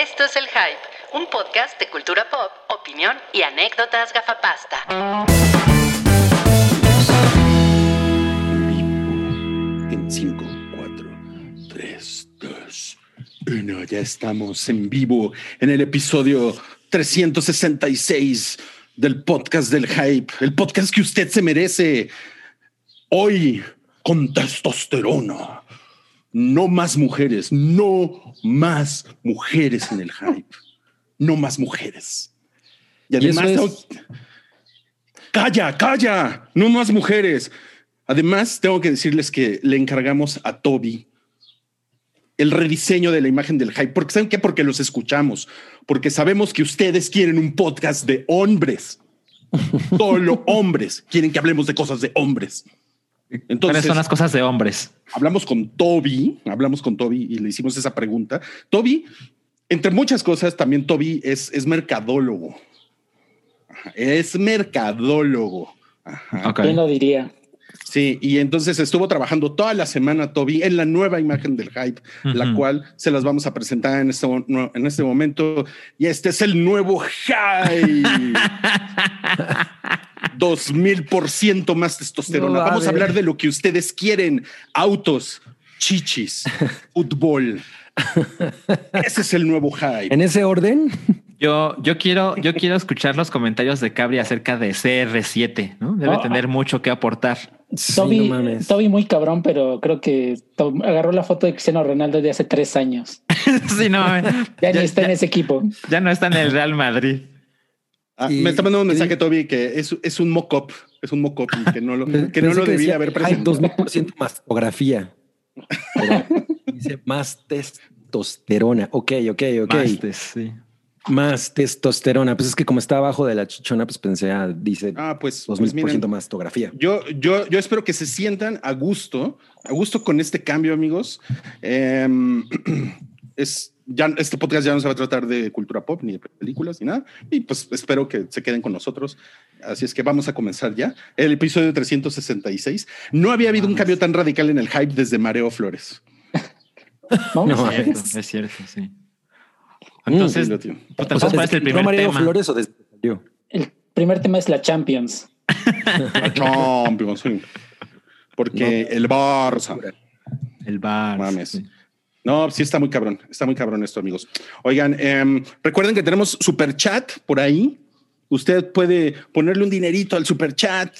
Esto es El Hype, un podcast de cultura pop, opinión y anécdotas gafapasta. En 5, 4, 3, 2, 1. Ya estamos en vivo en el episodio 366 del podcast del Hype, el podcast que usted se merece. Hoy con testosterona. No más mujeres, no más mujeres en el Hype. No más mujeres. Y además, calla, calla, no más mujeres. Además, tengo que decirles que le encargamos a Toby el rediseño de la imagen del hype. Porque saben qué? Porque los escuchamos, porque sabemos que ustedes quieren un podcast de hombres. Solo hombres quieren que hablemos de cosas de hombres. ¿Cuáles Entonces, son las cosas de hombres? hablamos con Toby, hablamos con Toby y le hicimos esa pregunta. Toby, entre muchas cosas, también Toby es, es mercadólogo. Es mercadólogo. Ajá. ¿Quién lo diría? Sí, y entonces estuvo trabajando toda la semana Toby en la nueva imagen del hype, la cual se las vamos a presentar en este, en este momento. Y este es el nuevo hype. Dos mil por ciento más testosterona. No Vamos a hablar de lo que ustedes quieren: autos, chichis, fútbol. Ese es el nuevo hype. En ese orden, Yo, yo quiero, yo quiero escuchar los comentarios de Cabri acerca de CR7, ¿no? Debe Ah. tener mucho que aportar. sí, Toby, no mames. Toby muy cabrón, pero creo que agarró la foto de Cristiano Ronaldo de hace tres años. sí, no, Ya, ya, ni está en ese equipo. ya no está en el Real Madrid. Ah, Y- me está mandando un mensaje, Toby, que es, es un mock-up. Es un mock-up que no lo, que no lo debía decía, haber Hay presentado. 2000% mastografía. Dice más testosterona. Ok, ok, ok. Sí. Más testosterona. Pues es que como está abajo de la chichona, pues pensé, ah, dice Ah, pues, 2000% pues miren, mastografía. Yo, yo, yo espero que se sientan a gusto, a gusto con este cambio, amigos. Em, es, ya, este podcast ya no se va a tratar de cultura pop, ni de películas, ni nada. Y pues espero que se queden con nosotros. Así es que vamos a comenzar ya. El episodio 366. No había habido un cambio tan radical en el hype desde Mareo Flores. ¿no? No, Es cierto, es cierto, sí. Entonces, pues, O sea, entonces, ¿cuál es ¿desde el entró primer tema? Flores o desde? El primer tema es la Champions. La Champions, sí. Porque el Barça. El bar. Mames. sí. No, sí está muy cabrón, está muy cabrón esto, amigos. Oigan, em, recuerden que tenemos super chat por ahí. Usted puede ponerle un dinerito al super chat.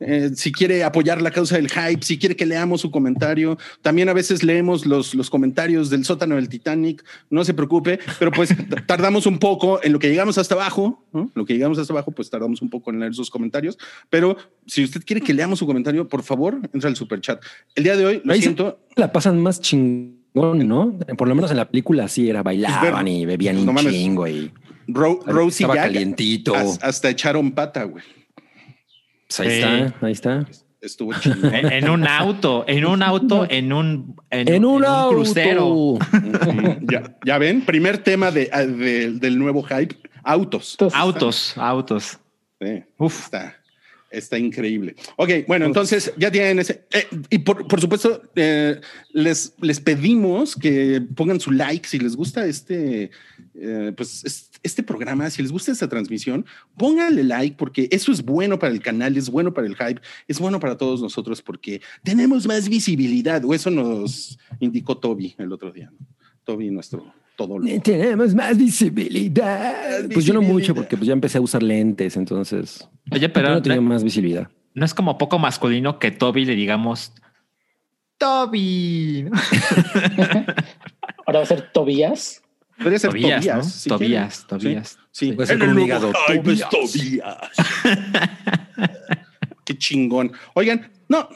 eh, si quiere apoyar la causa del hype, si quiere que leamos su comentario, también a veces leemos los, los comentarios del sótano del Titanic, no se preocupe, pero pues tardamos un poco en lo que llegamos hasta abajo, ¿no? lo que llegamos hasta abajo, pues tardamos un poco en leer sus comentarios, pero si usted quiere que leamos su comentario, por favor, entra al super chat. El día de hoy, lo Ahí siento, La pasan más chingón, ¿no? Por lo menos en la película sí era bailaban ver- y bebían no un mames. chingo y Ro- Rosie estaba Jack calientito. has- hasta echaron pata, güey. Pues ahí Sí. está, ahí está. Estuvo chingón. En, en un auto, en un auto, en un, en, En un, auto. crucero. Ya, ya ven, primer tema de, ah, de- del nuevo hype, autos. Autos, autos. Sí, Uf. Está, está increíble. Ok, bueno, entonces ya tienen ese. eh, y por, por supuesto, eh, les, les pedimos que pongan su like si les gusta este, eh, pues, es- este programa, si les gusta esta transmisión, pónganle like porque eso es bueno para el canal, es bueno para el hype, es bueno para todos nosotros porque tenemos más visibilidad, o eso nos indicó Toby el otro día. ¿no? Toby, nuestro todo. Tenemos más visibilidad. Pues yo no mucho porque pues ya empecé a usar lentes, entonces Oye, pero no tenía más visibilidad. no es como poco masculino que Toby le digamos Toby. Ahora va a ser Tobías. Podría ser Tobías, Tobías. ¿no? si Tobías. Tobías. Sí, sí. Puede ser En con el un nuevo hígado, hype es Tobías. Tobías. Qué chingón. Oigan, no,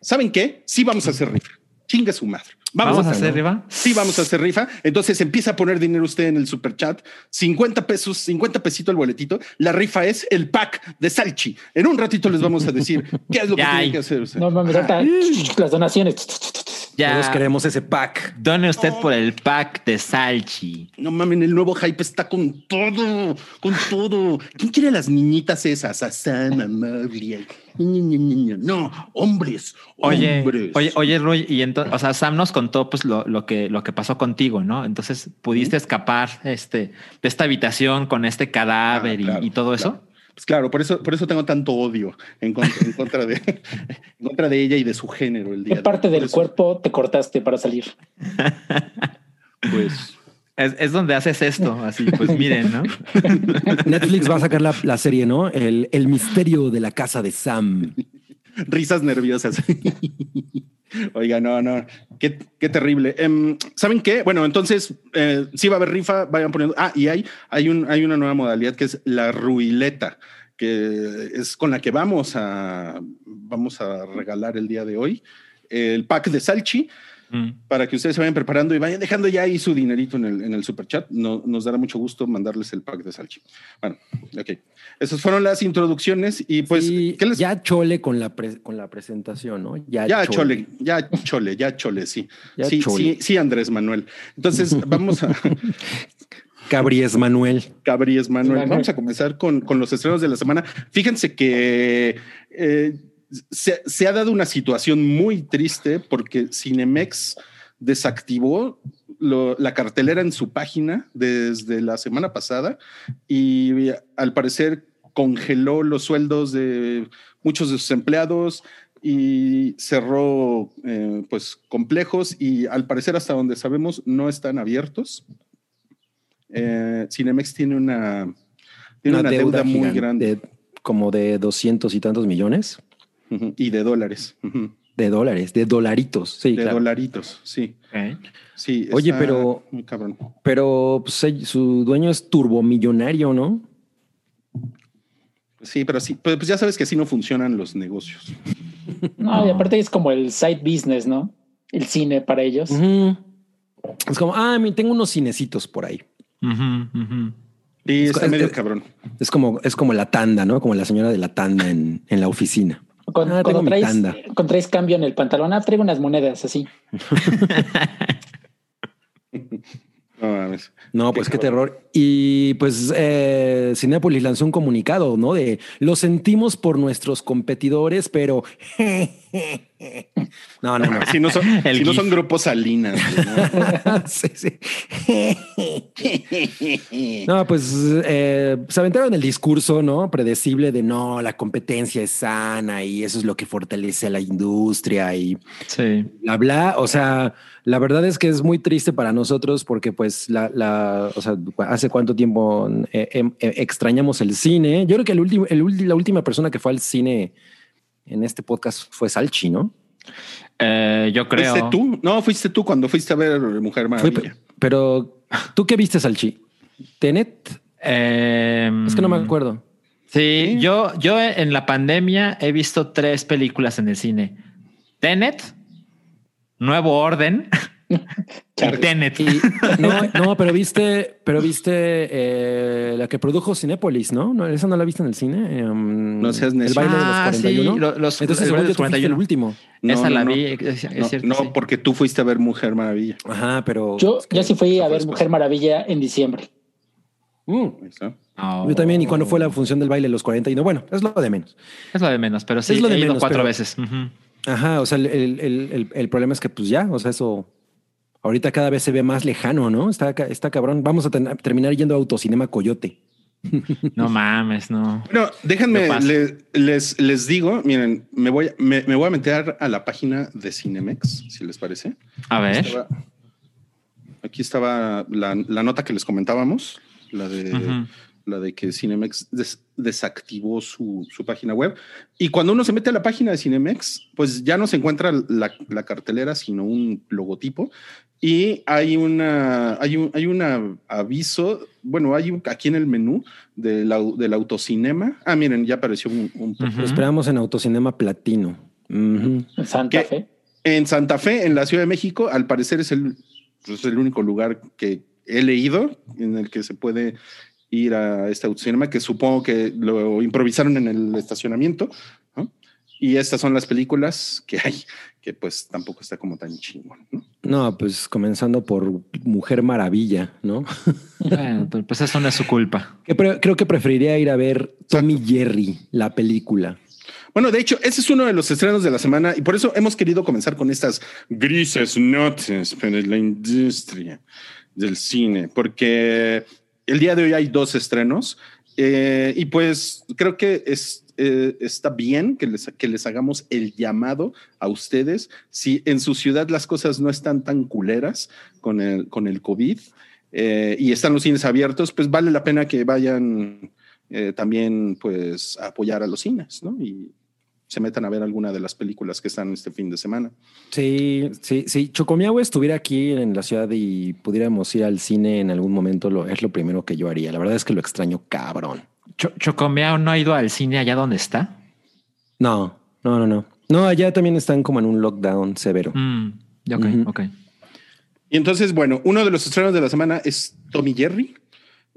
¿saben qué? Sí vamos a hacer rifa. Chingue su madre. Vamos, Vamos a hacer rifa. Sí, vamos a hacer rifa. Entonces empieza a poner dinero usted en el super chat. 50 pesos, 50 pesito el boletito. La rifa es el pack de Salchi. En un ratito les vamos a decir qué es lo que Ya tienen hay. que hacer. usted. No mames, ahorita, las donaciones. Ya. Todos queremos ese pack. Done usted por el pack de Salchi. No mames, el nuevo hype está con todo, con todo. ¿Quién quiere las niñitas esas? A Sam, a Mowgli. No, hombres, Oye, hombres. oye, oye, Roy, y entonces, o sea, Sam nos, con- contó pues lo, lo que lo que pasó contigo, ¿no? Entonces pudiste escapar este de esta habitación con este cadáver Ah, y- claro, y, todo eso. claro. Pues claro, por eso, por eso tengo tanto odio en contra, en contra de, en contra de ella y de su género el día. ¿Qué parte del eso, cuerpo te cortaste para salir? Pues Es, es donde haces esto, así pues miren, ¿no? Netflix va a sacar la, la serie, ¿no? El, el misterio de la casa de Sam. risas nerviosas. Oiga, no, no, qué, qué terrible. Em, ¿Saben qué? Bueno, entonces eh, sí va a haber rifa, vayan poniendo. Ah, y hay, hay, un, hay una nueva modalidad que es la ruileta, que es con la que vamos a, vamos a regalar el día de hoy el pack de Salchi Mm. para que ustedes se vayan preparando y vayan dejando ya ahí su dinerito en el, en el super chat. No, nos dará mucho gusto mandarles el pack de Salchi. Bueno, ok. Esas fueron las introducciones y pues, Sí, ¿qué les Ya chole con la, pre- con la presentación, ¿no? ya chole, ya chole, ya chole, sí. Ya sí, chole. sí, sí, Andrés Manuel. Entonces, vamos a Cabries Manuel. Cabríes Manuel. Manuel. Vamos a comenzar con, con los estrenos de la semana. Fíjense que eh, se, se ha dado una situación muy triste porque Cinemex desactivó lo- la cartelera en su página desde la semana pasada y al parecer congeló los sueldos de muchos de sus empleados y cerró eh, pues complejos y al parecer hasta donde sabemos no están abiertos. Eh, Cinemex tiene una, tiene una, deuda, muy grande de- como de doscientos y tantos millones Y de dólares, de dólares, de dolaritos. Sí, de claro. dolaritos, sí, sí. Oye, está pero- muy cabrón. Pero pues, su dueño es turbomillonario, ¿no? Sí, pero sí, pues pues ya sabes que así no funcionan los negocios. No, y aparte es como el side business, ¿no? El cine para ellos. Es como, ah, mi- tengo unos cinecitos por ahí. Y Es- está es- medio es- cabrón. Es como, es como la tanda, ¿no? Como la señora de la tanda en, en la oficina. Con- Ah, cuando, traes, tanda. cuando traes cambio en el pantalón, ah, traigo unas monedas así. No mames. No, pues qué terror. Y pues eh, Cinépolis lanzó un comunicado, ¿no? De lo sentimos por nuestros competidores, pero no, no, no. Si no son, El si no GIF. son grupos Salinas. ¿no? Sí, sí. No, pues eh, se aventaron el discurso, ¿no? Predecible de no, la competencia es sana y eso es lo que fortalece a la industria y Sí. bla, bla. O sea, la verdad es que es muy triste para nosotros porque pues la, la o sea, hace cuánto tiempo eh, em- eh, extrañamos el cine. Yo creo que el último, el ulti- la última persona que fue al cine en este podcast fue Salchi, ¿no? Eh, yo creo. ¿Fuiste tú? No, fuiste tú cuando fuiste a ver Mujer Maravilla. pero tú qué viste, Salchi? ¿Tenet? Em, Es que no me acuerdo. Sí, yo, yo en la pandemia he visto tres películas en el cine. Tenet, Nuevo Orden. Tenet. Y- no, no, pero viste, pero viste eh, la que produjo Cinépolis, ¿no? no esa no la viste en el cine. Em, No seas El necio. baile Ah, de los sí, 41. lo- los- Entonces, el baile de los tú fuiste el 41. último. No, Esa no, la no. vi, es, cierto. no, sí. porque tú fuiste a ver Mujer Maravilla. Ajá, pero. Yo, es que- yo sí fui a ver después. Mujer Maravilla en diciembre. Mm. Oh. Yo también, y cuando fue la función del baile de los 41. Bueno, es lo de menos. Es lo de menos, pero sí, Es lo de he ido menos, cuatro pero- veces. Ajá, o sea, el, el- el- el- el problema es que, pues ya, o sea, eso ahorita cada vez se ve más lejano, ¿no? Está, está cabrón. Vamos a ten- terminar yendo a Autocinema Coyote. No mames, no. Bueno, déjenme, le- les, les digo, miren, me voy, me, me voy a meter a la página de Cinemex, si les parece. A ver. Estaba- aquí estaba la, la nota que les comentábamos, la de, la de que Cinemex des- desactivó su, su página web. Y cuando uno se mete a la página de Cinemex, pues ya no se encuentra la, la cartelera, sino un logotipo. Y hay una, hay un, hay una aviso, bueno, hay un, aquí en el menú del, del autocinema. Ah, miren, ya apareció un, un Ujú. Lo esperamos en Autocinema Platino. Ujú. En Santa ¿Qué? Fe. En Santa Fe, en la Ciudad de México, al parecer es el, es el único lugar que he leído en el que se puede ir a este autocinema, que supongo que lo improvisaron en el estacionamiento. ¿no? Y estas son las películas que hay, que pues tampoco está como tan chingón. ¿no? No, pues comenzando por Mujer Maravilla, ¿no? Bueno, pues- pues eso no es su culpa. Creo que preferiría ir a ver Tommy Jerry, la película. Bueno, de hecho, ese es uno de los estrenos de la semana y por eso hemos querido comenzar con estas grises notas para la industria del cine, porque el día de hoy hay dos estrenos eh, y pues creo que es, eh, está bien que les, que les hagamos el llamado a ustedes si en su ciudad las cosas no están tan culeras con el, con el COVID eh, y están los cines abiertos, pues vale la pena que vayan eh, también pues a apoyar a los cines, ¿no? Y se metan a ver alguna de las películas que están este fin de semana. Sí, sí, sí. Chocomiagua estuviera aquí en la ciudad y pudiéramos ir al cine en algún momento, lo, es lo primero que yo haría. La verdad es que lo extraño cabrón. Cho- Chocomeao no ha ido al cine allá donde está. No, no, no, no. No, allá también están como en un lockdown severo. Mm, ok, ok. Y entonces, bueno, uno de los estrenos de la semana es Tommy Jerry,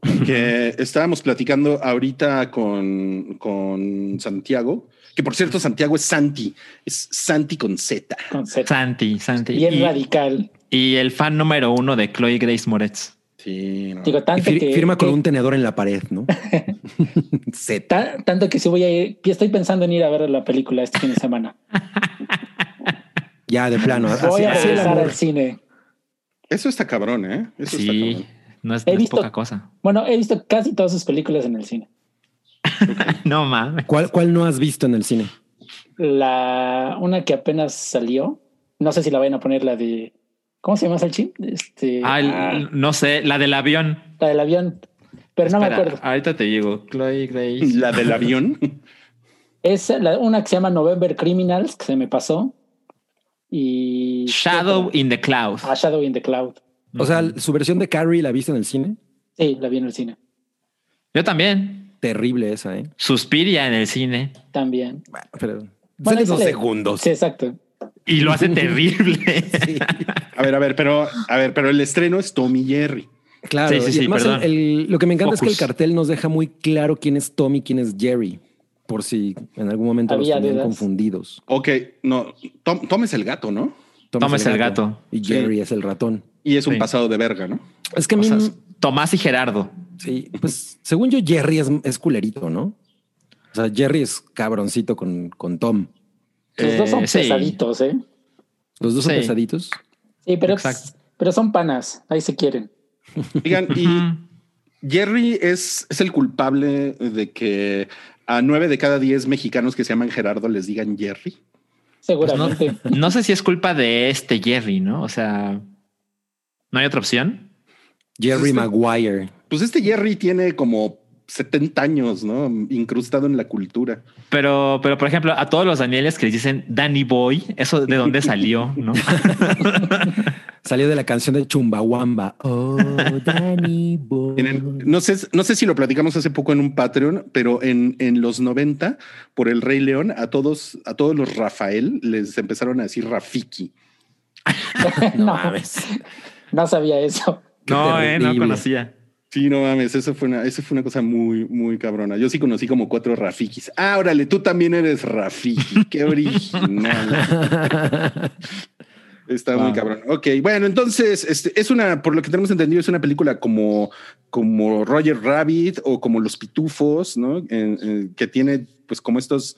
que estábamos platicando ahorita con, con Santiago, que por cierto, Santiago es Santi, es Santi con Z. Con Z. Santi, Santi. Bien y, radical. y el fan número uno de Chloe Grace Moretz. Sí, no. Digo, Y tanto fir- que, firma con que- un tenedor en la pared, ¿no? Z. ta- tanto que si voy a ir, estoy pensando en ir a ver la película este fin de semana. Ya de plano. Voy así- a regresar al cine. Eso está cabrón, ¿eh? Eso está Sí, cabrón. no es, He no es visto- poca cosa. Bueno, he visto casi todas sus películas en el cine. No mames. ¿Cuál, ¿Cuál no has visto en el cine? La una que apenas salió, no sé si la vayan a poner la de ¿cómo se llama Salchín? Este Ah, el- ah, no sé, la del avión. la del avión, pero no me acuerdo. Ahorita te digo, Chloe Grace. La del avión. Es la, una que se llama November Criminals que se me pasó y Shadow in the Cloud. Ah, Shadow in the Cloud. O sea, su versión de Carrie la viste en el cine. Sí, la vi en el cine Yo también. Terrible esa, ¿eh? Suspiria en el cine. también. Bueno, pero Bueno, sale dos segundos. Sí, exacto. Y lo hace terrible. A ver, a ver, pero, a ver, pero el estreno es Tommy Jerry. Claro, Sí, sí, y además perdón. el- el- lo que me encanta es que el cartel nos deja muy claro quién es Tommy y quién es Jerry, por si en algún momento Había los tenían dudas. confundidos. Ok, no, Tom, Tom es el gato, ¿no? Tom Tom es el gato. y Jerry es el ratón. Y es un Sí. pasado de verga, ¿no? Es que a O mí, sea, Tomás y Gerardo. sí, pues según yo, Jerry es, es culerito, ¿no? O sea, Jerry es cabroncito con, con Tom. Los dos son Eh, sí. pesaditos, ¿eh? Los dos son pesaditos. Sí, pero, pero son panas, ahí se quieren. Digan, y. Jerry es, es el culpable de que a nueve de cada diez mexicanos que se llaman Gerardo les digan Jerry. Pues no, Seguramente. no sé si es culpa de este Jerry, ¿no? O sea, ¿no hay otra opción? Jerry este- Maguire. Pues este Jerry tiene como 70 años, ¿no? Incrustado en la cultura. Pero, pero por ejemplo, a todos los Danieles que les dicen Danny Boy, eso de dónde salió, ¿no? Salió de la canción de Chumbawamba. Oh, Danny Boy. No, sé, no sé si lo platicamos hace poco en un Patreon, pero en, en los 90, por el Rey León, a todos, a todos los Rafael les empezaron a decir Rafiki. No no, mames. no sabía eso. Qué no, eh, no conocía. Sí, no mames, eso fue una, eso fue una cosa muy, muy cabrona. Yo sí conocí como cuatro Rafikis. Ah, órale, tú también eres Rafiki. Qué original. Está muy cabrón. Ok, bueno, entonces este, es una, por lo que tenemos entendido, es una película como, como Roger Rabbit o como Los Pitufos, ¿no? En- en- que tiene pues como estos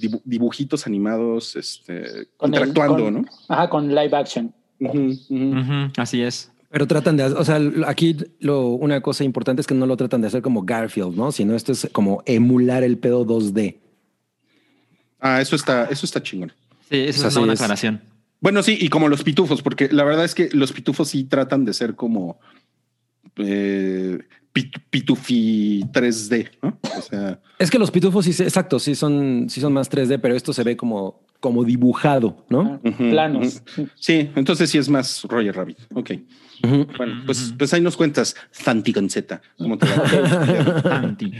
dibu- dibujitos animados este, Con el- interactuando, con- ¿no? Ajá, con live action. Ujú. Ujú, así es. Pero tratan de, o sea, aquí lo, una cosa importante es que no lo tratan de hacer como Garfield, ¿no? Sino esto es como emular el pedo 2D. Ah, eso está, eso está chingón. Sí, eso es una es. aclaración. Bueno, sí, y como los pitufos, porque la verdad es que los pitufos sí tratan de ser como eh, pit- pitufi 3D, ¿no? O sea, Es que los pitufos sí, exacto, sí son, sí son más 3D, pero esto se ve como, como dibujado, ¿no? Ujú, Planos. sí, entonces sí es más Roger Rabbit. Ok. Bueno, pues, pues ahí nos cuentas, Santi con Z. ¿Cómo te va? Santi.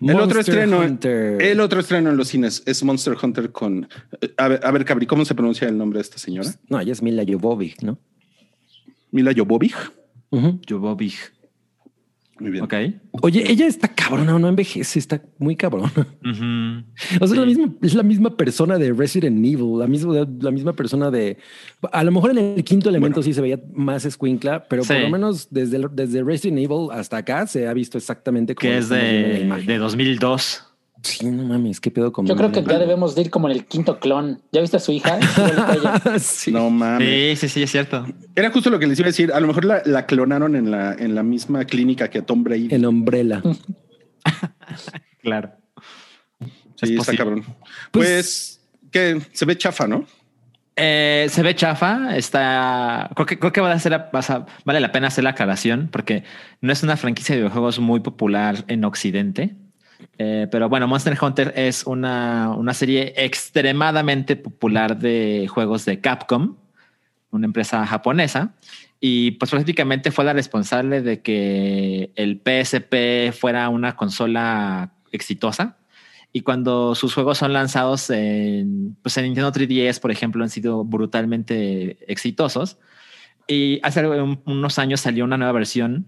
El otro estreno, Hunter. el otro estreno en los cines es Monster Hunter con. eh, A ver, a ver, Cabri, ¿cómo se pronuncia el nombre de esta señora? No, ella es Mila Jovovich, ¿no? Mila Jovovich. Ujú. Muy bien. Ok. Oye, ella está cabrona, no envejece, está muy cabrona. O sea, es, la misma, es la misma persona de Resident Evil, la misma, la misma persona de. A lo mejor en el quinto elemento sí se veía más escuincla, pero por lo menos desde, desde Resident Evil hasta acá se ha visto exactamente como Que es de, de 2002. Sí, no mames, qué pedo con Yo creo que ya debemos de ir como en el quinto clon. ¿Ya viste a su hija? sí. No mames. Sí, sí, sí, es cierto. Era justo lo que les iba a decir. A lo mejor la, la clonaron en la, en la misma clínica que a Tom Brady. En Umbrella. Claro. sí, es está cabrón. Pues, que se ve chafa, ¿no? Eh, se ve chafa, está. Creo que, creo que vale, hacer la- vale la pena hacer la aclaración porque no es una franquicia de videojuegos muy popular en Occidente. Eh, pero bueno, Monster Hunter es una, una serie extremadamente popular de juegos de Capcom, una empresa japonesa. Y pues prácticamente fue la responsable de que el PSP fuera una consola exitosa. Y cuando sus juegos son lanzados en, pues en Nintendo 3DS, por ejemplo, han sido brutalmente exitosos. Y hace un- unos años salió una nueva versión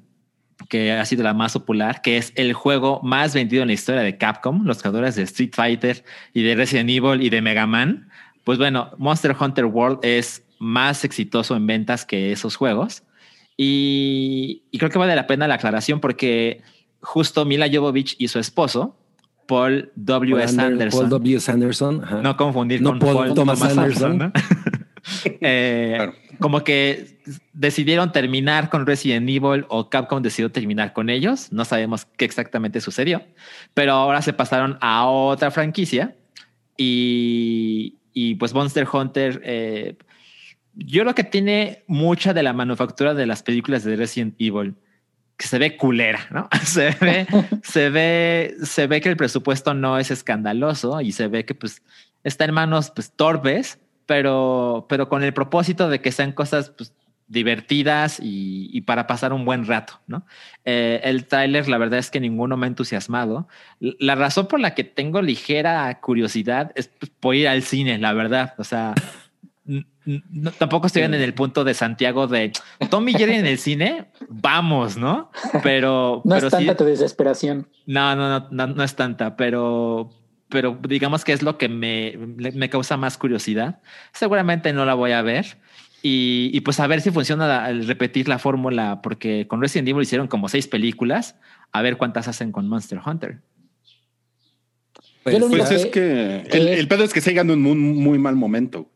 que ha sido la más popular, que es el juego más vendido en la historia de Capcom, los creadores de Street Fighter y de Resident Evil y de Mega Man. Pues bueno, Monster Hunter World es más exitoso en ventas que esos juegos. Y, y creo que vale la pena la aclaración porque justo Mila Jovovich y su esposo, Paul W. Paul S. Ander- Anderson, Paul W. Ajá. no confundir No con Paul Paul, Thomas Thomas, Anderson. Anderson. ¿no? Eh, Claro. Como que decidieron terminar con Resident Evil o Capcom decidió terminar con ellos. No sabemos qué exactamente sucedió, pero ahora se pasaron a otra franquicia y, y pues Monster Hunter. eh, yo creo que tiene mucha de la manufactura de las películas de Resident Evil que se ve culera, ¿no? Se ve, se ve, se ve que el presupuesto no es escandaloso y se ve que pues está en manos pues torpes, pero, pero con el propósito de que sean cosas pues, divertidas y, y para pasar un buen rato, ¿no? Eh, el tráiler, la verdad es que ninguno me ha entusiasmado. La razón por la que tengo ligera curiosidad es pues, por ir al cine, la verdad. O sea, no- tampoco estoy en el punto de Santiago de Tommy Jerry en el cine, vamos, ¿no? Pero, No pero es tanta sí, tu desesperación. no, no, no, no, no es tanta, pero, pero digamos que es lo que me, me causa más curiosidad. Seguramente no la voy a ver. Y, y pues a ver si funciona el repetir la fórmula, porque con Resident Evil hicieron como seis películas, a ver cuántas hacen con Monster Hunter. Pues, Pues es que- el, el pedo es que se en un muy, muy mal momento.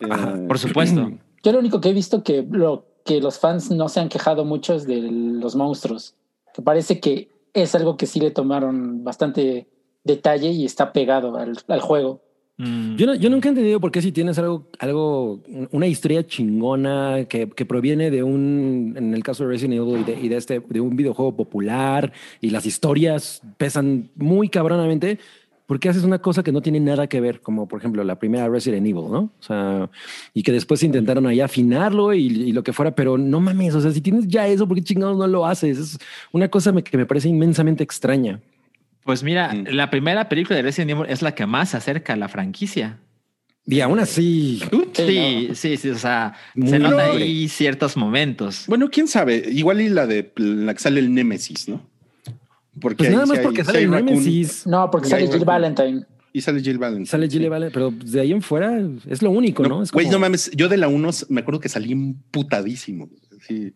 Ajá, Eh, Por supuesto. Yo lo único que he visto que lo que los fans no se han quejado mucho es de los monstruos. Que parece que es algo que sí le tomaron bastante detalle y está pegado al, al juego. Mm. Yo, no- yo nunca he entendido por qué si tienes algo, algo, una historia chingona que, que proviene de un, en el caso de Resident Evil y de, y de este, de un videojuego popular y las historias pesan muy cabronamente. ¿Por qué haces una cosa que no tiene nada que ver? Como por ejemplo la primera Resident Evil, ¿no? O sea, y que después intentaron ahí afinarlo y, y lo que fuera, pero no mames, o sea, si tienes ya eso, ¿por qué chingados no lo haces? Es una cosa me- que me parece inmensamente extraña. Pues mira, Mm. la primera película de Resident Evil es la que más se acerca a la franquicia. Y aún así, Sí, sí, sí, o sea, Muy se nota noble. ahí ciertos momentos. Bueno, quién sabe. Igual y la de la que sale el Némesis, ¿no? Porque pues nada más porque sale el Nemesis. No, porque sale Jill. Valentine. Y sale Jill Valentine. Sale Jill sí. Vale, pero de ahí en fuera es lo único, ¿no? No, Es Güey, como- no mames. Yo de la 1 me acuerdo que salí emputadísimo. Sí.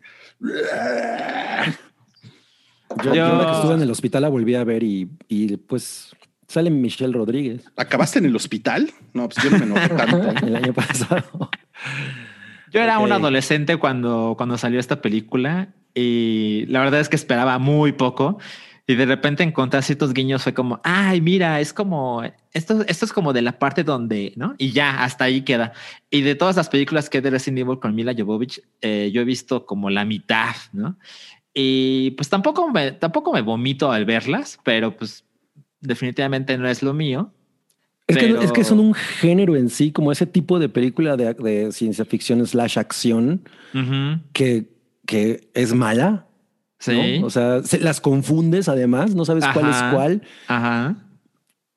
Yo, yo ahora que estuve en el hospital la volví a ver y, y pues sale Michelle Rodríguez ¿Acabaste en el hospital? No, pues yo no me enojé tanto. el año pasado. Yo era un Ok. adolescente cuando, cuando salió esta película y la verdad es que esperaba muy poco y de repente encontrar ciertos guiños fue como, ay, mira, es como, esto, esto es como de la parte donde, ¿no? Y ya, hasta ahí queda. Y de todas las películas que de Resident Evil con Mila Jovovich, eh, yo he visto como la mitad, ¿no? Y pues tampoco me, tampoco me vomito al verlas, pero pues definitivamente no es lo mío. Es, que, es que son un género en sí, como ese tipo de película de, de ciencia ficción slash acción que, que es mala. Sí. ¿no? O sea, se- las confundes además, no sabes cuál es cuál, Ajá.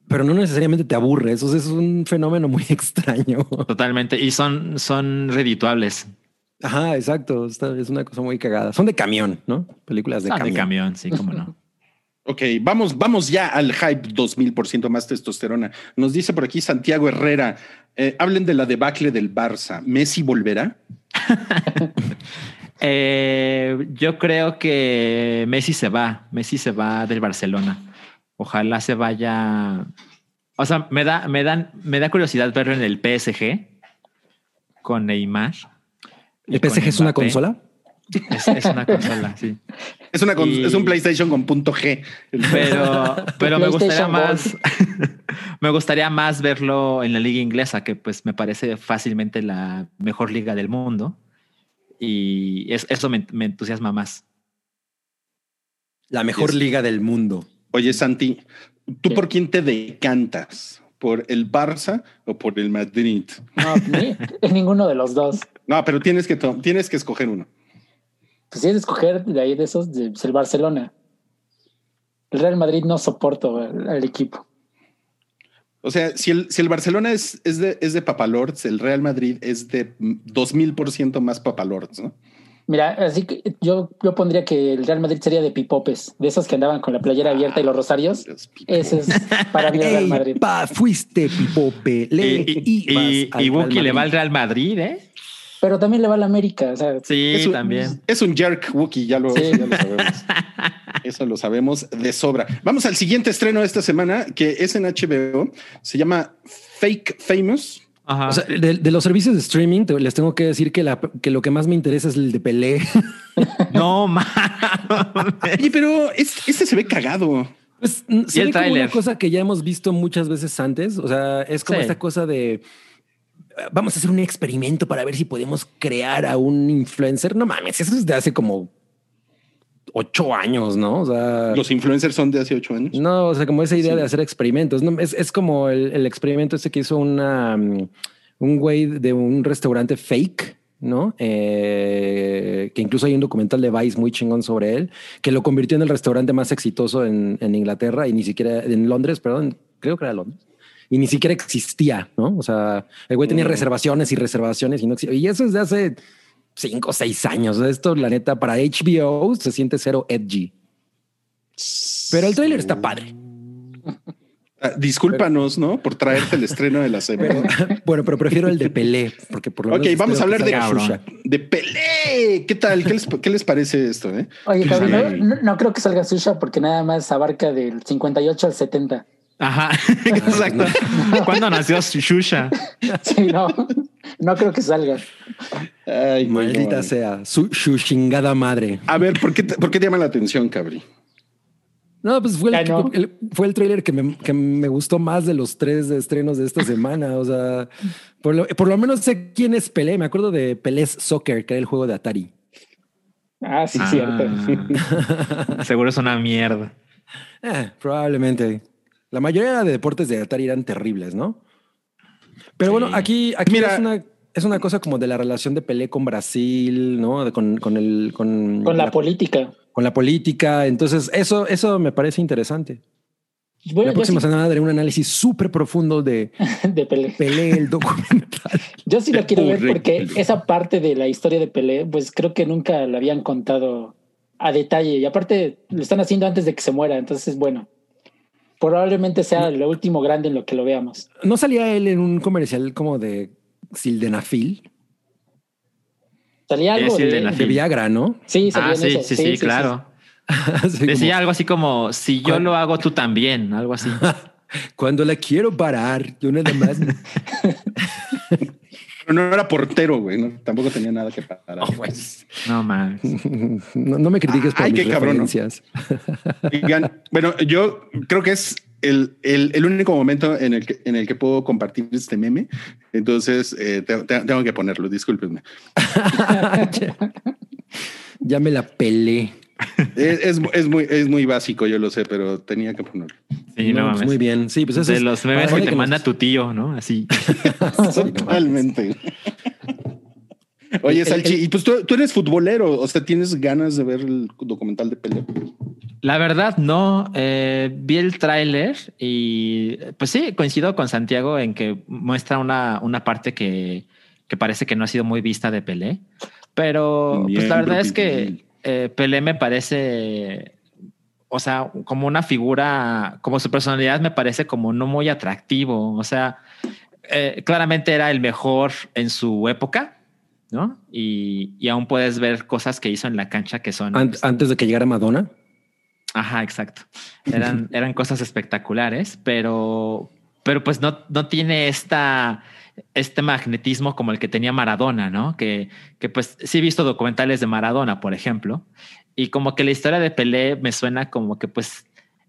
pero no necesariamente te aburres. O sea, es un fenómeno muy extraño. Totalmente. Y son, son redituables. Ajá, exacto. Está- es una cosa muy cagada. Son de camión, ¿no? Películas de Ah, camión. de camión, sí, cómo no. Ok, vamos, vamos ya al hype 2000% más testosterona. Nos dice por aquí Santiago Herrera, eh, hablen de la debacle del Barça. ¿Messi volverá? Eh, yo creo que Messi se va. Messi se va del Barcelona. Ojalá se vaya. O sea, me da, me dan, me da curiosidad verlo en el PSG con Neymar. ¿El PSG es una consola? Es, es una consola, sí. Es, una con- Y- es un PlayStation con punto G. Pero, pero me gustaría más, me gustaría más verlo en la liga inglesa, que pues me parece fácilmente la mejor liga del mundo. Y es- eso me, me entusiasma más. La mejor Es- liga del mundo. Oye, Santi, ¿tú ¿Qué? por quién te decantas? ¿Por el Barça o por el Madrid? No, ni, en ninguno de los dos. No, pero tienes que, tienes que escoger uno. Pues si es de escoger de ahí de esos, de, pues, el Barcelona. El Real Madrid no soporto al, equipo. O sea, si el, si el Barcelona es, es, de, es de Papalords, el Real Madrid es de dos mil por ciento más Papalords, ¿no? Mira, así que yo, yo pondría que el Real Madrid sería de pipopes, de esos que andaban con la playera abierta y los rosarios. Es pico. Ese es para mí el Real Ey, Madrid. pa, fuiste pipope. Le Y, y, al Buki le va al. Real Madrid, ¿eh? Pero también le va a la América. O sea, Sí, es un, también. Es un jerk, Wookie, ya lo, Sí. ya lo sabemos. Eso lo sabemos de sobra. Vamos al siguiente estreno de esta semana, que es en HBO. Se llama Fake Famous. Ajá. O sea, de, de los servicios de streaming, te- les tengo que decir que, la, que lo que más me interesa es el de Pelé. no mames. Oye, pero es- este se ve cagado. Pues, se el ve como una cosa que ya hemos visto muchas veces antes. O sea, es como Sí. esta cosa de vamos a hacer un experimento para ver si podemos crear a un influencer. No mames, eso es de hace como ocho años, ¿no? O sea, Los influencers son de hace ocho años. no, o sea, como esa idea Sí. de hacer experimentos. No, es, es como el, el experimento ese que hizo una, mm, un güey de un restaurante fake. ¿no? Eh, que incluso hay un documental de Vice muy chingón sobre él, que lo convirtió en el restaurante más exitoso en, en Inglaterra y ni siquiera en Londres, perdón, creo que era Londres. Y ni siquiera existía, ¿no? O sea, el güey tenía Mm. reservaciones y reservaciones y no existía. Y eso es de hace cinco o seis años. Esto, la neta, para HBO se siente cero edgy. Pero el tráiler está padre. Ah, discúlpanos, ¿no? Por traerte el estreno de la semana. Bueno, pero prefiero el de Pelé, porque por lo Ok, menos vamos a hablar de. Xuxa. de Pelé. ¿Qué tal? ¿Qué les, qué les parece esto? Eh? Oye, no- no creo que salga Susha porque nada más abarca del 58 al 70. Ajá, exacto. ¿Cuándo nació Shusha? Sí, no, no creo que salga. Ay, Maldita no. sea, su, su chingada madre. A ver, ¿por qué, te, ¿por qué te llama la atención, Cabri? No, pues fue el, Ya no. el- fue el trailer que me, que me gustó más de los tres estrenos de esta semana. O sea, por lo, por lo menos sé quién es Pelé. Me acuerdo de Pelés Soccer, que era el juego de Atari. Ah, sí, Ah, cierto. Seguro es una mierda. Eh, probablemente. La mayoría de deportes de Atari eran terribles, ¿no? Pero Sí. bueno, aquí, aquí Mira. es, una, es una cosa como de la relación de Pelé con Brasil, ¿no? De- con, con el con, Con la política. con la política. Entonces, eso, eso me parece interesante. Bueno, la próxima sí- semana daré un análisis súper profundo de de Pelé. Pelé, el documental. Yo sí lo quiero ver porque esa parte de la historia de Pelé, pues creo que nunca la habían contado a detalle. Y aparte lo están haciendo antes de que se muera. Entonces, bueno, probablemente sea lo último grande en lo que lo veamos. ¿No salía él en un comercial como de Sildenafil? Salía algo de, Sildenafil. De Viagra, ¿no? Sí, salía Ah, sí, eso. sí, sí, claro. Decía como, algo así como, si yo ¿Cuál? lo hago, tú también, algo así. Cuando la quiero parar, yo nada más. Pero no era portero, güey. ¿no? Tampoco tenía nada que parar. Oh, pues. No mames. no, no me critiques por Ay, mis qué cabrón, ¿no? referencias. Oigan, bueno, yo creo que es el, el, el único momento en el, que, en el que puedo compartir este meme. Entonces, eh, te- te- tengo que ponerlo. Discúlpenme. ya me la pelé. Es, es, es muy, es muy básico, yo lo sé, pero tenía que ponerlo. Sí, no, No, pues mames. muy bien. Sí, pues eso de es los memes que te nos- manda tu tío, ¿no? Así. Totalmente. Oye, Salchi, y pues tú, tú eres futbolero, o sea, ¿tienes ganas de ver el documental de Pelé? La verdad, no. Eh, vi el tráiler y pues sí, coincido con Santiago en que muestra una, una parte que, que parece que no ha sido muy vista de Pelé. Pero pues la verdad es que eh, Pelé me parece, o sea, como una figura, como su personalidad me parece como no muy atractivo. O sea, eh, claramente era el mejor en su época, ¿no? Y, y aún puedes ver cosas que hizo en la cancha que son... An- antes de que llegara Madonna. Ajá, exacto. Eran, eran cosas espectaculares, pero, pero pues no, no tiene esta, este magnetismo como el que tenía Maradona, ¿no? Que, que pues sí he visto documentales de Maradona, por ejemplo, y como que la historia de Pelé me suena como que pues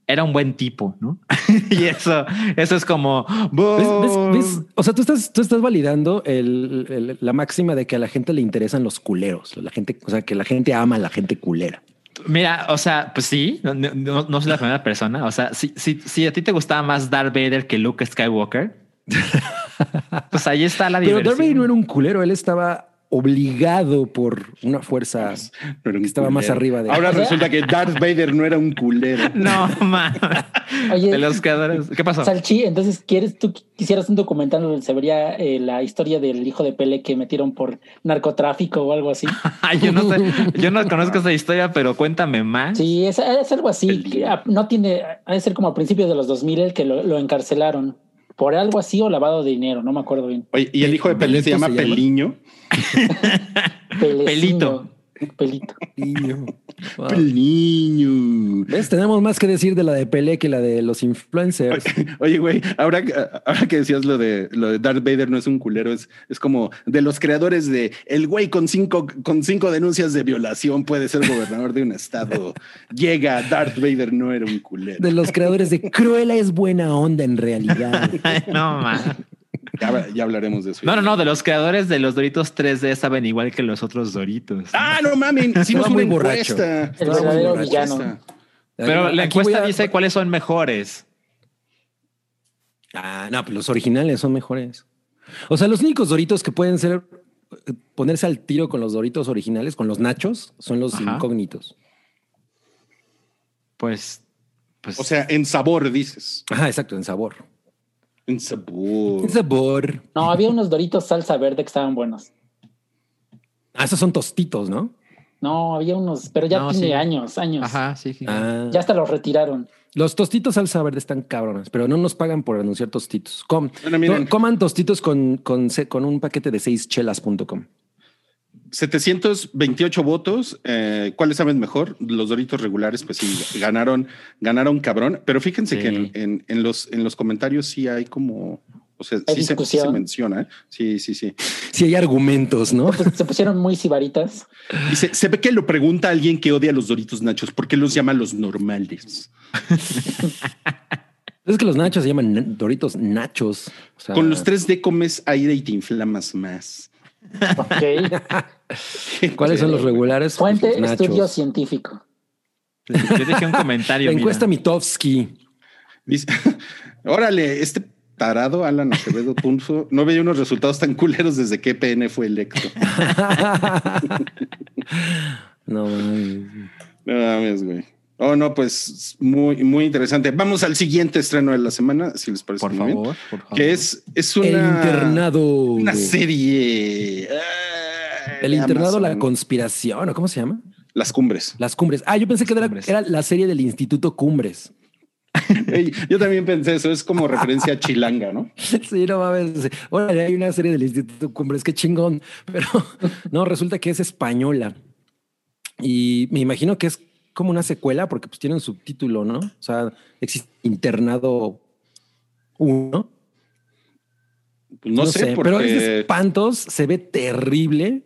era un buen tipo, ¿no? y eso, eso es como... ¿Ves, ves, ves? O sea, tú estás, tú estás validando el, el, la máxima de que a la gente le interesan los culeros, la gente, o sea, que la gente ama a la gente culera. Mira, o sea, pues sí, no, no, no soy la primera persona. O sea, si, si, si, a ti te gustaba más Darth Vader que Luke Skywalker, pues ahí está la Pero diversión. Darth Vader no era un culero, él estaba obligado por una fuerza un que estaba más arriba de Ahora resulta que Darth Vader no era un culero. No, man. Oye, De los creadores. ¿Qué pasó? Salchi, entonces, ¿quieres tú quisieras un documental donde se vería eh, la historia del hijo de Pele que metieron por narcotráfico o algo así? Yo no sé, yo no conozco esa historia, pero cuéntame más. Sí, es, es algo así. que, ah, no tiene, ha de ser como a principios de los 2000 el que lo, lo encarcelaron por algo así o lavado de dinero, no me acuerdo bien. Oye, y el hijo de Pelé se ¿Pelito llama se llama? Peliño. Pelecino. Pelito. Niño. Wow. Peliño. ¿Ves? Tenemos más que decir de la de Pelé que la de los influencers. Oye, güey, ahora, que- ahora que decías lo de lo de Darth Vader no es un culero, es, es como de los creadores de el güey con cinco, con cinco denuncias de violación puede ser gobernador de un estado. Llega, Darth Vader no era un culero. De los creadores de Cruella es buena onda en realidad. No, man. Ya, ya hablaremos de eso. No, no, no, de los creadores de los Doritos 3D saben igual que los otros Doritos. Ah, no mames, hicimos una muy borracho. encuesta. El verdadero villano. Pero la Aquí encuesta a- dice cuáles son mejores. Ah, no, pues los originales son mejores. O sea, los únicos Doritos que pueden ser eh, ponerse al tiro con los Doritos originales, con los nachos, son los Ajá. incógnitos. Pues, pues O sea, en sabor, dices. Ajá, exacto, en sabor. En sabor. En sabor. No, había unos doritos salsa verde que estaban buenos. Ah, esos son tostitos, ¿no? No, había unos, pero ya No, tiene sí. años, años. Ajá, sí. sí. Ah. Ya hasta los retiraron. Los tostitos salsa verde están cabrones, pero no nos pagan por anunciar tostitos. Com- Bueno, miren. to- coman tostitos con, con, con un paquete de seis chelas.com. 728 votos. eh, ¿Cuáles saben mejor? Los Doritos regulares, pues sí, ganaron, ganaron cabrón. Pero fíjense Sí. que en, en- en los, en los comentarios sí hay como, o sea, Hay sí se, sí menciona. ¿eh? Sí, sí, sí. Si hay argumentos, ¿no? Pues se pusieron muy sibaritas. Y se, se ve que lo pregunta alguien que odia a los Doritos Nachos. ¿Por qué los llama los normales? Es que los nachos se llaman Doritos nachos. O sea, Con los 3D comes aire y te inflamas más. Ok. ¿Cuáles son los regulares? Fuente, estudio científico. Yo dejé un comentario. La mira. encuesta Mitofsky. Dice, órale, este tarado Alan Acevedo puso, no veía unos resultados tan culeros desde que PN fue electo. no, mames. No mames, güey. Oh, no, pues muy, muy interesante. Vamos al siguiente estreno de la semana, si les parece Por muy bien. favor, por favor. Que es, es el una, internado. una serie. Ah, El internado, la conspiración, ¿o cómo se llama? Las cumbres. Las cumbres. Ah, yo pensé que era, la serie del Instituto Cumbres. Yo también pensé eso, es como referencia a Chilanga, ¿no? Sí, no mames. Órale, hay una serie del Instituto Cumbres, qué chingón. Pero no, resulta que es española. Y me imagino que es como una secuela porque pues tiene un subtítulo, ¿no? O sea, existe internado 1. Pues no, sé, porque pero es de espantos, se ve terrible,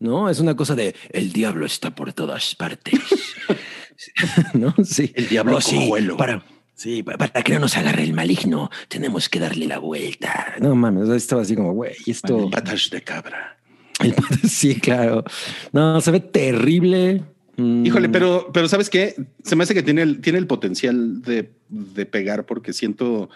¿no? Es una cosa de el diablo está por todas partes, ¿no? Sí. El diablo Oh, sí, para, sí, pa- para que no nos agarre el maligno, tenemos que darle la vuelta. No mames, estaba así como, güey, esto. patas de cabra. El sí, claro. No, se ve terrible. Mm, Híjole, pero, pero ¿sabes qué? Se me hace que tiene el, tiene el potencial de, de pegar porque siento,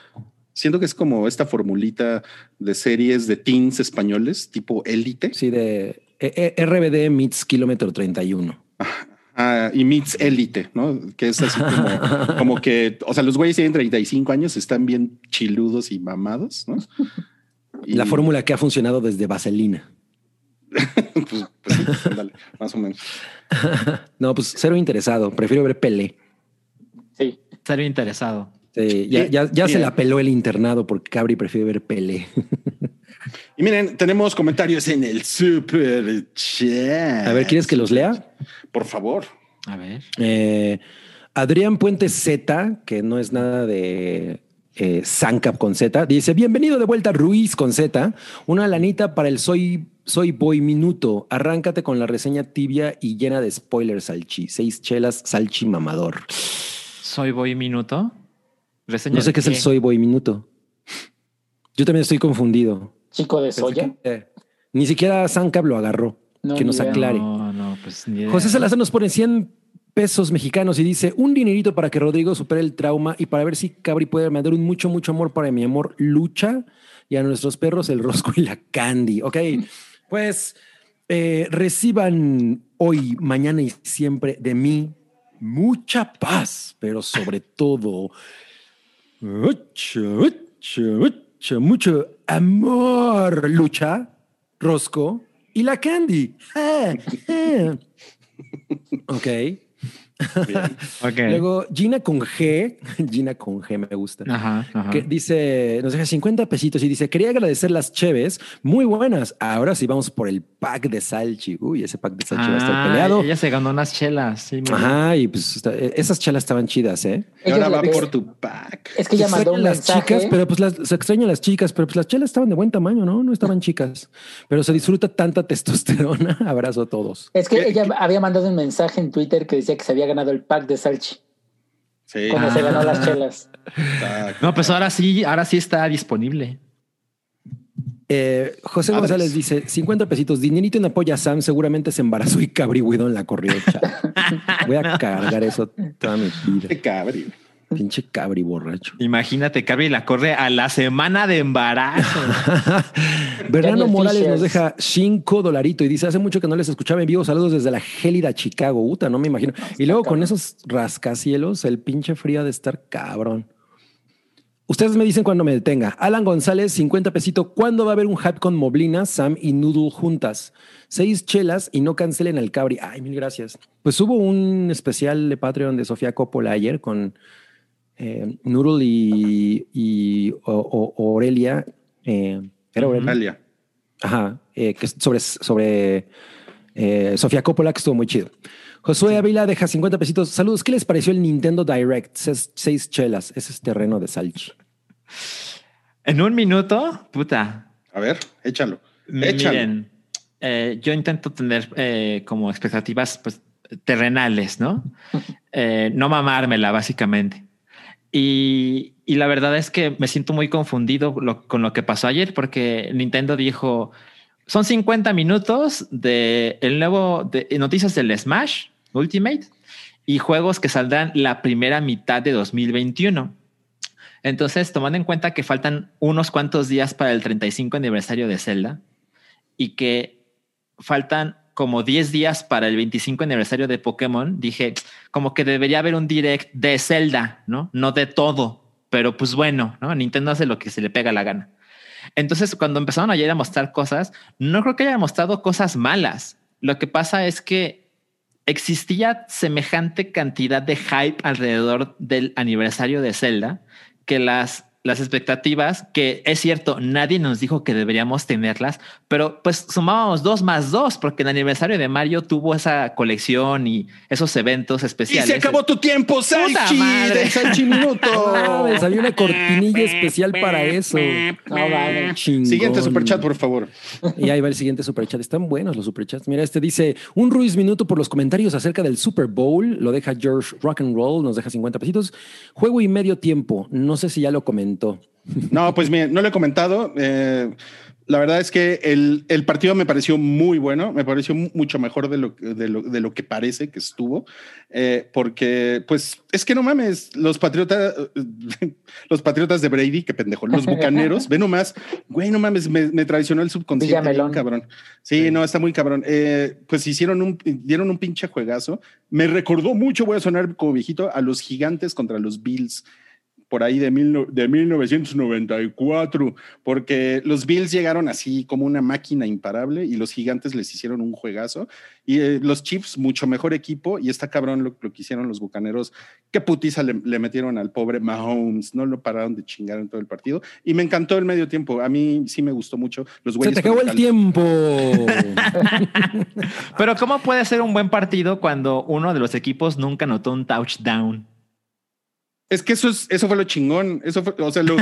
siento que es como esta formulita de series de teens españoles, tipo élite. Sí, de eh, eh, RBD Meets Kilómetro 31. Ah, y meets élite, ¿no? Que es así como, como que, o sea, los güeyes tienen 35 años, están bien chiludos y mamados, ¿no? Y, La fórmula que ha funcionado desde Vaselina. pues, pues sí, ándale, más o menos. No, pues cero interesado. Prefiero ver Pelé. Sí. Estaría interesado. Sí, ya Sí, ya, ya se la peló el internado porque Cabri prefiere ver Pelé. Y miren, tenemos comentarios en el super chat. A ver, ¿quieres que los lea? Por favor. A ver. Eh, Adrián Puente Z, que no es nada de eh, Zancap con Z, dice: Bienvenido de vuelta, Ruiz con Z. Una lanita para el Soy, soy Boy Minuto. Arráncate con la reseña tibia y llena de spoilers, Salchi. Seis chelas, Salchi mamador. Soy Boy Minuto. Reseña No sé qué es el Soy Boy Minuto. Yo también estoy confundido. Chico de soya. que, eh, ni siquiera Zancap lo agarró. No, que nos idea. aclare. No, no, pues. José Salazar nos pone 100 pesos mexicanos y dice un dinerito para que Rodrigo supere el trauma y para ver si Cabri puede mandar un mucho, mucho amor para mi amor Lucha y a nuestros perros el Rosco y la Candy. Ok, pues eh, reciban hoy, mañana y siempre de mí mucha paz, pero sobre todo mucho, mucho, amor, Lucha, Rosco y la Candy. Ah, Luego Gina con G, Gina con G me gusta. Ajá, ajá. Que dice, nos deja 50 pesitos y dice, quería agradecer las cheves, muy buenas. Ahora sí vamos por el pack de Salchi. Uy, ese pack de Salchi va a estar Ah, peleado. Ella se ganó unas chelas. Sí. Ajá, y pues está- esas chelas estaban chidas, ¿eh? Y ahora va por tu pack. Es que Se mandó un las mensaje. chicas, pero pues las, se extrañan las chicas, pero pues las chelas estaban de buen tamaño, ¿no? No estaban chicas. Pero se disfruta tanta testosterona. Abrazo a todos. Es que ¿Qué- ella había mandado un mensaje en Twitter que decía que se había ganado el pack de Salchi Sí. cuando Ah. se ganó las chelas. No, pues ahora sí, ahora sí está disponible. Eh, José. González dice 50 pesitos, dinerito en apoyo a Sam, seguramente se embarazó y Cabri Widon la corrió. chao. Voy a cargar eso toda mi vida. Qué cabri. Pinche Cabri borracho. Imagínate, Cabri la corre a la semana de embarazo. Bernardo Morales nos deja 5 dolaritos y dice hace mucho que no les escuchaba en vivo. Saludos desde la gélida Chicago. Uta, no me imagino. y luego con esos rascacielos, el pinche frío ha de estar cabrón. Ustedes me dicen cuando me detenga. Alan González, 50 pesito. ¿Cuándo va a haber un hype con Moblina, Sam y Noodle juntas? Seis chelas y no cancelen al Cabri. Ay, mil gracias. Pues hubo un especial de Patreon de Sofía Coppola ayer con eh, Noodle y, y o- o- Aurelia. Eh, ¿Era Aurelia? Ajá, eh, que sobre, sobre eh, Sofía Coppola, que estuvo muy chido. Josué Ávila deja 50 pesitos. Saludos, ¿qué les pareció el Nintendo Direct? Seis, seis chelas, ese es terreno de Salchi. en un minuto, puta. A ver, échalo. Échalo. Miren, eh, yo intento tener eh, como expectativas pues, terrenales, ¿no? Eh, no mamármela, básicamente. Y, la verdad es que me siento muy confundido con lo que pasó ayer, porque Nintendo dijo: son 50 minutos de el nuevo de noticias del Smash Ultimate y juegos que saldrán la primera mitad de 2021. Entonces, tomando en cuenta que faltan unos cuantos días para el 35 aniversario de Zelda y que faltan como 10 días para el 25 aniversario de Pokémon, dije, como que debería haber un direct de Zelda, ¿no? No de todo, pero pues bueno, ¿no? Nintendo hace lo que se le pega la gana. Entonces, cuando empezaron ayer a mostrar cosas, no creo que hayan mostrado cosas malas. Lo que pasa es que existía semejante cantidad de hype alrededor del aniversario de Zelda que las, las expectativas, que es cierto, nadie nos dijo que deberíamos tenerlas, pero pues sumábamos dos más dos, porque el aniversario de Mario tuvo esa colección y esos eventos Y especiales. se acabó tu tiempo, Salchi, del Salchi Minuto. No mames, había una cortinilla especial para eso. No, vale. Siguiente superchat, por favor. Y ahí va el siguiente superchat. Están buenos los superchats. Mira, este dice un Ruiz Minuto por los comentarios acerca del Super Bowl. Lo deja George Rock and Roll, nos deja 50 pesitos. Juego y medio tiempo. No sé si ya lo comentó. No, pues mire, no lo he comentado. Eh, la verdad es que el, el partido me pareció muy bueno, me pareció mu- mucho mejor de lo, de lo, de lo que parece que estuvo, eh, porque pues es que no mames, los patriotas, los patriotas de Brady, qué pendejo, los bucaneros, ve nomás, güey, no mames, me, me traicionó el subconsciente, cabrón. Sí, no, está muy cabrón. Eh, pues hicieron un, dieron un pinche juegazo. Me recordó mucho, voy a sonar como viejito, a los gigantes contra los Bills por ahí de, mil de 1994, porque los Bills llegaron así como una máquina imparable y los gigantes les hicieron un juegazo. Y eh, los Chiefs, mucho mejor equipo, y está cabrón lo, lo que hicieron los bucaneros. Qué putiza le, le metieron al pobre Mahomes, no lo pararon de chingar en todo el partido. Y me encantó el medio tiempo. A mí sí me gustó mucho. Los Se te acabó el cal- tiempo. Pero ¿cómo puede ser un buen partido cuando uno de los equipos nunca anotó un touchdown? Es que eso, es, eso fue lo chingón. Eso fue, o sea, lo.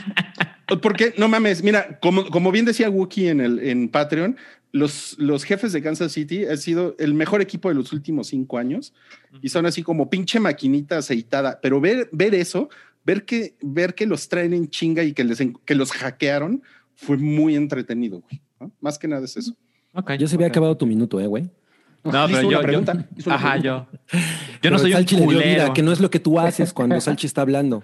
porque no mames, mira, como, como bien decía Wookie en el en Patreon, los, los jefes de Kansas City han sido el mejor equipo de los últimos cinco años y son así como pinche maquinita aceitada. Pero ver, ver eso, ver que, ver que los traen en chinga y que, les, que los hackearon fue muy entretenido, güey. ¿no? Más que nada es eso. Ok, Yo se había acabado tu minuto, eh, güey. No, pero una yo, pregunta, yo- ajá, pregunta. yo. Yo no Pero soy un Salchi le dio vida, culero. que no es lo que tú haces cuando Salchi está hablando.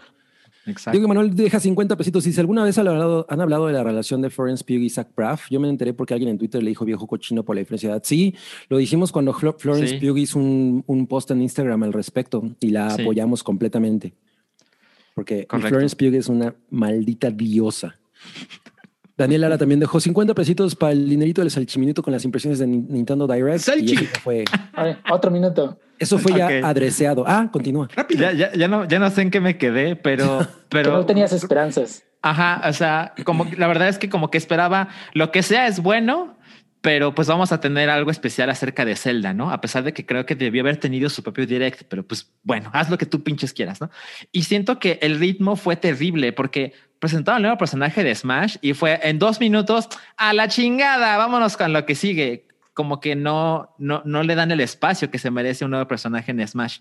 Exacto. Diego Manuel deja 50 pesitos. Dice, ¿alguna vez han hablado, han hablado de la relación de Florence Pugh y Zach Braff? Yo me enteré porque alguien en Twitter le dijo viejo cochino por la diferencia de edad. Sí, lo dijimos cuando Flo- Florence Sí. Pugh hizo un, un post en Instagram al respecto y la Sí. apoyamos completamente. Porque Correcto. Florence Pugh es una maldita diosa. Daniel Lara también dejó 50 pesitos para el dinerito del salchiminuto con las impresiones de Nin- Nintendo Direct. Salchi. Y eso ya fue, A ver, otro minuto. eso fue ya Ok. adreseado. Ah, continúa. Rápido. Ya, ya, ya no, ya no sé en qué me quedé, pero, Que pero no tenías esperanzas. Ajá, o sea, como la verdad es que como que esperaba lo que sea es bueno, pero pues vamos a tener algo especial acerca de Zelda, ¿no? A pesar de que creo que debió haber tenido su propio direct, pero pues bueno, haz lo que tú pinches quieras, ¿no? Y siento que el ritmo fue terrible porque presentaron el nuevo personaje de Smash y fue en dos minutos a la chingada, vámonos con lo que sigue. Como que no, no, no le dan el espacio que se merece un nuevo personaje en Smash,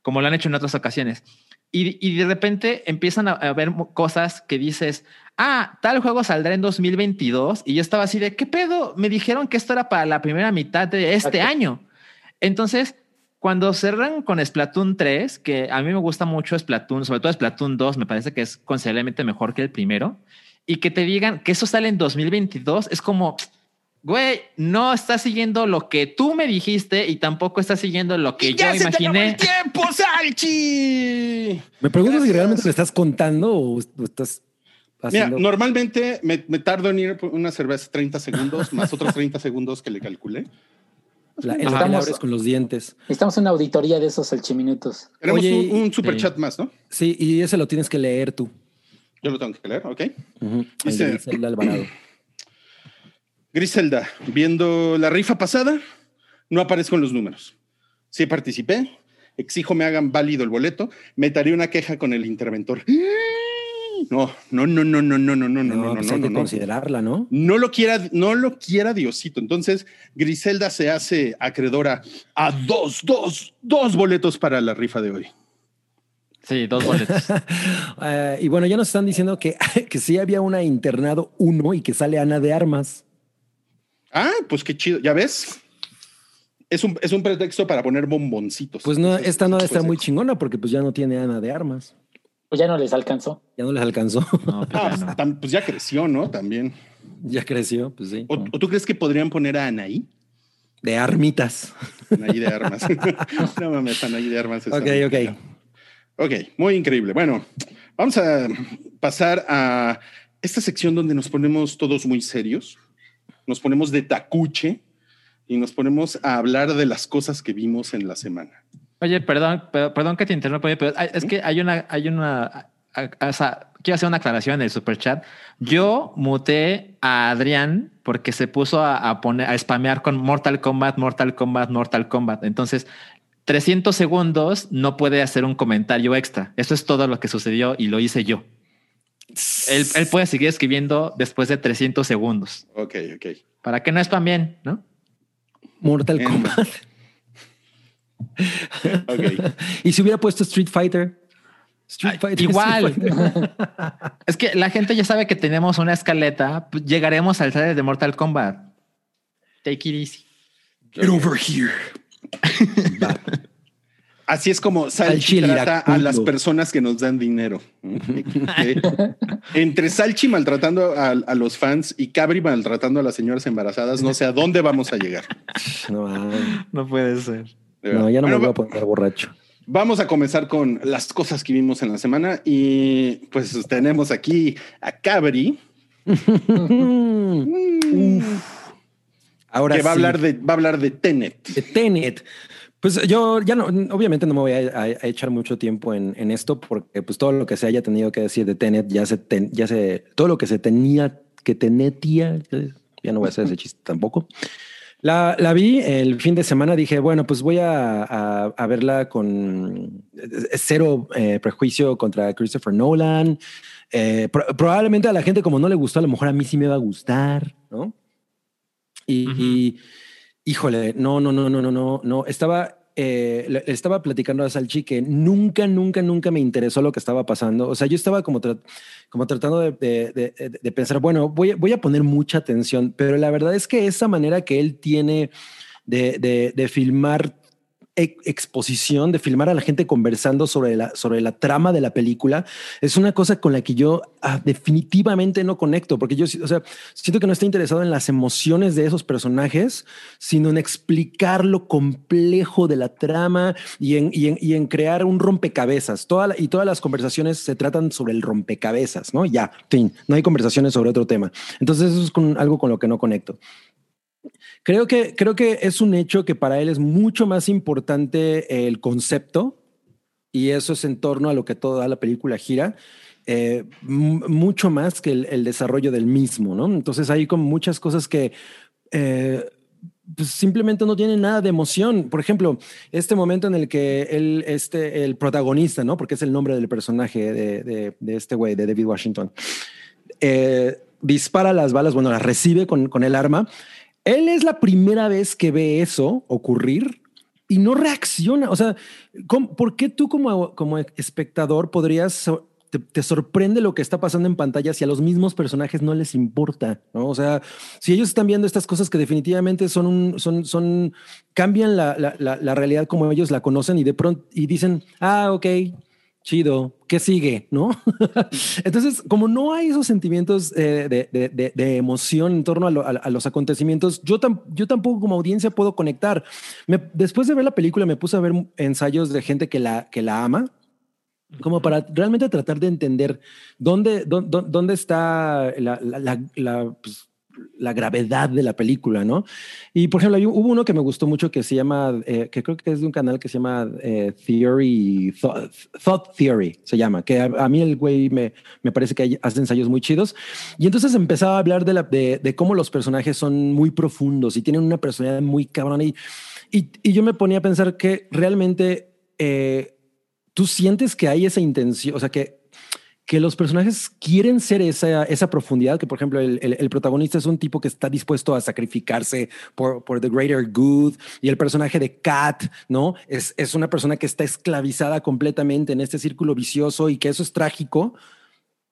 como lo han hecho en otras ocasiones. Y, y de repente empiezan a, a ver cosas que dices, ah, tal juego saldrá en 2022. Y yo estaba así de, ¿qué pedo? Me dijeron que esto era para la primera mitad de este Exacto. año. Entonces, cuando cerran con Splatoon 3, que a mí me gusta mucho Splatoon, sobre todo Splatoon 2, me parece que es considerablemente mejor que el primero, y que te digan que eso sale en 2022, es como, güey, no estás siguiendo lo que tú me dijiste y tampoco estás siguiendo lo que yo imaginé. tiempo, Salchi! Me pregunto si Gracias. realmente lo estás contando o, o estás Mira, haciendo... normalmente me, me tardo en ir por una cerveza 30 segundos, más otros 30 segundos que le calculé. La, el Estamos- con los dientes. Necesitamos una auditoría de esos salchiminutos. Tenemos Oye, un, un super sí. chat más, ¿no? Sí, y ese lo tienes que leer tú. Yo lo tengo que leer, ¿ok? Dice- Alvarado. Griselda, viendo la rifa pasada, no aparezco en los números. Sí participé, exijo me hagan válido el boleto, meteré una queja con el interventor. No, no, no, no, no, no, no, no, no, No, no, pues no, hay no, que no. considerarla, ¿no? No lo quiera, no lo quiera Diosito. Entonces, Griselda se hace acreedora a dos, dos, dos boletos para la rifa de hoy. Sí, dos boletos. Eh, y bueno, ya nos están diciendo que, que sí había una internado uno y que sale Ana de Armas. Ah, pues qué chido. ¿Ya ves? Es un, es un pretexto para poner bomboncitos. Pues no, Entonces, esta no está muy chingona porque pues ya no tiene Ana de Armas. Pues ya no les alcanzó. Ya no les alcanzó. No, pues ah, ya pues, no. tam- pues ya creció, ¿no? También. ya creció, pues sí. ¿O, o tú crees que podrían poner a Anaí? De armitas. Anaí de armas. no mames, Anaí de armas. Ok, ok. Ok, muy increíble. Bueno, vamos a pasar a esta sección donde nos ponemos todos muy serios, nos ponemos de tacuche y nos ponemos a hablar de las cosas que vimos en la semana. Oye, perdón, pero- perdón que te interrumpa, pero es que hay una, hay una, a- a- o sea, quiero hacer una aclaración en el super chat. Yo muté a Adrián porque se puso a, a poner, a spamear con Mortal Kombat, Mortal Kombat, Mortal Kombat. Entonces, 300 segundos no puede hacer un comentario extra. Eso es todo lo que sucedió y lo hice yo. Él, él puede seguir escribiendo después de 300 segundos. Ok, ok. Para que no spameen, ¿no? Mortal Kombat. Y si hubiera puesto Street Fighter. Street Ay, Fighter. igual. Street Fighter. Es que la gente ya sabe que tenemos una escaleta. pues, Llegaremos al trailer de Mortal Kombat. Take it easy. Get over here. Así es como Salchi trata a las personas que nos dan dinero. Entre Salchi maltratando a, a los fans y Cabri maltratando a las señoras embarazadas, no sé a dónde vamos a llegar. No, No puede ser. No, ya no me voy a poner borracho. Vamos a comenzar con las cosas que vimos en la semana y pues tenemos aquí a Cabri. Ahora que va a hablar de va a hablar de Tenet. de Tenet. Pues yo ya no, obviamente no me voy a, a- a echar mucho tiempo en, en esto porque pues todo lo que se haya tenido que decir de Tenet ya se, ten- ya se, todo lo que se tenía que tenetía, ya no voy a hacer ese chiste tampoco. La, la vi el fin de semana, dije, bueno, pues voy a, a- a verla con eh, cero eh, prejuicio contra Christopher Nolan. Eh, pro- probablemente a la gente como no le gustó, a lo mejor a mí sí me va a gustar, ¿no? Y, y, híjole, no, no, no, no, no, no, no. Estaba, eh, le, estaba platicando a Salchi que nunca, nunca, nunca me interesó lo que estaba pasando. O sea, yo estaba como, como tratando de, de- pensar, bueno, voy, voy a poner mucha atención, pero la verdad es que esa manera que él tiene de, filmar exposición, de filmar a la gente conversando sobre la, sobre la trama de la película, es una cosa con la que yo ah, definitivamente no conecto, porque yo, siento que no está interesado en las emociones de esos personajes, sino en explicar lo complejo de la trama y en, y en, y en crear un rompecabezas. Toda la- y todas las conversaciones se tratan sobre el rompecabezas, ¿no? Ya, no hay conversaciones sobre otro tema. Entonces eso es con, algo con lo que no conecto. Creo que, creo que es un hecho que para él es mucho más importante el concepto y eso es en torno a lo que toda la película gira, eh, mucho más que el, el desarrollo del mismo, ¿no? Entonces hay como muchas cosas que eh, pues simplemente no tienen nada de emoción. Por ejemplo, este momento en el que él, este, el protagonista, ¿no? Porque es el nombre del personaje de, de- de este güey, de David Washington, eh, dispara las balas, bueno, las recibe con, con el arma. Él es la primera vez que ve eso ocurrir y no reacciona. O sea, ¿cómo- ¿por qué tú como, como espectador podrías... Te, te sorprende lo que está pasando en pantalla si a los mismos personajes no les importa, ¿no? O sea, si ellos están viendo estas cosas que definitivamente son un, son, son, cambian la, la, la, la realidad como ellos la conocen y de pronto y dicen, ah, ok, chido, ¿qué sigue? ¿No? Entonces, como no hay esos sentimientos eh, de, de, de, de emoción en torno a, lo, a, a los acontecimientos, yo, tam, yo tampoco como audiencia puedo conectar. Me, después de ver la película me puse a ver ensayos de gente que la, que la ama, como para realmente tratar de entender dónde, dónde, dónde está la, la, la, la pues, la gravedad de la película, ¿no? Y por ejemplo, hubo uno que me gustó mucho que se llama, eh, que creo que es de un canal que se llama eh, Theory, Thought, Theory, se llama, que a, a mí el güey me, me, parece que hace ensayos muy chidos. Y entonces empezaba a hablar de, la, de, cómo los personajes son muy profundos y tienen una personalidad muy cabrona. Y, y, y yo me ponía a pensar que realmente eh, tú sientes que hay esa intención, o sea, que que los personajes quieren ser esa, esa profundidad, que por ejemplo el, el, protagonista es un tipo que está dispuesto a sacrificarse por, por the greater good y el personaje de Kat, ¿no? Es, es una persona que está esclavizada completamente en este círculo vicioso y que eso es trágico,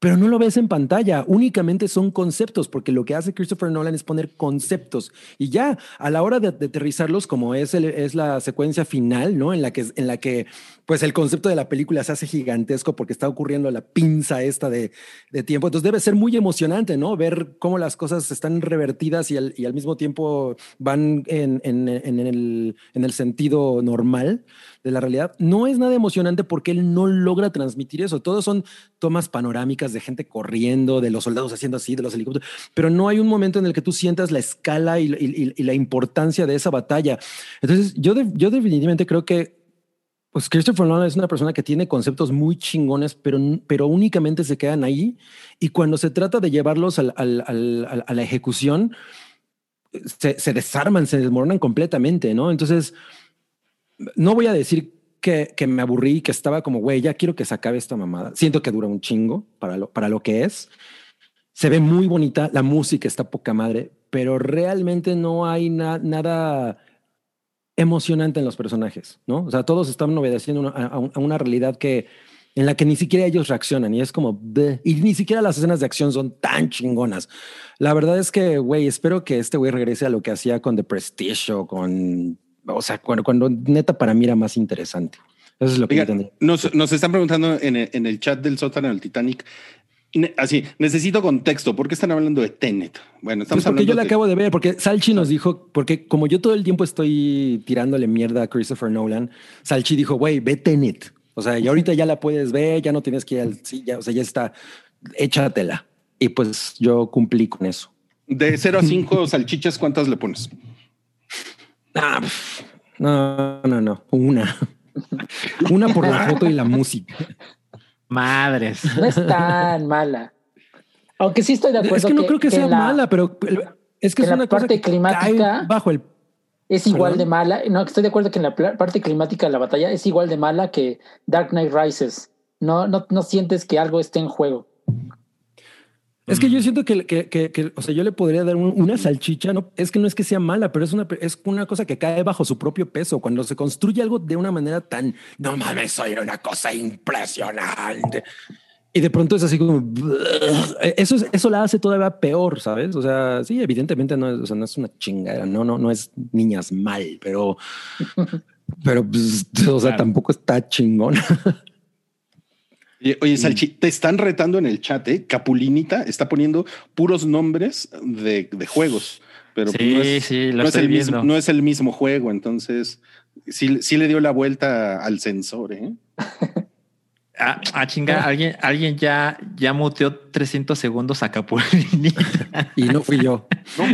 pero no lo ves en pantalla, únicamente son conceptos, porque lo que hace Christopher Nolan es poner conceptos y ya a la hora de, de aterrizarlos, como es, es la secuencia final, ¿no? En la que, en la que pues el concepto de la película se hace gigantesco porque está ocurriendo la pinza esta de, de tiempo. Entonces debe ser muy emocionante, ¿no? Ver cómo las cosas están revertidas y al, y al mismo tiempo van en, en, en, el, en el sentido normal de la realidad. No es nada emocionante porque él no logra transmitir eso. Todos son tomas panorámicas de gente corriendo, de los soldados haciendo así, de los helicópteros, pero no hay un momento en el que tú sientas la escala y, la importancia de esa batalla. Entonces, yo, yo definitivamente creo que pues Christopher Nolan es una persona que tiene conceptos muy chingones, pero, pero únicamente se quedan ahí. Y cuando se trata de llevarlos a la ejecución, se, desarman, se desmoronan completamente, ¿no? Entonces, no voy a decir que, que me aburrí, que estaba como, güey, ya quiero que se acabe esta mamada. Siento que dura un chingo para lo, para lo que es. Se ve muy bonita, la música está poca madre, pero realmente no hay na nada emocionante en los personajes, ¿no? O sea, todos están obedeciendo a, a una realidad que en la que ni siquiera ellos reaccionan y es como y ni siquiera las escenas de acción son tan chingonas. La verdad es que, güey, espero que este güey regrese a lo que hacía con The Prestige o con, o sea, cuando, cuando neta para mí era más interesante. Eso es lo que Oiga, yo tendría. Nos, nos están preguntando en el, en el, chat del sótano del Titanic. Ne- así, necesito contexto. ¿Por qué están hablando de Tenet? Bueno, estamos Pues porque yo hablando la de- acabo de ver, porque Salchi nos dijo, porque como yo todo el tiempo estoy tirándole mierda a Christopher Nolan, Salchi dijo, güey, ve Tenet. O sea, y ahorita ya la puedes ver, ya no tienes que ir al, sí, ya, o sea, ya está, échatela. Y pues yo cumplí con eso. De 0 a 5 salchichas, ¿cuántas le pones? Ah, no, no, no, una. Una por la foto y la música. Madres. No es tan mala. Aunque sí estoy de acuerdo. Es que no creo que, sea la- mala, pero es que que es la una cosa parte que climática- cae bajo el Es igual ¿Perdón? de mala. No, estoy de acuerdo que en la parte climática de la batalla es igual de mala que Dark Knight Rises. No, no, no sientes que algo esté en juego. Es que yo siento que, que, que- que, o sea, yo le podría dar un- una salchicha, no, es que no es que sea mala, pero es una, es una cosa que cae bajo su propio peso. Cuando se construye algo de una manera tan, no mames, soy una cosa impresionante. Y de pronto es así como, eso, es- eso la hace todavía peor, ¿sabes? O sea, sí, evidentemente no es, o sea, no es una chingadera, no, no, no es niñas mal, pero, pero, pues, o sea, Claro. tampoco está chingón. Oye, oye, Salchi, te están retando en el chat, ¿eh? Capulinita está poniendo puros nombres de, de juegos, pero Sí, no, es, sí, lo no, es estoy el mismo, viendo. no es el mismo juego, entonces sí, sí le dio la vuelta al sensor, ¿eh? Ah, ah, chinga, alguien, alguien ya, ya muteó 300 segundos a Capulinita. y no fui yo.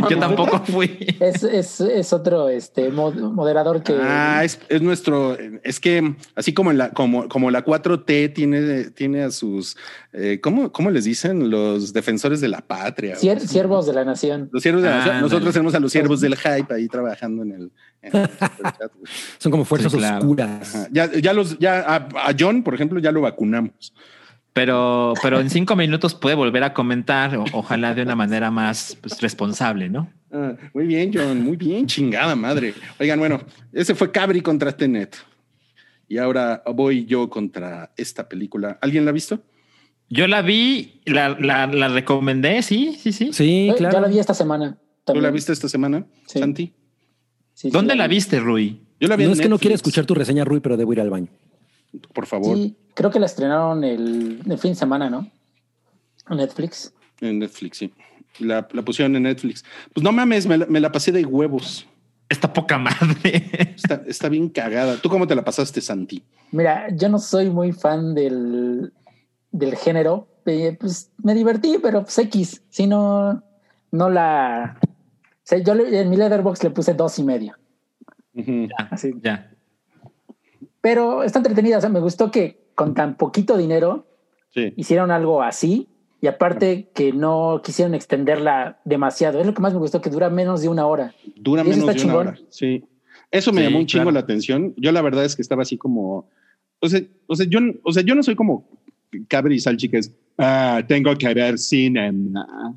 Yo tampoco fui. Es, es, es otro este, mod- moderador que. Ah, es, es nuestro, es que así como en la, como, como la 4T tiene, tiene a sus, eh, ¿cómo, ¿cómo les dicen? Los defensores de la patria. así. siervos de la nación. Los siervos de la nación. Ándale. Nosotros tenemos a los siervos del hype ahí trabajando en el, en el chat, güey. Son como fuerzas Sí, claro. oscuras. Ajá. Ya, ya los, ya a, a John, por ejemplo, ya lo vacunamos. Pero, pero en cinco minutos puede volver a comentar, o- ojalá de una manera más pues, responsable, ¿no? Ah, muy bien, John, muy bien, chingada madre. Oigan, bueno, ese fue Cabri contra Tenet. Y ahora voy yo contra esta película. ¿Alguien la ha visto? Yo la vi, la, la, la recomendé, sí, sí, sí. Sí, Eh, claro. Ya la vi esta semana. ¿Tú también. la viste esta semana, Sí. Santi? Sí, sí, ¿Dónde la vi. viste, Rui? Yo la vi No en es que no quiera escuchar tu reseña, Rui, pero debo ir al baño. Por favor, Sí, creo que la estrenaron el, el fin de semana, ¿no? En Netflix. en Netflix, sí. La, la pusieron en Netflix. Pues no mames, me la, me la pasé de huevos. Esta poca madre. Está, está bien cagada. ¿Tú cómo te la pasaste, Santi? Mira, yo no soy muy fan del, del género. Eh, pues me divertí, pero pues X. Si no, no la. O sea, yo le- en mi Letterbox le puse dos y medio. Ya, Así. ya. Pero está entretenida. O sea, me gustó que con tan poquito dinero Sí. hicieron algo así. Y aparte que no quisieron extenderla demasiado. Es lo que más me gustó, que dura menos de una hora. Dura menos de una hora. Sí. Eso me Sí, llamó un chingo claro. la atención. Yo la verdad es que estaba así como, o sea, o sea, yo, o sea, yo no soy como Cabri y Salchi que es, ah, tengo que ver cinema.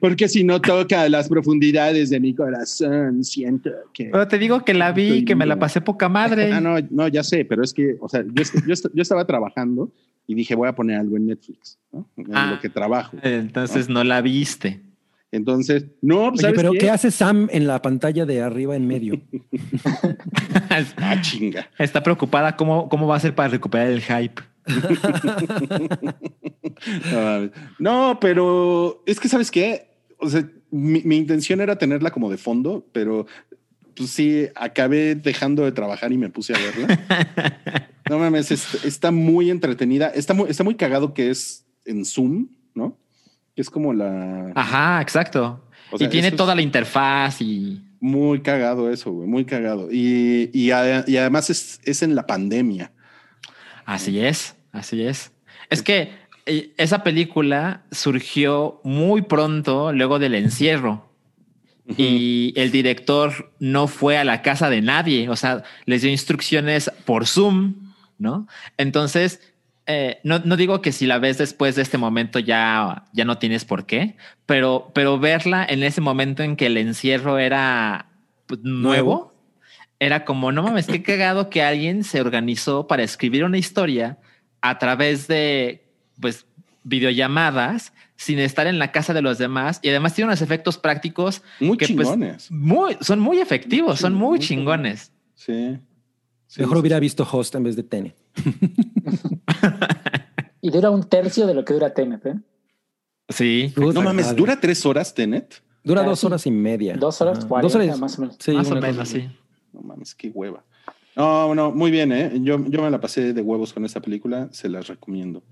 Porque si no toca las profundidades de mi corazón, siento que... Pero te digo que la vi que me la pasé poca madre. Ah, no, no, ya sé, pero es que, o sea, yo, yo, yo estaba trabajando y dije, voy a poner algo en Netflix, ¿no? En Ah. lo que trabajo. Entonces no la viste. Entonces, no, pues, Oye, ¿sabes pero qué? ¿qué hace Sam en la pantalla de arriba en medio? Ah, chinga. Está preocupada cómo, cómo va a ser para recuperar el hype. No, pero es que, ¿sabes qué? O sea, mi, mi intención era tenerla como de fondo, pero pues sí, acabé dejando de trabajar y me puse a verla. No mames, es- está muy entretenida. Está muy, está muy cagado que es en Zoom, ¿no? Que es como la... Ajá, exacto. O sea, y tiene toda la interfaz y Muy cagado eso, güey, muy cagado. Y, y, a- y además es, es en la pandemia. Así es, así es. Es que eh, esa película surgió muy pronto luego del encierro. Y el director no fue a la casa de nadie, o sea, les dio instrucciones por Zoom, ¿no? Entonces, eh, no, no digo que si la ves después de este momento ya, ya no tienes por qué, pero, pero verla en ese momento en que el encierro era pues, nuevo, era como, no mames, qué cagado que alguien se organizó para escribir una historia a través de, pues, videollamadas sin estar en la casa de los demás y además tiene unos efectos prácticos Muy que, pues, chingones. muy, son muy efectivos, son muy Muy chingones. Sí. Sí, Mejor sí, hubiera visto Host en vez de Tenet. Y dura un tercio de lo que dura Tenet, ¿eh? Sí. Puta No mames. ¿dura tres horas Tenet? Dura Ah, dos sí. horas y media. Dos horas cuarenta, Dos horas, más o menos. Sí, Más o menos, así. sí. No mames, qué hueva. No, no, muy bien, ¿eh? Yo, yo me la pasé de huevos con esta película, se las recomiendo.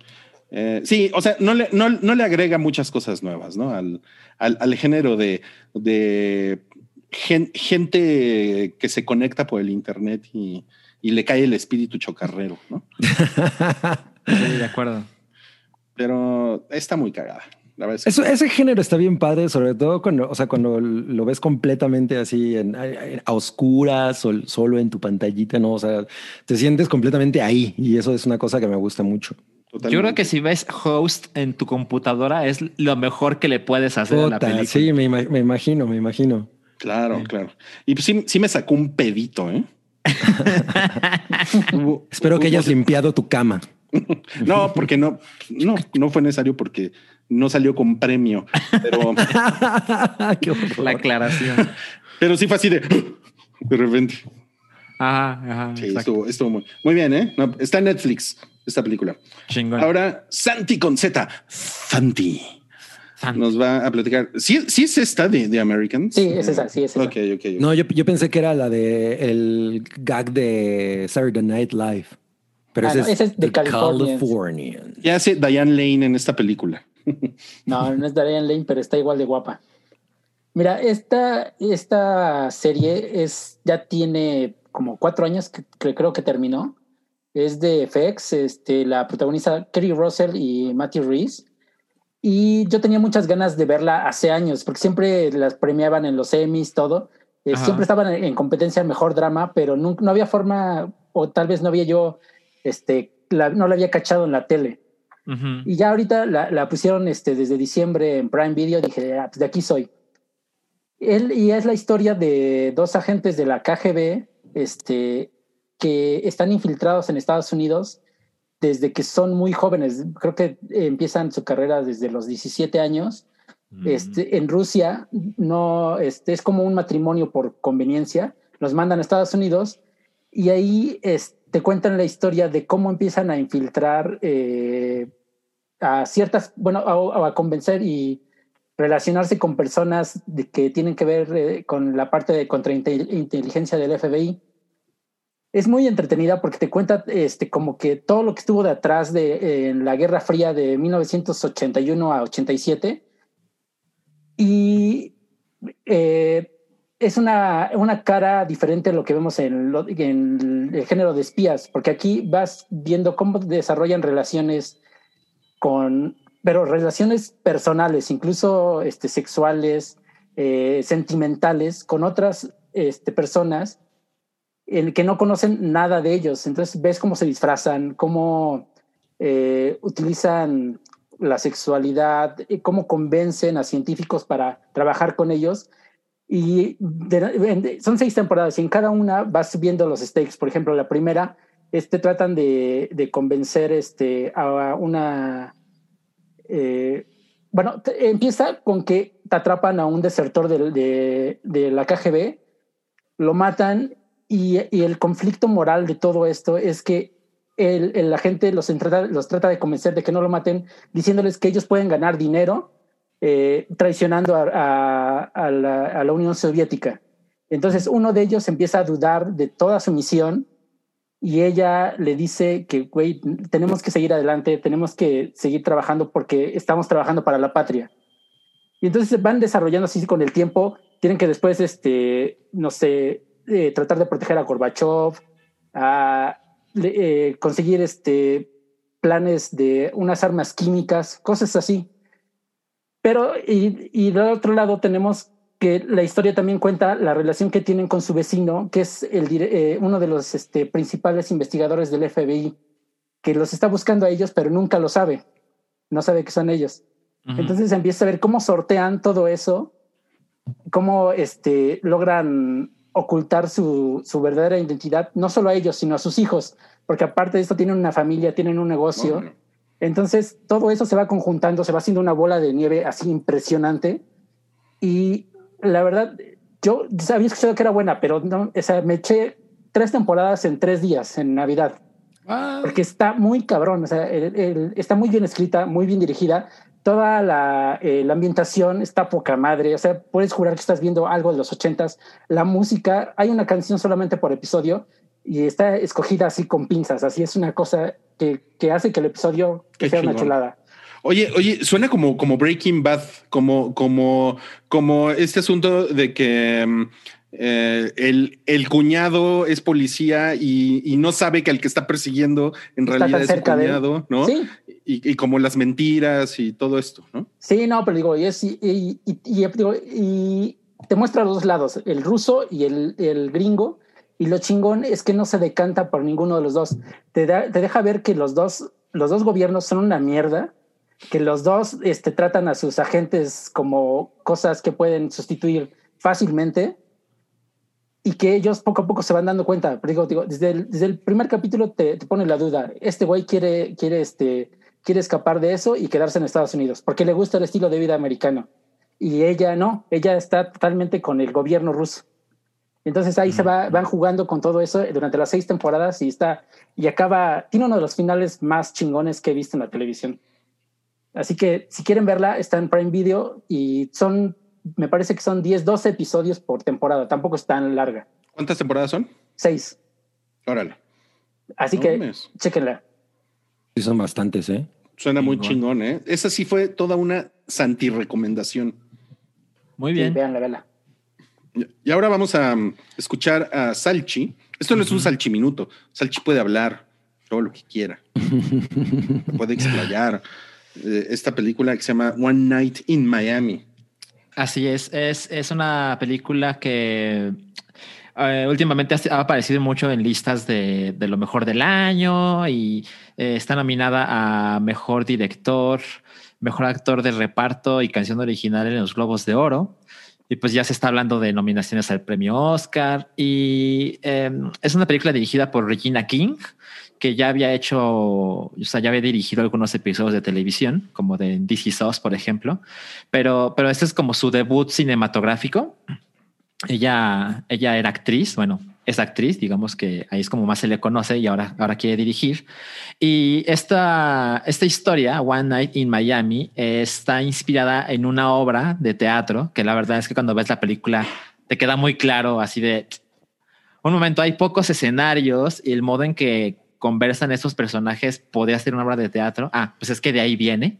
Eh, sí, o sea, no le, no, no le agrega muchas cosas nuevas, ¿no? Al, al, al género de, de gen- gente que se conecta por el Internet y, y le cae el espíritu chocarrero, ¿no? Sí, de acuerdo. Pero está muy cagada. La verdad es que Eso, ese género está bien padre, sobre todo cuando, o sea, cuando lo ves completamente así en, en- a oscuras o solo en tu pantallita, ¿no? O sea, te sientes completamente ahí y eso es una cosa que me gusta mucho. totalmente. Yo creo que si ves host en tu computadora es lo mejor que le puedes hacer a la Puta, película. sí, me, ima- me imagino, me imagino. Claro, claro. Y pues sí, sí me sacó un pedito, ¿eh? Hubo- Espero que hubo- hayas limpiado tu cama. No, porque no, no, no fue necesario porque no salió con premio, pero, Qué. La aclaración. pero sí fue así de, de repente. Ajá, ajá. Sí, exacto. estuvo, estuvo muy, muy bien, ¿eh? No, está en Netflix esta película. Chingón. Ahora, Santi con Z, Santi, nos va a platicar. ¿Sí, sí es esta de, de Americans? Sí, es esa, sí, es esa. Ok, ok. ok. No, yo, yo pensé que era la de el gag de Saturday Night Live. Pero Ah, ese, no, es ese es de The Californians. Californians. ¿Qué hace Diane Lane en esta película? No, no es Diane Lane, pero está igual de guapa. Mira, esta, esta serie es, ya tiene como cuatro años que, que creo que terminó. Es de FX, este, la protagonista Kerry Russell y Matthew Reese. Y yo tenía muchas ganas de verla hace años, porque siempre las premiaban en los Emmys, todo. Eh, siempre estaban en, en competencia mejor drama, pero no había forma, o tal vez no había yo, este, la- no la había cachado en la tele. Y ya ahorita la, la pusieron este, desde diciembre en Prime Video. Dije, ah, pues de aquí soy. Él, y es la historia de dos agentes de la KGB este, que están infiltrados en Estados Unidos desde que son muy jóvenes. Creo que empiezan su carrera desde los 17 años. Este, en Rusia no, este, es como un matrimonio por conveniencia. Los mandan a Estados Unidos y ahí es- te cuentan la historia de cómo empiezan a infiltrar eh, a ciertas, bueno, a, a convencer y relacionarse con personas de, que tienen que ver eh, con la parte de contrainteligencia del FBI. Es muy entretenida porque te cuenta este, como que todo lo que estuvo detrás de eh, en la Guerra Fría de 1981 a 87 y eh, es una, una cara diferente a lo que vemos en, lo- en el género de espías, porque aquí vas viendo cómo desarrollan relaciones con, pero relaciones personales, incluso este, sexuales, eh, sentimentales, con otras este, personas en que no conocen nada de ellos. Entonces ves cómo se disfrazan, cómo eh, utilizan la sexualidad, cómo convencen a científicos para trabajar con ellos. Y son seis temporadas y en cada una vas subiendo los stakes. Por ejemplo, la primera, este, tratan de, de convencer este, a una... eh, bueno, empieza con que te atrapan a un desertor del- de, de la KGB, lo matan y, y el conflicto moral de todo esto es que el, el- la gente los, trata, los trata de convencer de que no lo maten, diciéndoles que ellos pueden ganar dinero eh, traicionando a, a- a la, a la Unión Soviética. Entonces uno de ellos empieza a dudar de toda su misión y ella le dice que, güey, tenemos que seguir adelante, tenemos que seguir trabajando porque estamos trabajando para la patria. Y entonces van desarrollando así con el tiempo, tienen que después, este, no sé, eh, tratar de proteger a Gorbachev, eh, conseguir este, planes de unas armas químicas, cosas así. Pero, y, y del otro lado tenemos que la historia también cuenta la relación que tienen con su vecino, que es el, eh, uno de los este, principales investigadores del FBI, que los está buscando a ellos, pero nunca lo sabe. No sabe que son ellos. Ujú. Entonces empieza a ver cómo sortean todo eso, cómo este, logran ocultar su, su verdadera identidad, no solo a ellos, sino a sus hijos, porque aparte de esto tienen una familia, tienen un negocio. Entonces todo eso se va conjuntando, se va haciendo una bola de nieve así impresionante. Y la verdad, yo había escuchado que era buena, pero no, o sea, me eché tres temporadas en tres días en Navidad Ah, porque está muy cabrón, o sea, el- el- está muy bien escrita, muy bien dirigida, toda la, eh, la, ambientación está poca madre. O sea, puedes jurar que estás viendo algo de los ochentas. La música, hay una canción solamente por episodio y está escogida así con pinzas. Así es una cosa que, que hace que el episodio sea una chulada. Oye, oye, suena como, como Breaking Bad, como, como, como este asunto de que mm, eh, el, el, cuñado es policía y, y, no sabe que el que está persiguiendo en realidad es el cuñado, ¿no? Sí. Y, y, como las mentiras y todo esto, ¿no? Sí, no, pero digo, y, es, y, y, te muestra los dos lados, el ruso y el, el, gringo. Y lo chingón es que no se decanta por ninguno de los dos. Te, da, te deja ver que los dos, los dos gobiernos son una mierda que los dos este, tratan a sus agentes como cosas que pueden sustituir fácilmente y que ellos poco a poco se van dando cuenta. Pero digo, digo desde, el, desde el primer capítulo te, te pone la duda. Este güey quiere, quiere, este, quiere escapar de eso y quedarse en Estados Unidos porque le gusta el estilo de vida americano. Y ella no, ella está totalmente con el gobierno ruso. Entonces ahí se va, van jugando con todo eso durante las seis temporadas y está y acaba, tiene uno de los finales más chingones que he visto en la televisión. Así que si quieren verla, está en Prime Video y son, me parece que son 10, 12 episodios por temporada. Tampoco es tan larga. ¿Cuántas temporadas son? Seis. Órale. Así no que mes. chéquenla. Sí, son bastantes, ¿eh? Suena muy chingón, ¿eh? Esa sí fue toda una santi recomendación. Muy bien. Sí, vean la vela. Y ahora vamos a um, escuchar a Salchi. Esto no es un salchiminuto. Salchi puede hablar todo lo que quiera. puede explayar. Esta película que se llama One Night in Miami. Así es, es, es una película que eh, últimamente ha aparecido mucho en listas de, de lo mejor del año y eh, está nominada a mejor director, mejor actor de reparto y canción original en los Globos de Oro. Y pues ya se está hablando de nominaciones al premio Oscar. Y eh, es una película dirigida por Regina King, que ya había hecho, o sea, ya había dirigido algunos episodios de televisión, como de DC Sauce, por ejemplo, pero, pero este es como su debut cinematográfico. Ella, ella era actriz, bueno, es actriz, digamos que ahí es como más se le conoce y ahora, ahora quiere dirigir. Y esta, esta historia, One Night in Miami, está inspirada en una obra de teatro que la verdad es que cuando ves la película te queda muy claro así de un momento, hay pocos escenarios y el modo en que conversan esos personajes podría ser una obra de teatro. Ah, pues es que de ahí viene.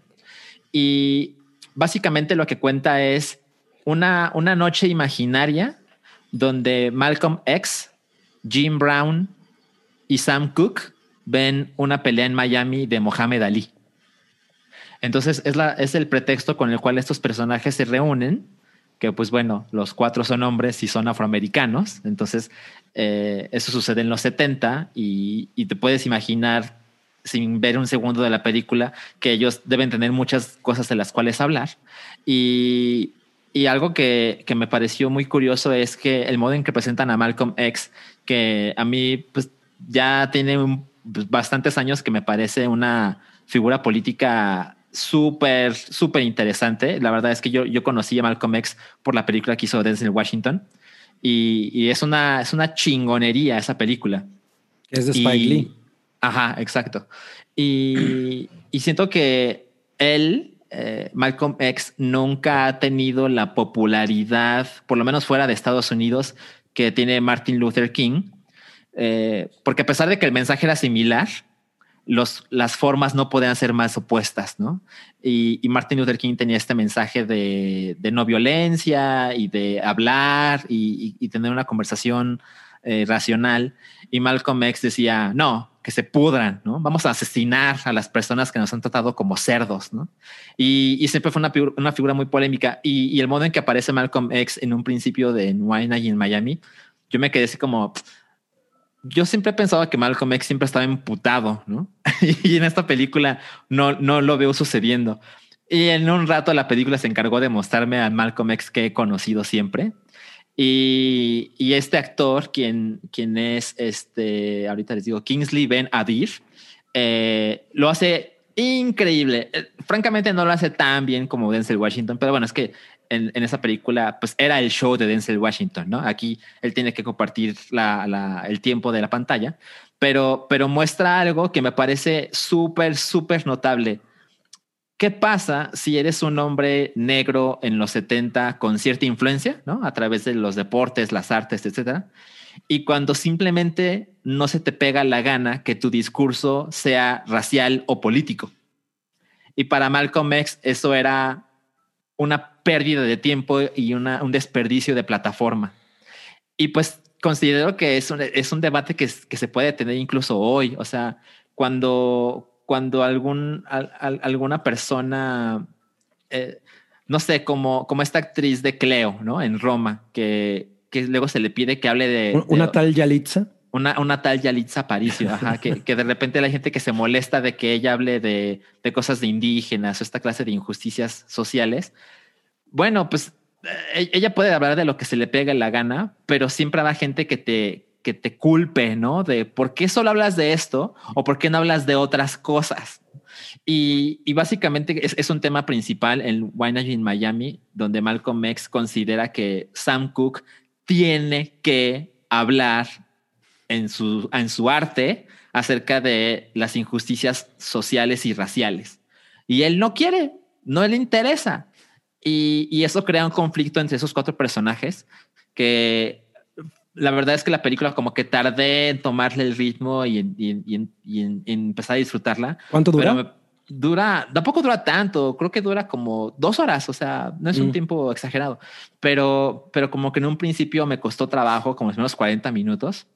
Y básicamente lo que cuenta es una, una noche imaginaria donde Malcolm X, Jim Brown y Sam Cooke ven una pelea en Miami de Mohamed Ali. Entonces es, la, es el pretexto con el cual estos personajes se reúnen, que pues bueno, los cuatro son hombres y son afroamericanos, entonces eh, eso sucede en los 70 y, te puedes imaginar sin ver un segundo de la película que ellos deben tener muchas cosas de las cuales hablar. Y, algo que, me pareció muy curioso es que el modo en que presentan a Malcolm X, que a mí pues, ya tiene pues, bastantes años que me parece una figura política súper, súper interesante. La verdad es que yo, yo conocí a Malcolm X por la película que hizo Denzel Washington. Y, y, es, una, es una chingonería esa película. Es de Spike y, Lee. Ajá, exacto. Y, y siento que él, eh, Malcolm X, nunca ha tenido la popularidad, por lo menos fuera de Estados Unidos, que tiene Martin Luther King. Eh, porque a pesar de que el mensaje era similar, las formas no podían ser más opuestas, ¿no? Y, Martin Luther King tenía este mensaje de, no violencia y de hablar y, tener una conversación eh, racional. Y Malcolm X decía, no, que se pudran, ¿no? Vamos a asesinar a las personas que nos han tratado como cerdos, ¿no? Y, y siempre fue una, figura muy polémica. Y, y, el modo en que aparece Malcolm X en un principio de Wine y en Miami, yo me quedé así como, yo siempre pensaba que Malcolm X siempre estaba emputado, ¿no? y en esta película no, no lo veo sucediendo. Y en un rato la película se encargó de mostrarme a Malcolm X que he conocido siempre. Y, y este actor, quien, quien es este, ahorita les digo, Kingsley Ben Adir, eh, lo hace increíble. Eh, francamente no lo hace tan bien como Denzel Washington, pero bueno, es que en, en, esa película, pues era el show de Denzel Washington, ¿no? Aquí él tiene que compartir la, la, el tiempo de la pantalla, pero, pero muestra algo que me parece súper, súper notable. ¿Qué pasa si eres un hombre negro en los 70 con cierta influencia, ¿no? A través de los deportes, las artes, etcétera. Y cuando simplemente no se te pega la gana que tu discurso sea racial o político. Y para Malcolm X eso era una pérdida de tiempo y una, un desperdicio de plataforma. Y pues considero que es un, es un debate que, que se puede tener incluso hoy. O sea, cuando, cuando algún, al, alguna persona, eh, no sé, como, como esta actriz de Cleo, ¿no? En Roma, que, que luego se le pide que hable de... ¿Una tal Yalitza? Una, una tal Yalitza Aparicio, ajá, que, que, de repente hay gente que se molesta de que ella hable de, de cosas de indígenas o esta clase de injusticias sociales. Bueno, pues eh, ella puede hablar de lo que se le pega la gana, pero siempre habrá gente que te, que te culpe, ¿no? De por qué solo hablas de esto o por qué no hablas de otras cosas. Y, y básicamente es, es, un tema principal en Wine in Miami, donde Malcolm X considera que Sam Cooke tiene que hablar en su, en su arte acerca de las injusticias sociales y raciales. Y él no quiere, no le interesa. Y, y eso crea un conflicto entre esos cuatro personajes que la verdad es que la película como que tardé en tomarle el ritmo y en, y en, y en, en empezar a disfrutarla. ¿Cuánto dura? Dura, tampoco dura tanto, creo que dura como dos horas, o sea, no es un mm. tiempo exagerado, pero, pero como que en un principio me costó trabajo, como unos 40 minutos,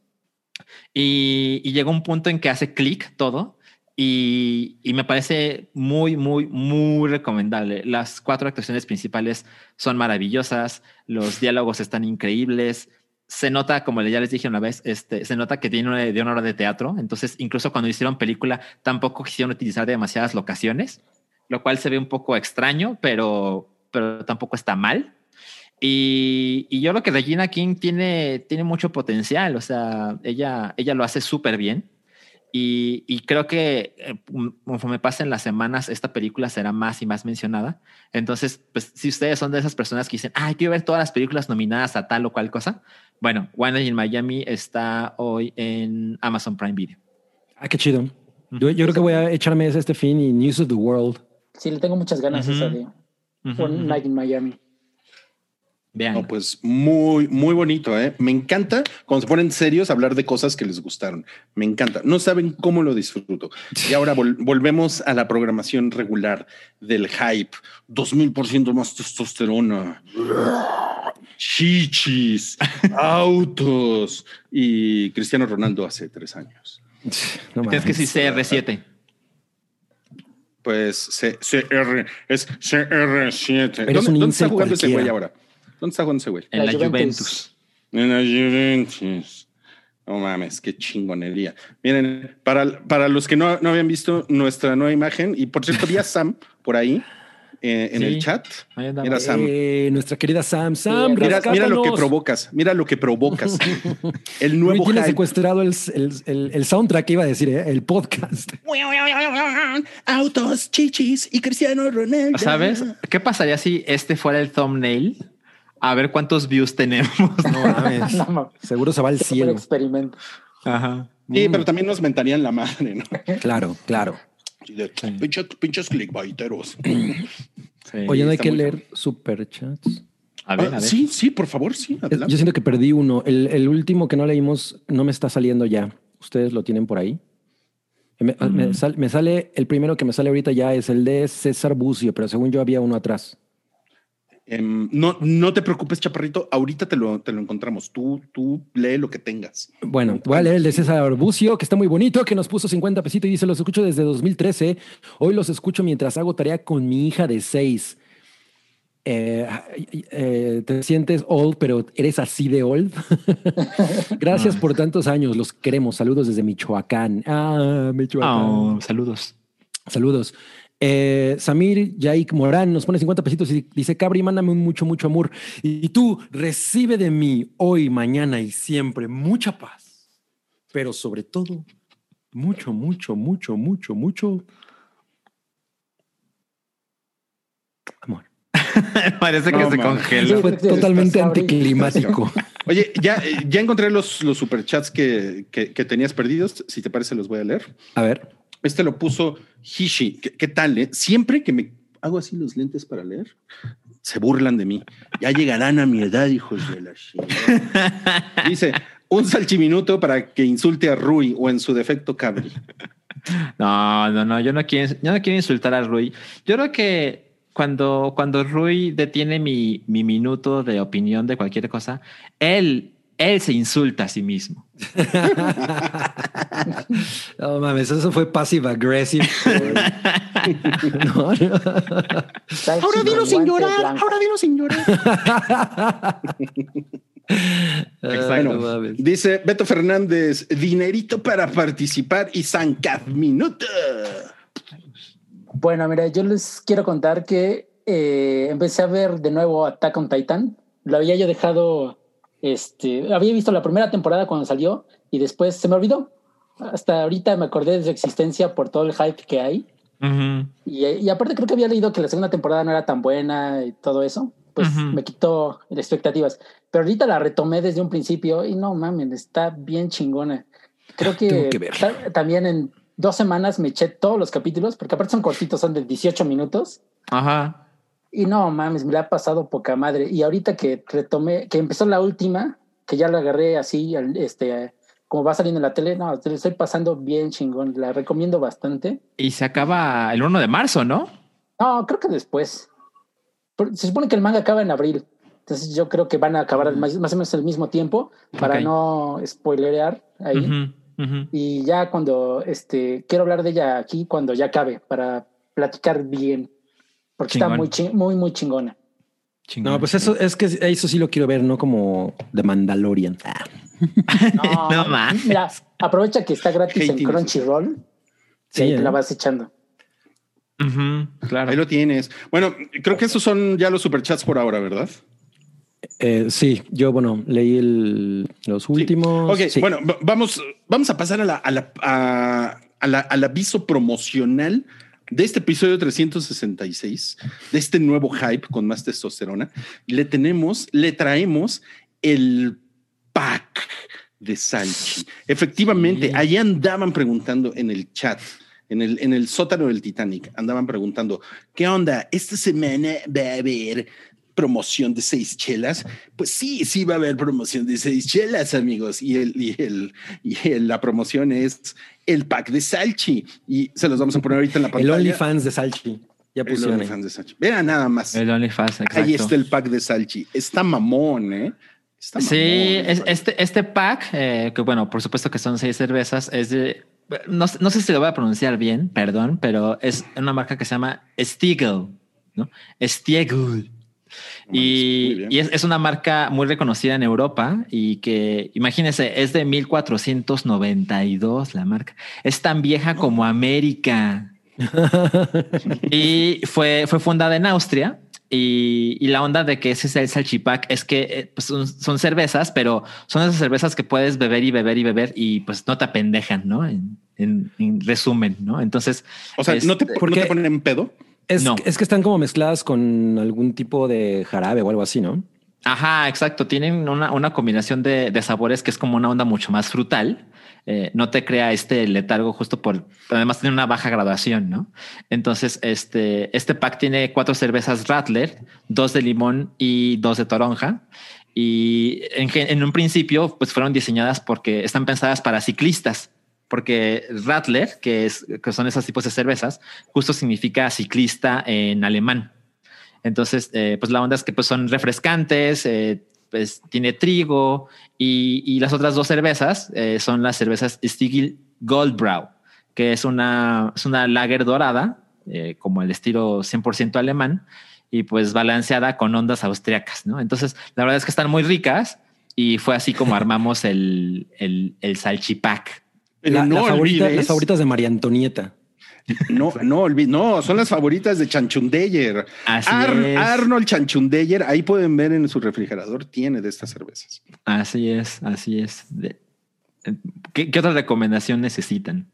y, y llegó un punto en que hace clic todo. Y, me parece muy, muy, muy recomendable. Las cuatro actuaciones principales son maravillosas, los diálogos están increíbles, se nota, como ya les dije una vez, este, se nota que tiene una, de hora de teatro. Entonces, incluso cuando hicieron película, tampoco quisieron utilizar demasiadas locaciones, lo cual se ve un poco extraño, pero, pero tampoco está mal. Y, y yo lo que Regina King tiene, tiene mucho potencial. O sea, ella, ella lo hace súper bien. Y, y, creo que eh, conforme pasen las semanas, esta película será más y más mencionada. Entonces, pues si ustedes son de esas personas que dicen, ay, quiero ver todas las películas nominadas a tal o cual cosa, bueno, One in Miami está hoy en Amazon Prime Video. Ah, qué chido. Yo, yo creo que voy a echarme ese este fin y News of the World. Sí, le tengo muchas ganas uh -huh. esa de uh -huh. One Night in Miami. Vean. No, pues muy, muy bonito. ¿eh? Me encanta cuando se ponen serios hablar de cosas que les gustaron. Me encanta. No saben cómo lo disfruto. Y ahora vol volvemos a la programación regular del hype. 2000% más testosterona. Chichis, autos y Cristiano Ronaldo hace tres años. No es que sí CR7. Pues CR es CR7. ¿Dónde, ¿dónde está jugando ese güey ahora? ¿Dónde está jugando ese güey? En la, la Juventus. Juventus. En la Juventus. No mames, qué chingonería. Miren, para, para los que no, no habían visto nuestra nueva imagen, y por cierto, vi a Sam por ahí eh, en sí, el chat. Mira, Sam. Eh, nuestra querida Sam. Sam, mira, mira, lo que provocas. Mira lo que provocas. el nuevo Tiene secuestrado el, el, el, el, soundtrack, iba a decir, ¿eh? el podcast. Autos, chichis y Cristiano Ronaldo. ¿Sabes? ¿Qué pasaría si este fuera el thumbnail? A ver cuántos views tenemos. No mames. no, Seguro se va al cielo. experimento. Ajá. Sí, mm. pero también nos mentarían la madre, ¿no? Claro, claro. De, sí. pinches, pinches clickbaiteros. Sí, Oye, no hay que leer superchats. A ver, ah, a ver. Sí, sí, por favor, sí. Adelante. Yo siento que perdí uno. El, el, último que no leímos no me está saliendo ya. ¿Ustedes lo tienen por ahí? Me, mm. me, sal, me, sale, el primero que me sale ahorita ya es el de César Bucio, pero según yo había uno atrás. Um, no, no te preocupes, Chaparrito. Ahorita te lo, te lo encontramos. Tú, tú lee lo que tengas. Bueno, voy a leer el de César Bucio, que está muy bonito, que nos puso 50 pesitos y dice: Los escucho desde 2013. Hoy los escucho mientras hago tarea con mi hija de 6. Eh, eh, te sientes old, pero eres así de old. Gracias ah. por tantos años. Los queremos. Saludos desde Michoacán. Ah, Michoacán. Oh, saludos. Saludos. Eh, Samir Yaik Morán nos pone 50 pesitos y dice, Cabri, mándame un mucho, mucho amor. Y tú recibe de mí hoy, mañana y siempre mucha paz, pero sobre todo mucho, mucho, mucho, mucho, mucho amor. Parece que no, se congeló. Fue totalmente anticlimático. Oye, ya, ya encontré los, los superchats que, que, que tenías perdidos. Si te parece, los voy a leer. A ver. Este lo puso Hishi, ¿qué, tal? eh? Siempre que me hago así los lentes para leer, se burlan de mí. Ya llegarán a mi edad, hijos de la chingada. Dice, un salchiminuto para que insulte a Rui o en su defecto Cabri. No, no, no, yo no quiero, yo no quiero insultar a Rui. Yo creo que cuando, cuando Rui detiene mi, mi minuto de opinión de cualquier cosa, él, él se insulta a sí mismo. No mames, eso fue passive aggressive. no, no. Salchi Ahora dilo sin llorar, blanco. ahora dilo sin llorar. No mames. dice Beto Fernández, dinerito para participar y Sancad Minuto. Bueno, mira, yo les quiero contar que eh, empecé a ver de nuevo Attack on Titan. Lo había yo dejado, este, había visto la primera temporada cuando salió y después se me olvidó. Hasta ahorita me acordé de su existencia por todo el hype que hay. Ujú. Y, y aparte creo que había leído que la segunda temporada no era tan buena y todo eso. Pues Ujú. me quitó las expectativas. Pero ahorita la retomé desde un principio y no mames, está bien chingona. Creo que, Tengo que ta- también en dos semanas me eché todos los capítulos, porque aparte son cortitos, son de 18 minutos. Ajá. Y no mames, me la ha pasado poca madre. Y ahorita que retomé, que empezó la última, que ya la agarré así, este, como va saliendo en la tele, no, te la estoy pasando bien chingón. La recomiendo bastante. Y se acaba el 1 de marzo, ¿no? No, creo que después. Se supone que el manga acaba en abril. Entonces yo creo que van a acabar más, más o menos al mismo tiempo para no spoilerear ahí. Ujú. Y ya cuando este quiero hablar de ella aquí cuando ya acabe para platicar bien. Porque está muy, muy, muy chingona. Chingón. No, pues eso es que eso sí lo quiero ver, no como The Mandalorian. Ah. No, No mames. Mira, aprovecha que está gratis en Hating. Crunchyroll. Sí, y ahí te ¿eh? la vas echando. Claro. Ahí lo tienes. Bueno, creo que esos son ya los superchats por ahora, ¿verdad? Eh, sí, yo, bueno, leí el- los últimos. Ok, Sí. bueno, va- vamos, vamos a pasar a la, a la- a- a la- al aviso promocional de este episodio 366, de este nuevo hype con más testosterona. Le tenemos, le traemos el pack de Salchi. Efectivamente, Sí. ahí andaban preguntando en el chat. En el, en el sótano del Titanic andaban preguntando, ¿qué onda? ¿Esta semana va a haber promoción de seis chelas? Pues sí, sí va a haber promoción de seis chelas, amigos. Y, el, y, el, y el- la promoción es el pack de Salchi. Y se los vamos a poner ahorita en la el pantalla. OnlyFans de Salchi. Ya El pusieron. ahí. OnlyFans de Salchi. Vean nada más. El OnlyFans, exacto. Ahí está el pack de Salchi. Está mamón, ¿eh? Está Sí, mamón, es- vale. este, este pack, eh, que bueno, por supuesto que son seis cervezas, es de. No, sé- no sé si lo voy a pronunciar bien, perdón, pero es una marca que se llama Stiegel, ¿no? Stiegel. Y, es, es una marca muy reconocida en Europa y que, imagínense, es de 1492 la marca. Es tan vieja como América. y fue, fue fundada en Austria. Y, y la onda de que ese es el salchipack es que eh, pues son, son cervezas, pero son esas cervezas que puedes beber y beber y beber y pues no te apendejan, ¿no? En, en- en resumen, ¿no? Entonces, O sea, ¿no te, este, ¿no te porque- ponen en pedo? Es, No. es que están como mezcladas con algún tipo de jarabe o algo así, ¿no? Ajá, exacto. Tienen una, una combinación de, de sabores que es como una onda mucho más frutal. Eh, no te crea este letargo justo por, además tiene una baja graduación, ¿no? Entonces, este, este pack tiene cuatro cervezas Rattler, dos de limón y dos de toronja. Y en, en un principio, pues fueron diseñadas porque están pensadas para ciclistas, porque Rattler, que, es, que son esos tipos de cervezas, justo significa ciclista en alemán. Entonces, eh, pues la onda es que pues son refrescantes, eh, pues tiene trigo y, y las otras dos cervezas eh, son las cervezas Stiegel Goldbrau, que es una, es una lager dorada, eh, como el estilo 100% alemán y pues balanceada con ondas austriacas, ¿no? Entonces, la verdad es que están muy ricas y fue así como armamos el, el, el salchipack. Pero La- no la favorita- olvides, las favoritas de María Antonieta. No, no olvides, no, son las favoritas de Chanchundeyer. Ar-. Arnold Chanchundeyer, ahí pueden ver en su refrigerador, tiene de estas cervezas. Así es, así es. De- ¿Qué, qué otra recomendación necesitan?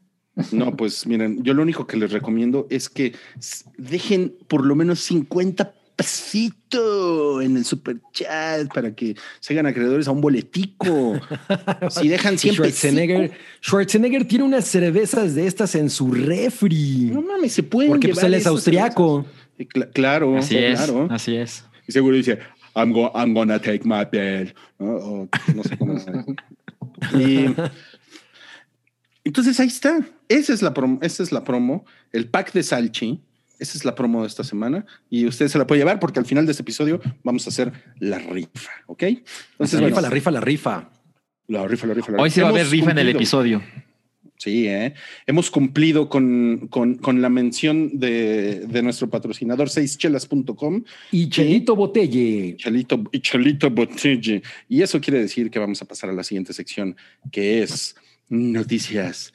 No, pues miren, yo lo único que les recomiendo es que dejen por lo menos 50 pesito en el super chat para que se hagan acreedores a un boletico. si dejan siempre. Schwarzenegger, Schwarzenegger tiene unas cervezas de estas en su refri. No mames, se pueden. Porque pues, él es austriaco. Eh, claro, así es, claro. Así es. Y seguro dice, I'm, go, I'm gonna take my pill. ¿no? No sé cómo se y, Entonces ahí está. Esa es la promo, esa es la promo. El pack de Salchi esa es la promo de esta semana y usted se la puede llevar porque al final de este episodio vamos a hacer la rifa, ¿ok? Entonces, la rifa, la rifa, la rifa. La rifa, la rifa, la rifa. Hoy se va a ver rifa en el episodio. Sí, ¿eh? hemos cumplido con, con, la mención de, de, nuestro patrocinador seischelas.com. Y Chelito Botelle. Chelito, y Chelito Botelle. Y eso quiere decir que vamos a pasar a la siguiente sección, que es noticias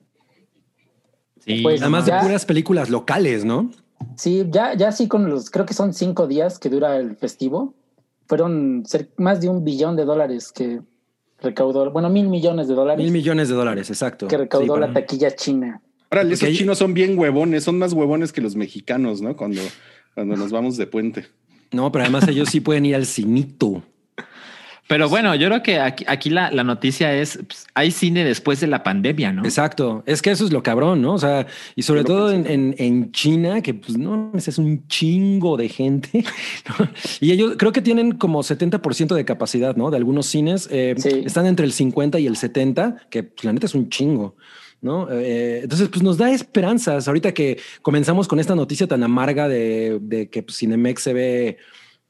Pues Además Ya. de puras películas locales, ¿no? Sí, ya, ya sí con los, creo que son cinco días que dura el festivo. Fueron más de un billón de dólares que recaudó, bueno, mil millones de dólares Mil millones de dólares, exacto. que recaudó Sí, la taquilla china. Ahora, esos chinos son bien huevones, son más huevones que los mexicanos, ¿no? Cuando, cuando nos vamos de puente. No, pero además ellos sí pueden ir al cinito. Pero bueno, yo creo que aquí, aquí la, la noticia es, pues, hay cine después de la pandemia, ¿no? Exacto. Es que eso es lo cabrón, ¿no? O sea, y sobre todo en, en- en China, que pues no es un chingo de gente. ¿no? Y ellos creo que tienen como 70% de capacidad, ¿no? De algunos cines eh, Sí. están entre el 50 y el 70, que pues, la neta es un chingo. ¿No? Eh, entonces, pues nos da esperanzas. Ahorita que comenzamos con esta noticia tan amarga de, de que pues, Cinemex se ve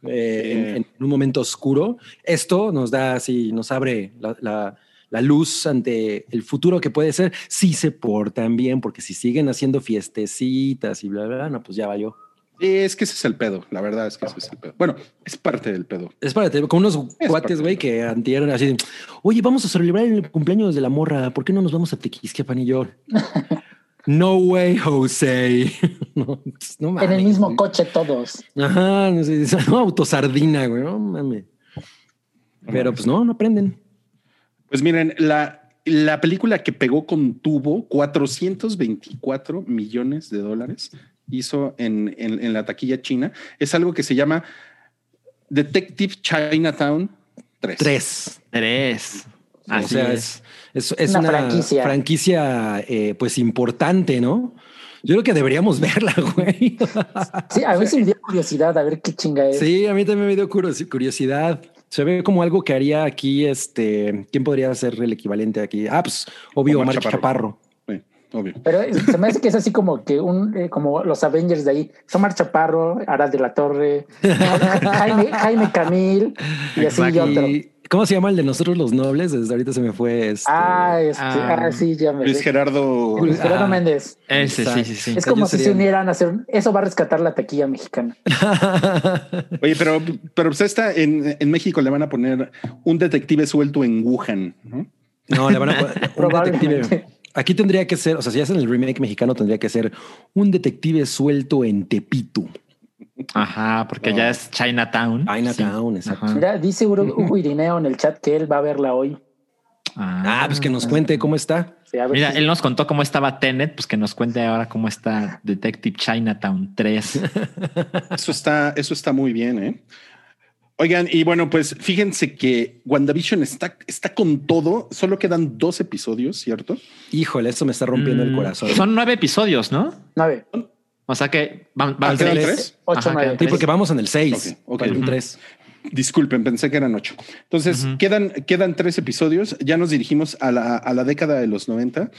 eh, en, en un momento oscuro, esto nos da así, nos abre la, la- la luz ante el futuro que puede ser si se portan bien, porque si siguen haciendo fiestecitas y bla, bla, bla, no, pues ya valió. Sí, es que ese es el pedo. La verdad es que ese es el pedo. Bueno, es parte del pedo. Es para con unos Es cuates, parte güey, que antier así, oye, vamos a celebrar el cumpleaños de la morra, ¿por qué no nos vamos a Tequisquiapan y yo? No way, Jose. Pues, en el mismo coche todos. Ajá, no sé, no, autosardina, güey, no mames. Pero pues no, no aprenden. Pues miren, la, la película que pegó con tubo 424 millones de dólares hizo en, en, en la taquilla china es algo que se llama Detective Chinatown 3. 3. 3. O sea, es, una, franquicia, eh, pues importante, ¿no? Yo creo que deberíamos verla, güey. Sí, a mí sí me dio curiosidad a ver qué chinga es. Sí, a mí también me dio curiosidad. Se ve como algo que haría aquí, este, ¿quién podría ser el equivalente aquí? Ah, pues, obvio, Omar, Chaparro. Obvio. Pero eh, se me hace que es así como que un, eh, como los Avengers de ahí. Omar Chaparro, Aras de la Torre, Jaime, Jaime Camil y así y otro. ¿Cómo se llama el de nosotros los nobles? Desde ahorita se me fue. Este... Ah, este, Ah. ah, sí, ya me Luis Gerardo. Luis Gerardo Ah. Méndez. Ese, sí, sí, sí. Es como si se unieran a hacer. Eso va a rescatar la taquilla mexicana. Oye, pero, pero pues esta en, en México le van a poner un detective suelto en Wuhan. ¿no? No, le van a poner un detective. Aquí tendría que ser, o sea, si hacen el remake mexicano, tendría que ser un detective suelto en Tepito. Ajá, porque ya es Chinatown. Chinatown, Sí. exacto. Ajá. Mira, dice Hugo, Irineo en el chat que él va a verla hoy. Ah, pues que nos cuente cómo está. Sí, Mira, si- él nos contó cómo estaba Tenet, pues que nos cuente ahora cómo está Detective Chinatown 3. Eso está, eso está muy bien, ¿eh? Oigan, y bueno, pues fíjense que WandaVision está, está con todo. Solo quedan dos episodios, ¿cierto? Híjole, eso me está rompiendo el Mm, corazón. Son nueve episodios, ¿no? Nueve, O sea que van, van ¿quedan tres. tres? ocho, Ajá, nueve. quedan Sí, tres. porque vamos en el 6. Ok, ok. Falta un Ujú. 3. Disculpen, pensé que eran ocho. Entonces, Ujú. quedan, quedan tres episodios. Ya nos dirigimos a la, a la década de los 90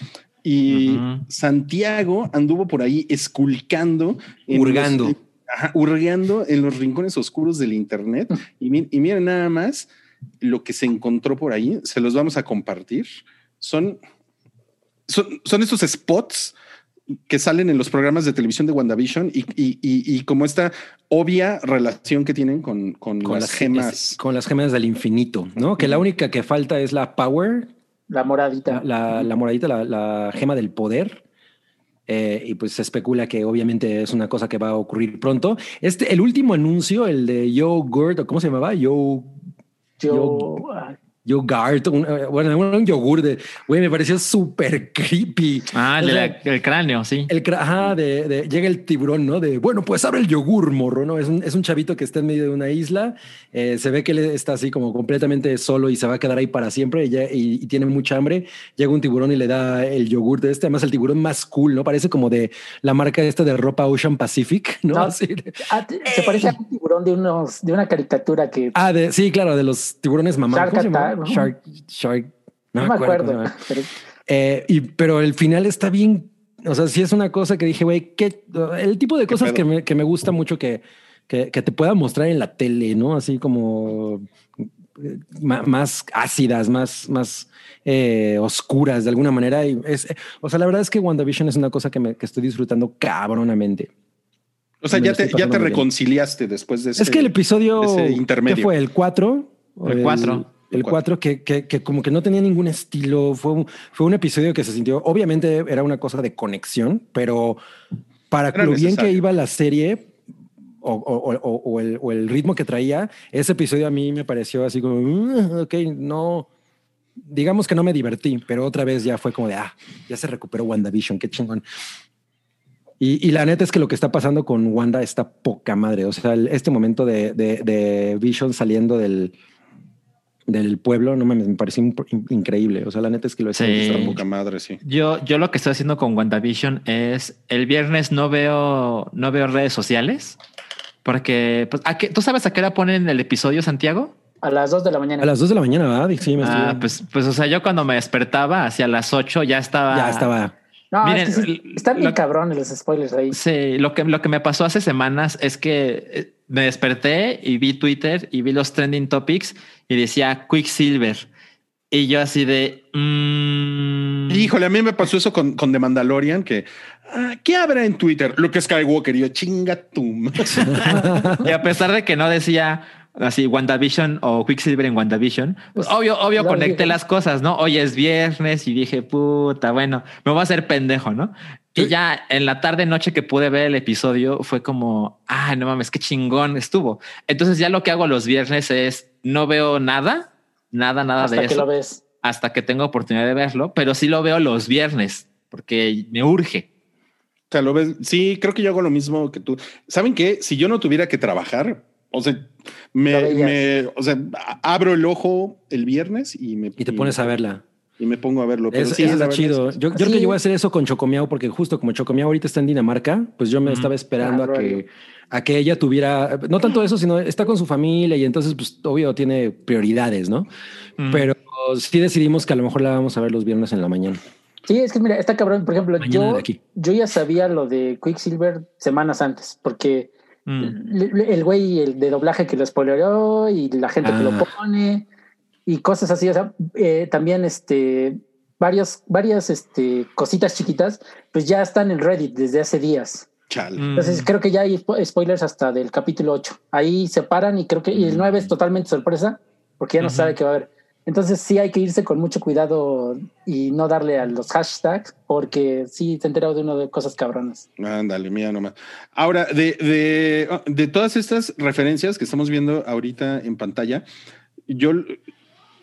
y Ujú. Santiago anduvo por ahí esculcando, Hurgando. los- ajá, hurgando en los rincones oscuros del Internet. Y, mi- y miren nada más lo que se encontró por ahí. Se los vamos a compartir. Son, son, son estos spots que salen en los programas de televisión de WandaVision y, y, y, y como esta obvia relación que tienen con, con, Con las, gemas. Con las gemas del infinito, ¿no? Que la única que falta es la Power, La moradita. la, la, moradita, la, la gema del poder. Eh, y pues se especula que obviamente es una cosa que va a ocurrir pronto. Este, el último anuncio, el de Yogurt, ¿o ¿cómo se llamaba? Yo, Yo, ah, Yogurt, un, eh, bueno, un yogur de, güey, me pareció súper creepy. Ah, el, O de sea, la- el cráneo, sí. El ajá, de, de- llega el tiburón, ¿no? De bueno, pues abre el yogur, morro, ¿no? Es un, es un chavito que está en medio de una isla. eh, se ve que él está así como completamente solo y se va a quedar ahí para siempre y, ya- y- y tiene mucha hambre. Llega un tiburón y le da el yogur de este. Además, el tiburón más cool, ¿no? Parece como de la marca esta de ropa Ocean Pacific, ¿no? No. Así de- ah, se parece a un tiburón de unos de una caricatura que ah, de, sí, claro, de los tiburones mamá. Shark ¿no? Shark, Shark. no, me acuerdo. pero Eh, y, pero el final está bien. O sea, sí es una cosa que dije, güey, que el tipo de cosas que me, que me gusta mucho que, que, que te pueda mostrar en la tele, ¿no? Así como eh, más ácidas, más, más eh, oscuras de alguna manera. Y es, eh, o sea, la verdad es que WandaVision es una cosa que, me, que estoy disfrutando cabronamente. O sea, Me ya te, ya te bien. reconciliaste después de ese. es que el episodio ese intermedio. ¿qué fue el 4 El cuatro. El El 4 que, que, que como que no tenía ningún estilo. Fue un, fue un episodio que se sintió obviamente era una cosa de conexión pero para Era lo bien que iba la serie o, o- o- o el, o el ritmo que traía ese episodio a mí me pareció así como "Mm, ok no digamos que no me divertí pero otra vez ya fue como de ah ya se recuperó WandaVision qué chingón y, y la neta es que lo que está pasando con Wanda está poca madre. O sea, el- este momento de, de, de Vision saliendo del, del pueblo, no mames, me pareció imp- in- increíble. O sea, la neta es que lo Sí. Está poca madre, sí. Yo, yo lo que estoy haciendo con WandaVision es el viernes no veo, no veo redes sociales porque pues, ¿a qué- ¿tú sabes a qué hora ponen el episodio, Santiago? a las 2 de la mañana. A las dos de la mañana, ¿verdad? Sí, me Ah, estoy- pues, pues, o sea, yo cuando me despertaba hacia las 8 ya estaba. ya estaba. No, miren, es que sí, están bien lo- cabrones los spoilers ahí. Sí, lo que, lo que me pasó hace semanas es que eh, me desperté y vi Twitter y vi los trending topics y decía Quicksilver. Y yo así de... mm, Híjole, a mí me pasó eso con, con The Mandalorian, que ah, ¿qué habrá en Twitter? Lo que Skywalker, y yo chinga tú. Y a pesar de que no decía así WandaVision o Quicksilver en WandaVision, pues, Pues, obvio, obvio claro, conecté las cosas, ¿no? Hoy es viernes y dije, puta, bueno, me voy a hacer pendejo, ¿no? Y ya en la tarde noche que pude ver el episodio fue como, ah, no mames, qué chingón estuvo. Entonces ya lo que hago los viernes es no veo nada, nada, nada hasta de que eso lo ves. hasta que tengo oportunidad de verlo, pero sí lo veo los viernes porque me urge. O sea, lo ves. Sí, creo que yo hago lo mismo que tú. ¿Saben qué? Si yo no tuviera que trabajar, o sea, me, me- o sea, abro el ojo el viernes y me Y te pones a verla. y me pongo a verlo. Pero Eso, sí, está chido. es- Yo, yo creo que Sí. yo voy a hacer eso con Chocomiao porque justo como Chocomiao ahorita está en Dinamarca, pues yo me estaba esperando Ah, a que a que ella tuviera no tanto eso, sino está con su familia y entonces pues obvio tiene prioridades, ¿no? Mm. Pero sí decidimos que a lo mejor la vamos a ver los viernes en la mañana. Sí, es que mira, está cabrón. Por ejemplo, Mañana yo, yo ya sabía lo de Quicksilver semanas antes, porque Mm. el güey el de doblaje que lo spoileró y la gente que lo Ah. pone y cosas así. O sea, eh, también este varios, varias este, cositas chiquitas, pues ya están en Reddit desde hace días. Chale. Mm. Entonces creo que ya hay spo- spoilers hasta del capítulo 8. Ahí se paran y creo que y el 9 es totalmente sorpresa porque ya no sabe qué va a haber. Entonces sí hay que irse con mucho cuidado y no darle a los hashtags porque sí te enterado de uno de cosas cabronas. Ándale, mira nomás. Ahora, de, de, de todas estas referencias que estamos viendo ahorita en pantalla, yo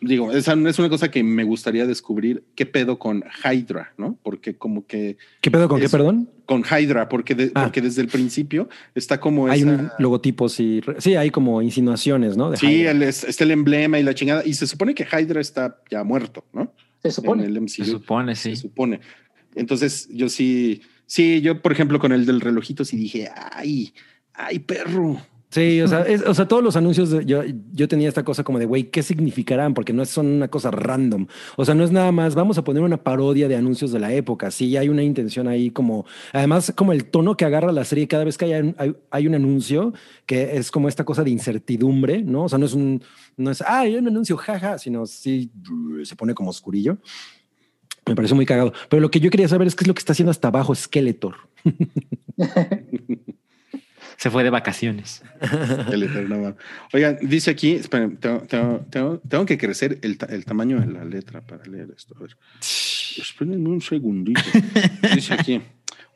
digo, esa es una cosa que me gustaría descubrir qué pedo con Hydra, ¿no? Porque como que ¿Qué pedo con qué, perdón? con Hydra, porque, de- Ah. porque desde el principio está como Hay esa- un logotipos y sí, hay como insinuaciones, ¿no? De Sí, el- es- está el emblema y la chingada. Y se supone que Hydra está ya muerto, ¿no? Se supone. En el MCU. Se supone, sí. Se supone. Entonces, yo sí, sí, yo, por ejemplo, con el del relojito, sí dije, ay, ay, perro. Sí, o sea, es- o sea, todos los anuncios, de- yo, yo tenía esta cosa como de, güey, ¿qué significarán? Porque no son una cosa random. O sea, no es nada más, vamos a poner una parodia de anuncios de la época. Sí, hay una intención ahí como, además, como el tono que agarra la serie cada vez que hay, hay, hay un anuncio, que es como esta cosa de incertidumbre, ¿no? O sea, no es un, no es, ah, hay un anuncio, jaja, sino sí se pone como oscurillo. Me pareció muy cagado. Pero lo que yo quería saber es qué es lo que está haciendo hasta abajo Skeletor. Se fue de vacaciones. Mames. Oigan, dice aquí, esperen, tengo, tengo- tengo- tengo que crecer el, ta- el tamaño de la letra para leer esto. A ver. Espérenme un segundito. Dice aquí,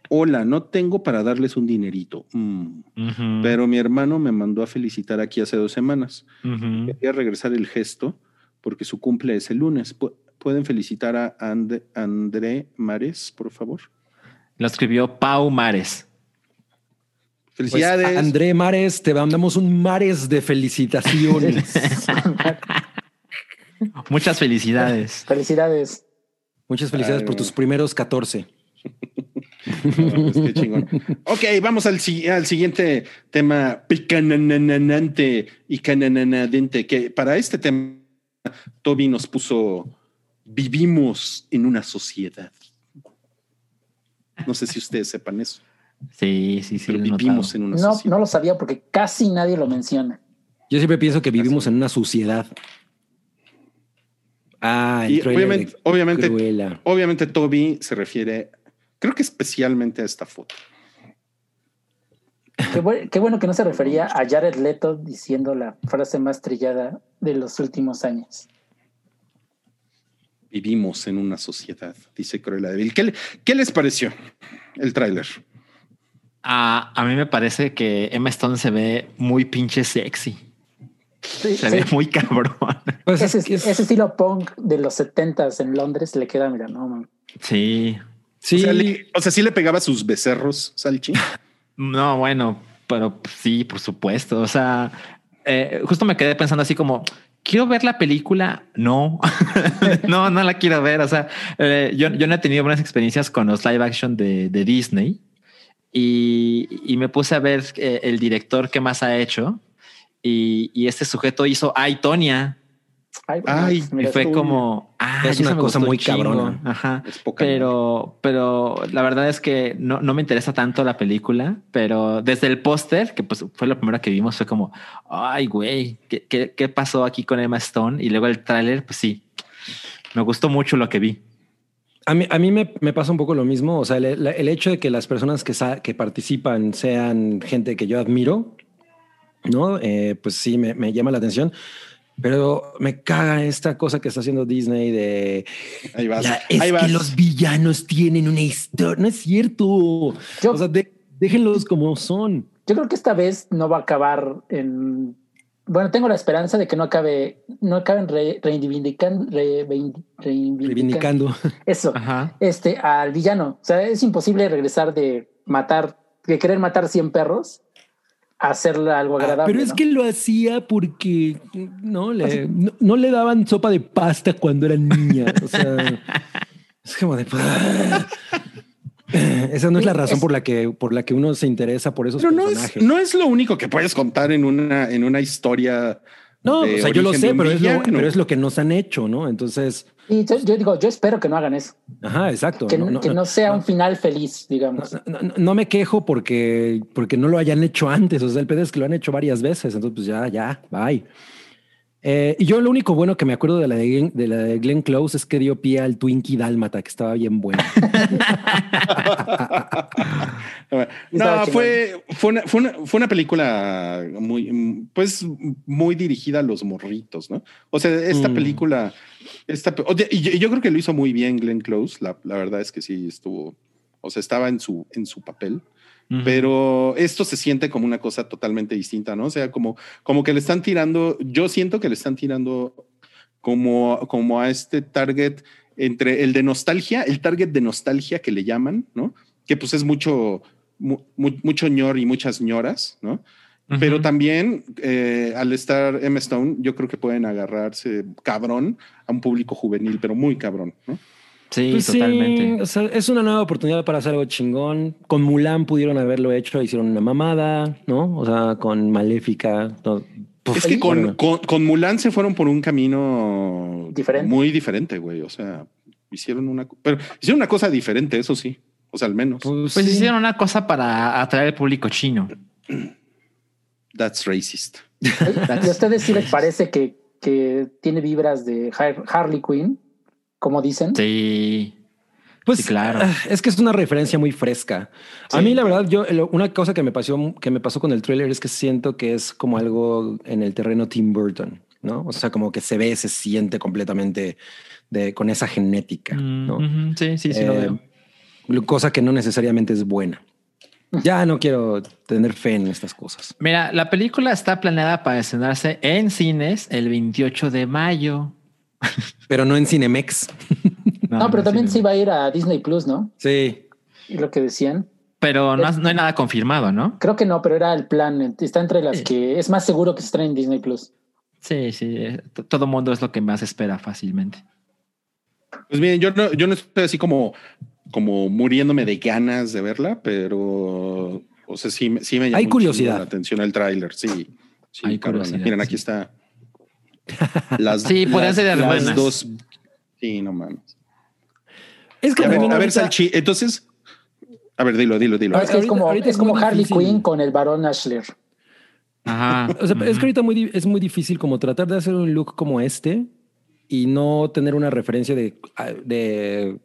hola, no tengo para darles un dinerito. Mm. Pero mi hermano me mandó a felicitar aquí hace dos semanas. Quería regresar el gesto porque su cumple es el lunes. Pu- ¿Pueden felicitar a And- André Mares, por favor? Lo escribió Pau Mares. Pues, Felicidades. André Mares, te mandamos un mares de felicitaciones. Muchas felicidades. Felicidades. Muchas felicidades Ay, por tus primeros 14. No, pues qué chingón. Ok, vamos al, si- al siguiente tema picanananante y canananadente, que para este tema Toby nos puso vivimos en una sociedad. No sé si ustedes sepan eso, Sí, sí, sí. pero vivimos notado. en una No, sociedad. no lo sabía porque casi nadie lo menciona. Yo siempre pienso que vivimos en una sociedad. Ah, Y obviamente, de obviamente, Cruella. obviamente Toby se refiere, creo que especialmente a esta foto. Qué, bue- qué bueno que no se refería a Jared Leto diciendo la frase más trillada de los últimos años. Vivimos en una sociedad, dice Cruella de Vil. ¿Qué, le- qué les pareció el tráiler? Ah, a mí me parece que Emma Stone se ve muy pinche sexy. Sí, Se sí. ve muy cabrón. Pues es Ese, que es- ese estilo punk de los 70s en Londres le queda, mira, no, man. Sí. sí, O, sea, le, o sea, sí le pegaba sus becerros, Salchi. No, bueno, pero sí, por supuesto. O sea, eh, justo me quedé pensando así como, quiero ver la película. No, no, no la quiero ver. O sea, eh, yo, yo no he tenido buenas experiencias con los live action de, de Disney y, y me puse a ver eh, el director que más ha hecho. Y, y este sujeto hizo Ay, Tonia. Ay, bueno, Ay, mira, fue tú- como, ah, Es una cosa muy chingo. cabrona. Ajá. Es poca Pero, pero la verdad es que no, no me interesa tanto la película, pero desde el póster, que pues fue lo primero que vimos, fue como, ay, güey, ¿qué, qué, qué pasó aquí con Emma Stone? Y luego el tráiler, pues sí, me gustó mucho lo que vi. A mí, a mí me, me pasa un poco lo mismo. O sea, el, el hecho de que las personas que, sa- que participan sean gente que yo admiro, ¿no? Eh, pues sí, me, me llama la atención. Pero me caga esta cosa que está haciendo Disney de... Ahí vas. "Ya, es ahí que vas. los villanos tienen una historia. No es cierto. Yo- o sea, de- déjenlos como son. Yo creo que esta vez no va a acabar en. Bueno, tengo la esperanza de que no acabe, no acaben re- reivindicando, re- vein- reivindicando Reivindicando. eso, Ajá. este, al villano. O sea, es imposible regresar de matar, de querer matar 100 perros a hacerle algo agradable. Ah, Pero es ¿no? que lo hacía porque no le, no, no le daban sopa de pasta cuando era niña. O sea, es como de. Esa no es la razón por la que por la que uno se interesa por esos Pero no es, personajes. no es lo único que puedes contar en una, en una historia. No, de o sea, yo lo sé, pero es lo, pero es lo que nos han hecho, ¿no? Entonces, Y yo, yo digo, yo espero que no hagan eso, ajá, exacto. que no, no, que no no, sea un final feliz, digamos. no, no- no me quejo porque, porque no lo hayan hecho antes. O sea, el pedo es que lo han hecho varias veces. Entonces, pues ya, ya, bye. Eh, y yo lo único bueno que me acuerdo de la de, Glenn- de la de Glenn Close es que dio pie al Twinkie Dálmata, que estaba bien bueno. No, fue, fue, una, fue, una, fue una película muy, pues, muy dirigida a los morritos, ¿no? O sea, esta Mm. película, esta, yo, y yo creo que lo hizo muy bien Glenn Close. La, la verdad es que sí estuvo, o sea, estaba en su, en su papel. Pero esto se siente como una cosa totalmente distinta, ¿no? O sea, como, como que le están tirando, yo siento que le están tirando como, como a este target entre el de nostalgia, el target de nostalgia que le llaman, ¿no? Que pues es mucho, mu- mu- mucho ñor y muchas ñoras, ¿no? Pero también eh, al estar Emma Stone, yo creo que pueden agarrarse cabrón a un público juvenil, pero muy cabrón, ¿no? Sí, Pues sí, totalmente. o sea, es una nueva oportunidad para hacer algo chingón. Con Mulan pudieron haberlo hecho, hicieron una mamada, ¿no? O sea, con Maléfica. no, puf, Es que con, con, con Mulan se fueron por un camino Diferente. muy diferente, güey. O sea, hicieron una, pero hicieron una cosa diferente, eso sí. O sea, al menos. Pues, Pues sí. hicieron una cosa para atraer al público chino. That's racist. ¿Y a ustedes sí les parece que, que tiene vibras de Har- Harley Quinn, como dicen? Sí. Pues Sí, claro. ah, es que es una referencia muy fresca. A Sí. mí, la verdad, yo lo- una cosa que me pasó, que me pasó con el tráiler es que siento que es como algo en el terreno Tim Burton, ¿no? O sea, como que se ve, se siente completamente de, con esa genética, ¿no? Mm, ujú, Sí, sí, sí, lo Eh, veo. lo- cosa que no necesariamente es buena. Ya no quiero tener fe en estas cosas. Mira, la película está planeada para estrenarse en cines el 28 de mayo. Pero no en Cinemex. No, pero también sí. sí va a ir a Disney Plus, ¿no? Sí. Es lo que decían. Pero no, no hay nada confirmado, ¿no? Creo que no, pero era el plan. Está entre las Sí. que es más seguro que se estrenen en Disney Plus. Sí, sí. eh, Todo mundo es lo que más espera fácilmente. Pues bien, yo no, yo no estoy así como, como muriéndome de ganas de verla, pero o sea, sí, me- sí me llamó Hay curiosidad. la atención el tráiler. Sí, sí, Hay curiosidad, Miren, sí. aquí está. Las, Sí, podrían ser las hermanas. dos. Sí, no mames. Es que A ver, también a ver, ahorita- Salchi, entonces, a ver, dilo, dilo, dilo. No, es que es ahorita- como, ahorita es es como Harley. Quinn con el varón Ashler. Ajá. O sea, es que ahorita muy, es muy difícil como tratar de hacer un look como este y no tener una referencia de, de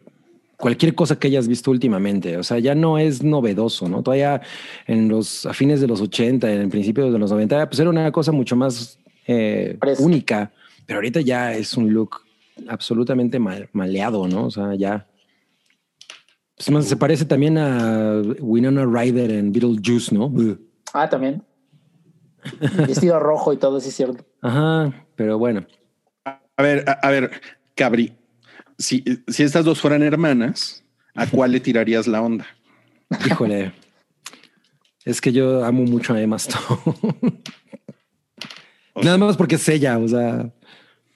cualquier cosa que hayas visto últimamente. O sea, ya no es novedoso, ¿no? Todavía en los, a fines de los 80, en principios de los 90, pues era una cosa mucho más eh, única. Pero ahorita ya es un look absolutamente mal- maleado, ¿no? O sea, ya. Es más, se parece también a Winona Ryder en Beetlejuice, ¿no? Ah, también. Vestido rojo y todo, sí es cierto. Ajá, pero bueno. A ver, a, a ver, Cabri, si, si estas dos fueran hermanas, ¿a cuál le tirarías la onda? Híjole. Es que yo amo mucho a Emma Stone. O Nada más porque es ella, o sea,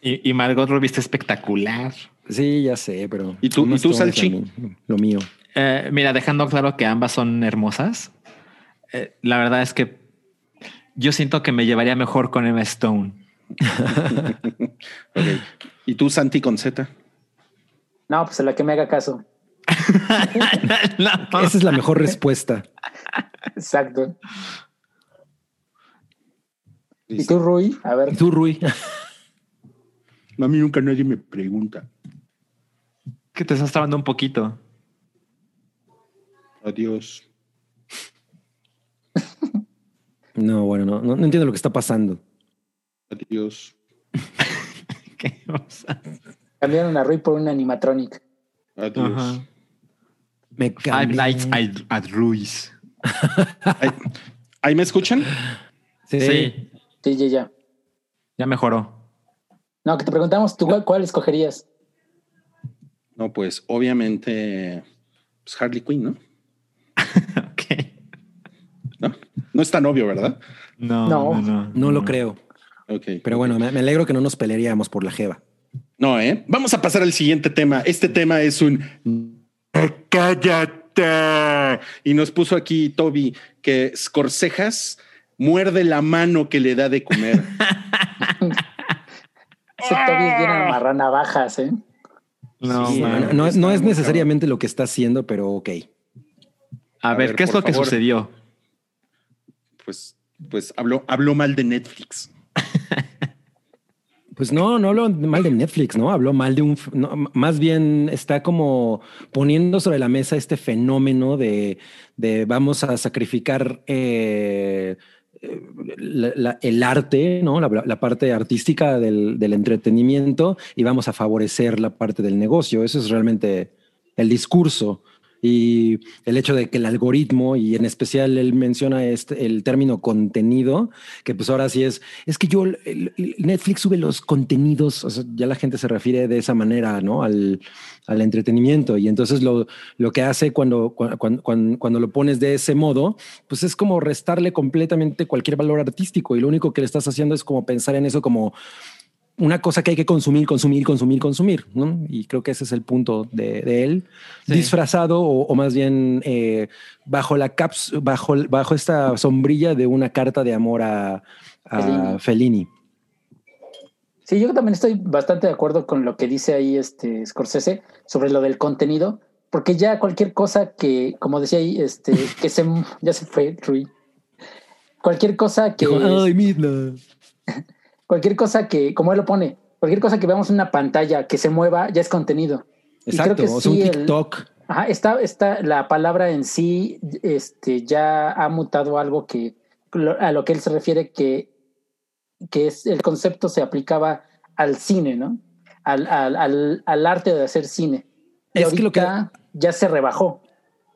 Y, y Margot Robbie está espectacular. sí, ya sé, pero. ¿Y tú- y tú, Salchi? Lo, mío. Eh, mira, dejando claro que ambas son hermosas, eh, la verdad es que yo siento que me llevaría mejor con Emma Stone. Ok. ¿Y tú, Santi, con Z? No, pues a la que me haga caso. No. Esa es la mejor respuesta. Exacto. ¿Y tú, Rui? A ver, Tú, Rui. A mí nunca nadie me pregunta. Que te estás trabando un poquito. Adiós. No, bueno, no, no, no entiendo lo que está pasando. Adiós. ¿Qué? Cambiaron a Rui por un animatronic. Adiós. ajá. Me Five cambié. Nights at, at Ruiz. ¿Ahí, ahí me escuchan? Sí. Sí, Sí, ya, ya. ya mejoró. No, que te preguntamos, ¿tú cuál, cuál escogerías? No, pues obviamente pues Harley Quinn, ¿no? Ok. ¿No? No es tan obvio, ¿verdad? No, No. no, no. No lo creo. Ok. Pero bueno, me, me alegro que no nos pelearíamos por la jeva. No, ¿eh? Vamos a pasar al siguiente tema. Este tema es un... ¡Cállate! Y nos puso aquí Toby que Scorcejas muerde la mano que le da de comer. Ese Toby es bien amarranavajas, ¿eh? No, Sí, man. No, no- no es necesariamente lo que está haciendo, pero ok. A, A ver, ver, ¿qué es lo que sucedió? Pues, pues habló, habló mal de Netflix. Pues no, no habló mal de Netflix, ¿no? Habló mal de un, no, más bien está como poniendo sobre la mesa este fenómeno de, de vamos a sacrificar eh, la- el arte, ¿no? La, la parte artística del, del entretenimiento y vamos a favorecer la parte del negocio. Eso es realmente el discurso. Y el hecho de que el algoritmo, y en especial él menciona este, el término contenido, que pues ahora sí es, es que yo, Netflix sube los contenidos, ya la gente se refiere de esa manera, ¿no? Al, al entretenimiento. Y entonces lo, lo que hace cuando, cuando, cuando, cuando lo pones de ese modo, pues es como restarle completamente cualquier valor artístico. Y lo único que le estás haciendo es como pensar en eso como una cosa que hay que consumir, consumir, consumir, consumir, ¿no? Y creo que ese es el punto de, de él, Sí. disfrazado o, o más bien eh, bajo la caps, bajo, bajo esta sombrilla de una carta de amor a, a Fellini. Sí, yo también estoy bastante de acuerdo con lo que dice ahí este Scorsese sobre lo del contenido, porque ya cualquier cosa que, como decía ahí, este, que se, ya se fue, Rui. Cualquier cosa que, Ay, Midna. Cualquier cosa que, como él lo pone, cualquier cosa que veamos en una pantalla que se mueva ya es contenido. Y creo Exacto, que o sea, un el- TikTok. Ajá, está, está, la palabra en sí este, ya ha mutado algo que a lo que él se refiere que, que es el concepto se aplicaba al cine, ¿no? Al, al, al, al arte de hacer cine. Y Es que lo que- ya se rebajó.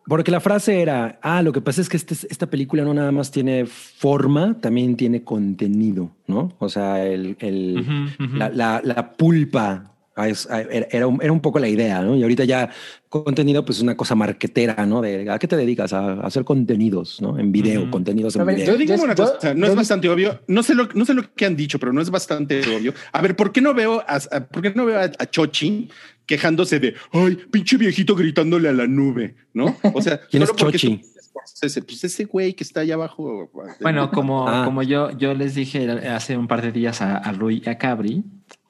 Porque la frase era, ah, lo que pasa es que este- esta película no nada más tiene forma, también tiene contenido, ¿no? O sea, el, el- la, la- la pulpa es- era, era un, era un poco la idea, ¿no? Y ahorita ya contenido, pues es una cosa marquetera, ¿no? De a qué te dedicas a, a hacer contenidos, ¿no? En video, contenidos A en ver, video. Yo digo Yo- una yo- cosa, no es bastante obvio. No sé lo, no sé lo que han dicho, pero no es bastante obvio. A ver, ¿por qué no veo a, a- por qué no veo a, a Chochi quejándose de ay, pinche viejito gritándole a la nube? ¿no? O sea, ¿Quién es Chochi? Ese, pues ese güey que está allá abajo. Bueno, como, Ah. como yo, yo les dije hace un par de días a, a Rui y a Cabri,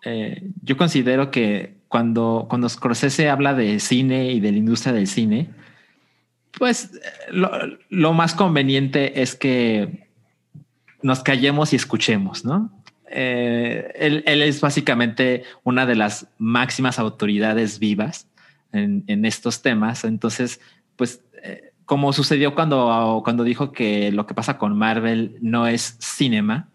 eh, yo considero que cuando, cuando Scorsese habla de cine y de la industria del cine, pues eh, lo, lo más conveniente es que nos callemos y escuchemos, ¿no? Eh, él, él es básicamente una de las máximas autoridades vivas en, en estos temas. Entonces, pues, eh, como sucedió cuando, cuando dijo que lo que pasa con Marvel no es cinema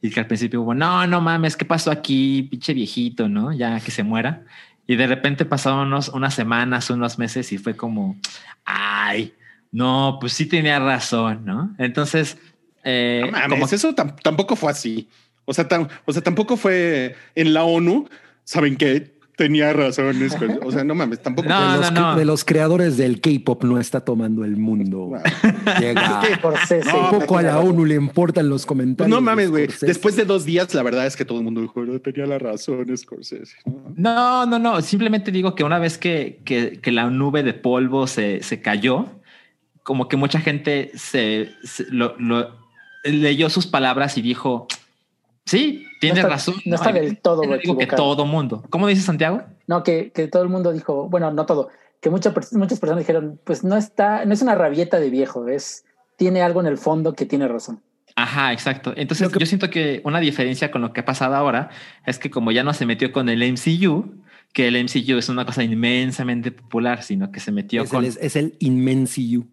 y que al principio hubo, no, no mames, ¿qué pasó aquí? Pinche viejito, ¿no? Ya que se muera. Y de repente pasaron unos, unas semanas, unos meses y fue como, ay, no, pues sí tenía razón, ¿no? Entonces, eh, No mames, como eso tam- tampoco fue así. O sea, tam- o sea, tampoco fue en la ONU. ¿Saben qué? Tenía razón. O sea, no mames, tampoco. No, de, los, no, no. de los creadores del K-pop no está tomando el mundo. Wow. Llega. Poco a la ONU le importan los comentarios. no mames, güey. Después de dos días, la verdad es que todo el mundo dijo, no tenía la razón, Scorsese. ¿no? No, no, no. Simplemente digo que una vez que, que, que la nube de polvo se, se cayó, como que mucha gente se, se- lo, lo- leyó sus palabras y dijo, sí, tiene está- razón. no está del todo no digo que todo mundo. ¿Cómo dice Santiago? No, que, que todo el mundo dijo, bueno, no todo, que mucha pers- muchas personas dijeron, pues no está, no es una rabieta de viejo, es, tiene algo en el fondo que tiene razón. Ajá, exacto. Entonces que- yo siento que una diferencia con lo que ha pasado ahora es que como ya no se metió con el MCU, que el MCU es una cosa inmensamente popular, sino que se metió Es con... el, es el Inmensiu.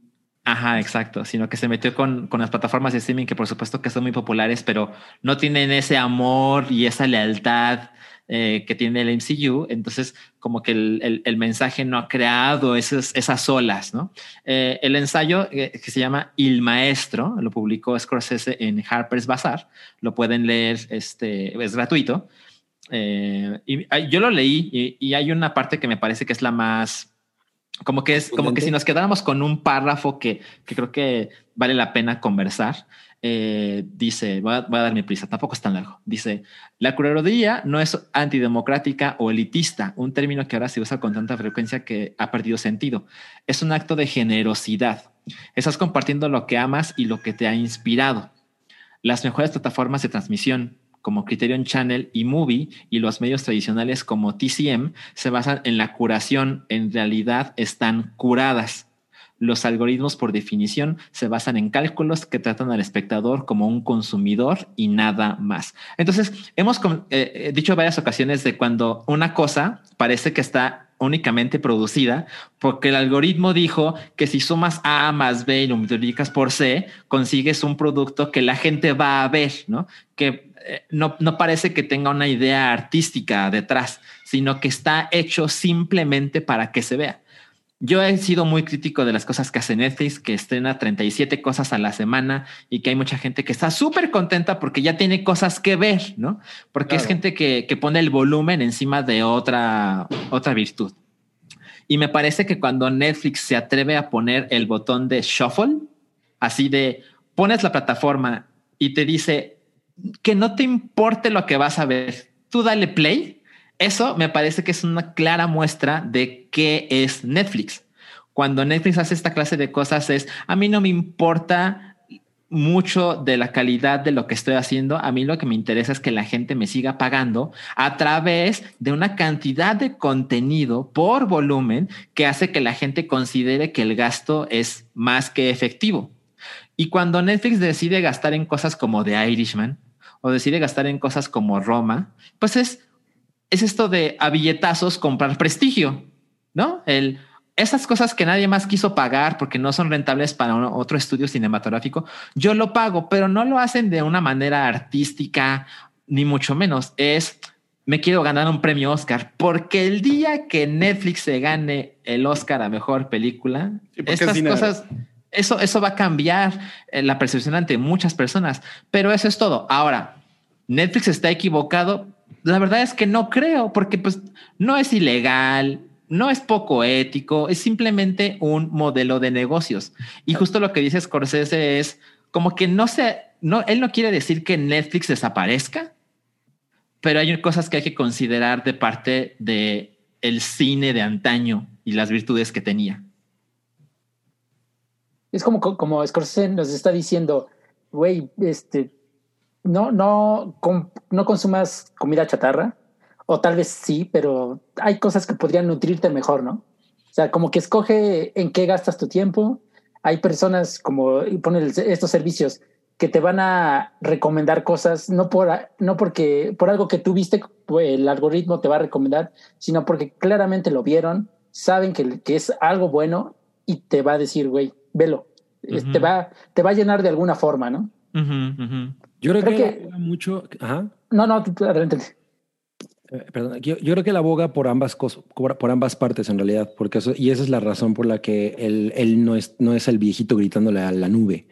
Ajá, exacto, sino que se metió con, con las plataformas de streaming que por supuesto que son muy populares, pero no tienen ese amor y esa lealtad eh, que tiene el MCU. Entonces, como que el, el- mensaje no ha creado esas, esas olas, ¿no? Eh, el ensayo eh, que se llama Il Maestro, lo publicó Scorsese en Harper's Bazaar, lo pueden leer, este, es gratuito. Y yo lo leí y hay una parte que me parece que es la más como que es como que si nos quedáramos con un párrafo que, que creo que vale la pena conversar. eh, dice, voy a, voy a dar mi prisa, tampoco es tan largo. Dice, la curaduría no es antidemocrática o elitista, un término que ahora se usa con tanta frecuencia que ha perdido sentido. Es un acto de generosidad. Estás compartiendo lo que amas y lo que te ha inspirado. Las mejores plataformas de transmisión como Criterion Channel y Movie y los medios tradicionales como TCM se basan en la curación. En realidad están curadas. Los algoritmos, por definición, se basan en cálculos que tratan al espectador como un consumidor y nada más. Entonces, hemos eh, eh, dicho varias ocasiones de cuando una cosa parece que está únicamente producida porque el algoritmo dijo que si sumas A más B y lo multiplicas por C, consigues un producto que la gente va a ver, ¿no? Que no, no parece que tenga una idea artística detrás, sino que está hecho simplemente para que se vea. Yo he sido muy crítico de las cosas que hace Netflix, que estrena 37 cosas a la semana y que hay mucha gente que está súper contenta porque ya tiene cosas que ver, ¿no? Porque es gente que, que pone el volumen encima de otra, otra virtud. Y me parece que cuando Netflix se atreve a poner el botón de shuffle, así de pones la plataforma y te dice que no te importe lo que vas a ver, tú dale play. Eso me parece que es una clara muestra de qué es Netflix. Cuando Netflix hace esta clase de cosas es, a mí no me importa mucho de la calidad de lo que estoy haciendo. A mí lo que me interesa es que la gente me siga pagando a través de una cantidad de contenido por volumen que hace que la gente considere que el gasto es más que efectivo. Y cuando Netflix decide gastar en cosas como The Irishman o decide gastar en cosas como Roma, pues es, es esto de a billetazos comprar prestigio, ¿no? El, esas cosas que nadie más quiso pagar porque no son rentables para otro estudio cinematográfico, yo lo pago, pero no lo hacen de una manera artística, ni mucho menos. Es, me quiero ganar un premio Oscar, porque el día que Netflix se gane el Oscar a mejor película, estas cosas, eso, eso va a cambiar eh, la percepción ante muchas personas. Pero eso es todo. Ahora, Netflix está equivocado. La verdad es que no creo, porque pues no es ilegal, no es poco ético, es simplemente un modelo de negocios. Y justo lo que dice Scorsese es como que no sé, no, él no quiere decir que Netflix desaparezca, pero hay cosas que hay que considerar de parte de el cine de antaño y las virtudes que tenía. Es como, como Scorsese nos está diciendo, güey, este, no, no, no consumas comida chatarra, o tal vez sí, pero hay cosas que podrían nutrirte mejor, ¿no? O sea, como que escoge en qué gastas tu tiempo. Hay personas como ponen estos servicios que te van a recomendar cosas, no por no porque por algo que tú viste, pues, el algoritmo te va a recomendar, sino porque claramente lo vieron, saben que, que es algo bueno y te va a decir, güey, velo. te, va, te va a llenar de alguna forma, ¿no? Yo creo, que, mucho. Ajá. No, no, adelante. Eh, perdón, yo, creo que la aboga por ambas cosas, por ambas partes en realidad, porque eso, y esa es la razón por la que él, él no, es, no es el viejito gritándole a la nube.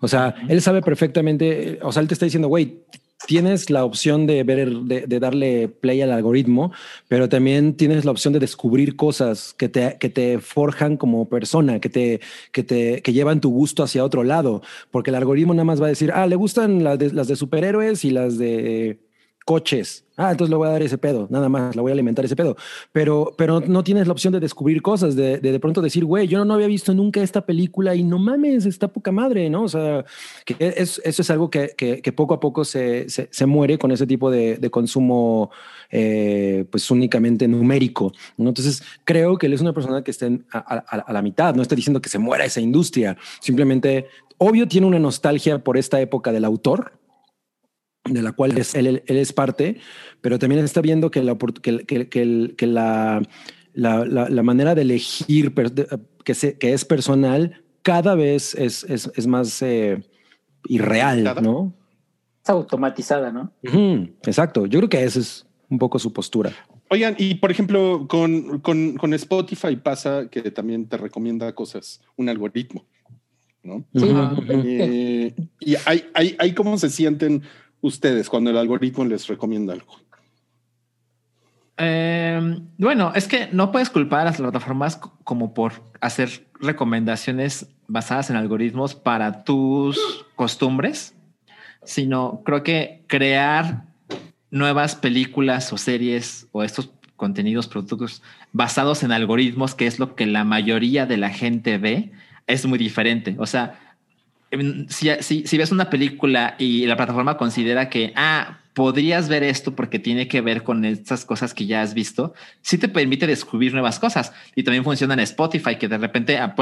O sea, él sabe perfectamente, o sea, él te está diciendo, güey, tienes la opción de ver, de, darle play al algoritmo, pero también tienes la opción de descubrir cosas que te, que te forjan como persona, que te, que te, que llevan tu gusto hacia otro lado, porque el algoritmo nada más va a decir, ah, le gustan las de, las de superhéroes y las de coches. Ah, entonces le voy a dar ese pedo, nada más, la voy a alimentar ese pedo. Pero, pero no tienes la opción de descubrir cosas, de de, pronto decir, güey, yo no, había visto nunca esta película y no mames, está poca madre, ¿no? O sea, que es, eso es algo que, que, poco a poco se, se, muere con ese tipo de, de consumo, eh, pues únicamente numérico. ¿no? Entonces, creo que él es una persona que está a, a la mitad, no está diciendo que se muera esa industria, simplemente, obvio, tiene una nostalgia por esta época del autor de la cual es, él, es parte, pero también está viendo que la, que, que, la, la, manera de elegir que, se, que es personal cada vez es, es, es más eh, irreal, ¿no? Es automatizada, ¿no? exacto. Yo creo que esa es un poco su postura. Oigan, y por ejemplo, con, con, con Spotify pasa que también te recomienda cosas, un algoritmo, ¿no? Sí. Eh, y hay, hay, hay cómo se sienten ustedes cuando el algoritmo les recomienda algo? Em, bueno, es que no puedes culpar a las plataformas como por hacer recomendaciones basadas en algoritmos para tus costumbres, sino creo que crear nuevas películas o series o estos contenidos, productos basados en algoritmos, que es lo que la mayoría de la gente ve, es muy diferente. O sea, si, si, si, ves una película y la plataforma considera que, ah, podrías ver esto porque tiene que ver con estas cosas que ya has visto, sí te permite descubrir nuevas cosas. Y también funciona en Spotify, que de repente, ah,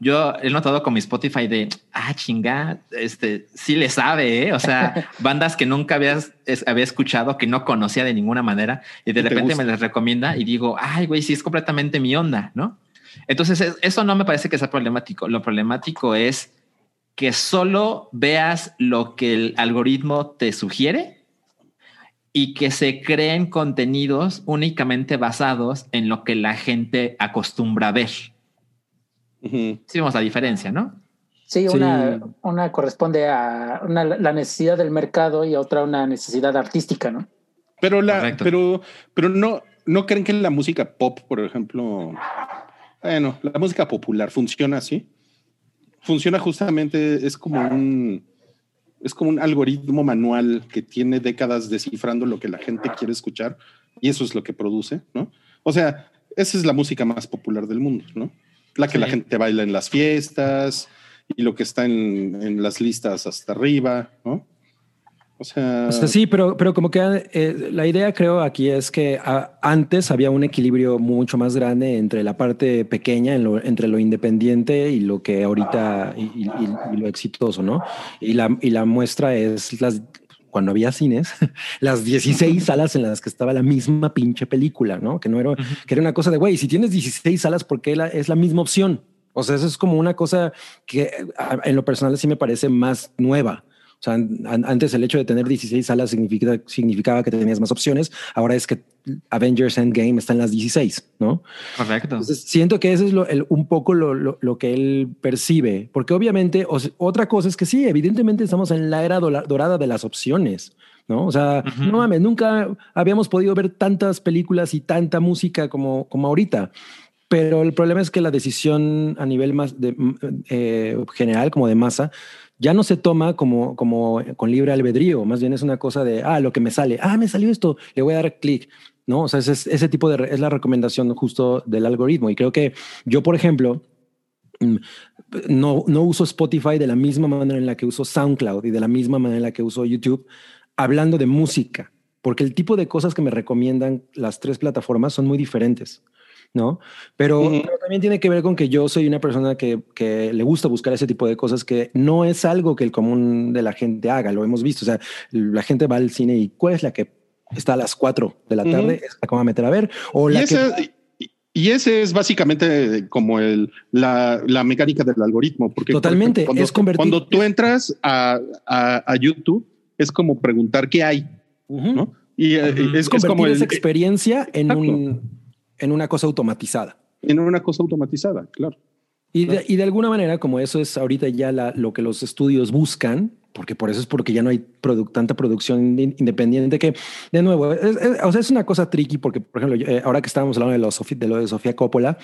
yo he notado con mi Spotify de, ah, chinga, este, sí le sabe, ¿eh? o sea, bandas que nunca habías, había escuchado, que no conocía de ninguna manera, y de repente me las recomienda y digo, ay, güey, sí es completamente mi onda, ¿no? Entonces, eso no me parece que sea problemático. Lo problemático es que solo veas lo que el algoritmo te sugiere y que se creen contenidos únicamente basados en lo que la gente acostumbra a ver. Sí vemos la diferencia, ¿no? Sí, una, una corresponde a la necesidad del mercado y otra una necesidad artística, ¿no? Pero la, pero, pero no, no creen que la música pop, por ejemplo, bueno, la música popular funciona así funciona justamente, es como un, es como un algoritmo manual que tiene décadas descifrando lo que la gente quiere escuchar y eso es lo que produce, ¿no? O sea, esa es la música más popular del mundo, ¿no? La que la gente baila en las fiestas y lo que está en, en las listas hasta arriba, ¿no? O sea, sí, pero, pero como que eh, la idea creo aquí es que antes había un equilibrio mucho más grande entre la parte pequeña, entre lo independiente y lo que ahorita y, lo exitoso, ¿no? Y la, y la muestra es las, cuando había cines, las 16 salas en las que estaba la misma pinche película, ¿no? Que no era, que era una cosa de, güey, si tienes 16 salas, ¿por qué la, es la misma opción? O sea, eso es como una cosa que en lo personal sí me parece más nueva. O sea, antes el hecho de tener 16 salas significa, significaba que tenías más opciones. Ahora es que Avengers Endgame está en las 16, ¿no? Correcto. Entonces, siento que eso es lo, un poco lo, lo, que él percibe, porque obviamente otra cosa es que sí, evidentemente estamos en la era dorada de las opciones. ¿no? O sea, no mames, nunca habíamos podido ver tantas películas y tanta música como, como ahorita. Pero el problema es que la decisión a nivel más de, eh, general, como de masa, ya no se toma como, como con libre albedrío, más bien es una cosa de, ah, lo que me sale, ah, me salió esto, le voy a dar clic, ¿no? O sea, es, ese tipo de, es la recomendación justo del algoritmo. Y creo que yo, por ejemplo, mm, no, no uso Spotify de la misma manera en la que uso SoundCloud y de la misma manera en la que uso YouTube, hablando de música, porque el tipo de cosas que me recomiendan las tres plataformas son muy diferentes. ¿No? Pero, también tiene que ver con que yo soy una persona que, que, le gusta buscar ese tipo de cosas que no es algo que el común de la gente haga, lo hemos visto, o sea, la gente va al cine y ¿cuál es la que está a las 4 de la tarde? Es la que va a meter a ver. O la y, ese, y ese es básicamente como el, la, la mecánica del algoritmo. Porque Totalmente, cuando, es convertir... Cuando tú entras a, a, YouTube, es como preguntar qué hay, ¿no? Y eh, es, es, como esa experiencia en un en una cosa automatizada. En una cosa automatizada, claro. Y de, y de alguna manera, como eso es ahorita ya la, lo que los estudios buscan, porque por eso es porque ya no hay tanta producción independiente que, de nuevo, es, o sea, es una cosa tricky porque, por ejemplo, eh, ahora que estábamos hablando de, los, de lo de Sofía Coppola,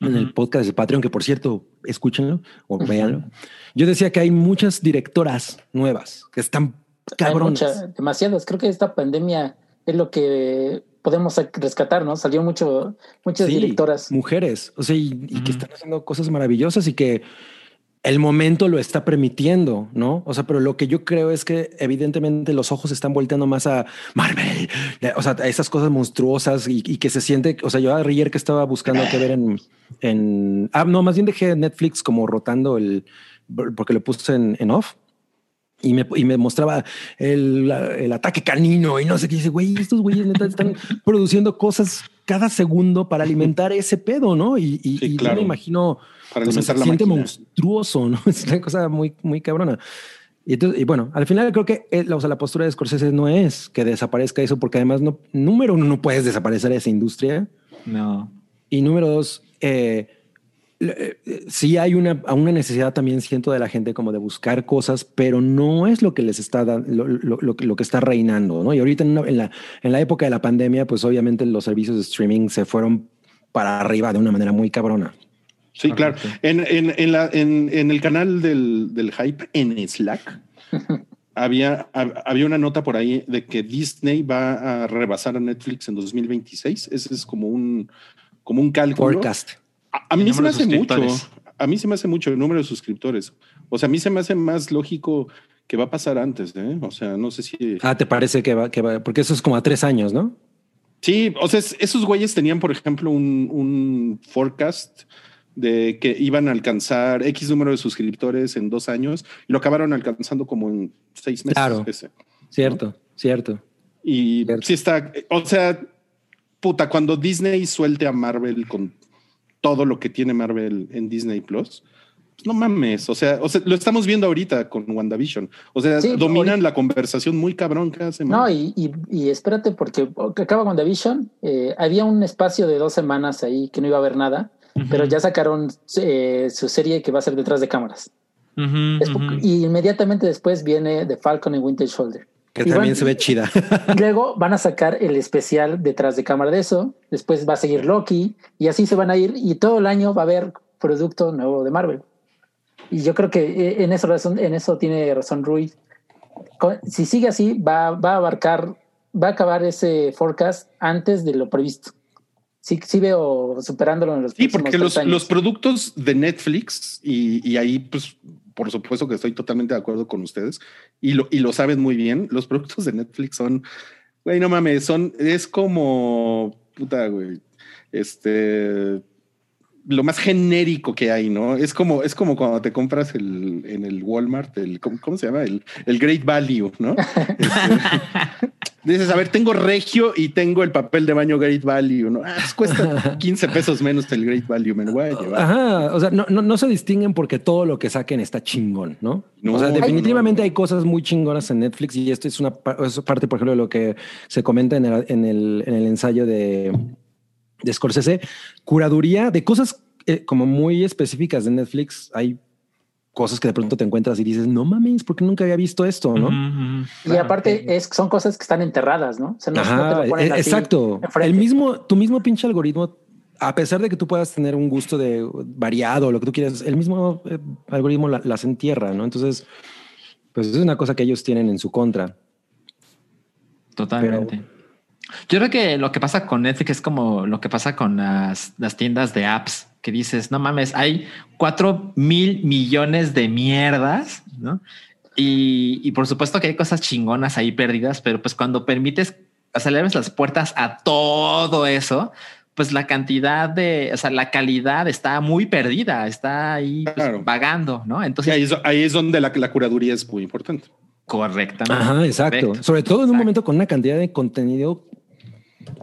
en el podcast de Patreon, que por cierto, escúchenlo o véanlo, yo decía que hay muchas directoras nuevas que están cabronas. demasiadas. Creo que esta pandemia es lo que podemos rescatar, ¿no? Salió mucho, muchas directoras. Mujeres, o sea, y, que están haciendo cosas maravillosas y que el momento lo está permitiendo, ¿no? O sea, pero lo que yo creo es que evidentemente los ojos están volteando más a Marvel, o sea, a esas cosas monstruosas y, que se siente, o sea, yo ayer que estaba buscando qué ver en, en, ah, no, más bien dejé Netflix como rotando el, porque lo puse en, en off y me, y me mostraba el, el, ataque canino y no sé qué. Dice, güey, estos güeyes neta están produciendo cosas cada segundo para alimentar ese pedo, ¿no? Y, y, yo me imagino, para sea, se siente monstruoso, ¿no? Es una cosa muy, muy cabrona. Y, entonces, y bueno, al final creo que eh, la, o sea, la postura de Scorsese no es que desaparezca eso, porque además, no, número uno, no puedes desaparecer esa industria. No. Y número dos, eh, sí hay una, una necesidad también siento de la gente como de buscar cosas, pero no es lo que les está dando, lo, lo, lo, que está reinando, ¿no? Y ahorita en, la, en la época de la pandemia, pues obviamente los servicios de streaming se fueron para arriba de una manera muy cabrona. Sí, claro. En, en, en, la, en, en el canal del, del hype en Slack había, había una nota por ahí de que Disney va a rebasar a Netflix en 2026. Ese es como un, como un cálculo. Forecast a, mí se me hace mucho. A mí se me hace mucho el número de suscriptores. O sea, a mí se me hace más lógico que va a pasar antes, ¿eh? O sea, no sé si. Ah, ¿te parece que va, que va? Porque eso es como a tres años, ¿no? Sí, o sea, esos güeyes tenían, por ejemplo, un, un forecast de que iban a alcanzar X número de suscriptores en dos años y lo acabaron alcanzando como en seis meses. Claro. cierto, cierto. Y sí está, o sea, puta, cuando Disney suelte a Marvel con todo lo que tiene Marvel en Disney Plus. Pues no mames, o sea, o sea, lo estamos viendo ahorita con WandaVision. O sea, dominan la conversación muy cabrón cada semana. No, y, y, espérate, porque acaba WandaVision, eh, había un espacio de dos semanas ahí que no iba a haber nada, pero ya sacaron eh, su serie que va a ser detrás de cámaras. Y inmediatamente después viene The Falcon y Winter Shoulder. Que también se ve chida. Luego van a sacar el especial detrás de cámara de eso. Después va a seguir Loki y así se van a ir. Y todo el año va a haber producto nuevo de Marvel. Y yo creo que eh, en eso, razón, en eso tiene razón Rui. Si sigue así, va, va a abarcar, va a acabar ese forecast antes de lo previsto. Sí, sí veo superándolo en los Sí, porque los, los, productos de Netflix y, y ahí pues por supuesto que estoy totalmente de acuerdo con ustedes y lo, y lo saben muy bien. Los productos de Netflix son, güey, no mames, son, es como, puta, güey, este, lo más genérico que hay, ¿no? Es como, es como cuando te compras el, en el Walmart, el, ¿cómo, cómo se llama? El, el Great Value, ¿no? Este, dices, a ver, tengo regio y tengo el papel de baño Great Value, ¿no? Ah, pues cuesta 15 pesos menos el Great Value, me lo voy a llevar. Ajá, o sea, no, no, no se distinguen porque todo lo que saquen está chingón, ¿no? No, o sea, definitivamente no. hay cosas muy chingonas en Netflix y esto es una es parte, por ejemplo, de lo que se comenta en el, en el, en el ensayo de, de Scorsese. Curaduría de cosas eh, como muy específicas de Netflix. Hay cosas que de pronto te encuentras y dices, no mames, ¿por qué nunca había visto esto? ¿no? Y aparte es, son cosas que están enterradas, ¿no? O sea, no, no te Ajá, lo ponen así exacto. El mismo, tu mismo pinche algoritmo, a pesar de que tú puedas tener un gusto de variado, lo que tú quieras, el mismo eh, algoritmo la- las entierra, ¿no? Entonces, pues es una cosa que ellos tienen en su contra. Totalmente. Yo creo que lo que pasa con Netflix es como lo que pasa con las, las tiendas de apps, que dices, no mames, hay cuatro mil millones de mierdas, ¿no? Y, y por supuesto que hay cosas chingonas ahí perdidas, pero pues cuando permites, o sea, le abres las puertas a todo eso, pues la cantidad de, o sea, la calidad está muy perdida, está ahí pues, Claro. vagando, ¿no? Entonces, ahí, es, ahí es donde la, la curaduría es muy importante. correctamente. Ajá, exacto. Sobre todo en un momento con una cantidad de contenido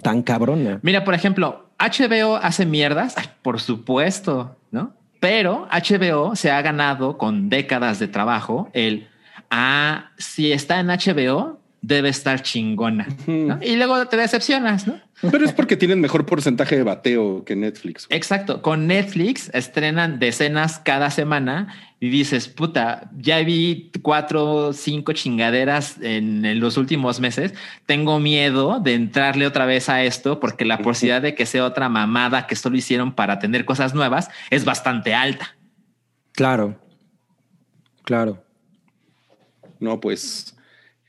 tan cabrona. Mira, por ejemplo, HBO hace mierdas, por supuesto, ¿no? Pero HBO se ha ganado con décadas de trabajo el, ah, si está en HBO, debe estar chingona. ¿no? Y luego te decepcionas, ¿no? Pero es porque tienen mejor porcentaje de bateo que Netflix. Exacto. Con Netflix estrenan decenas cada semana y dices, puta, ya vi cuatro o cinco chingaderas en, en los últimos meses. Tengo miedo de entrarle otra vez a esto porque la posibilidad de que sea otra mamada que solo hicieron para tener cosas nuevas es bastante alta. Claro. Claro. No, pues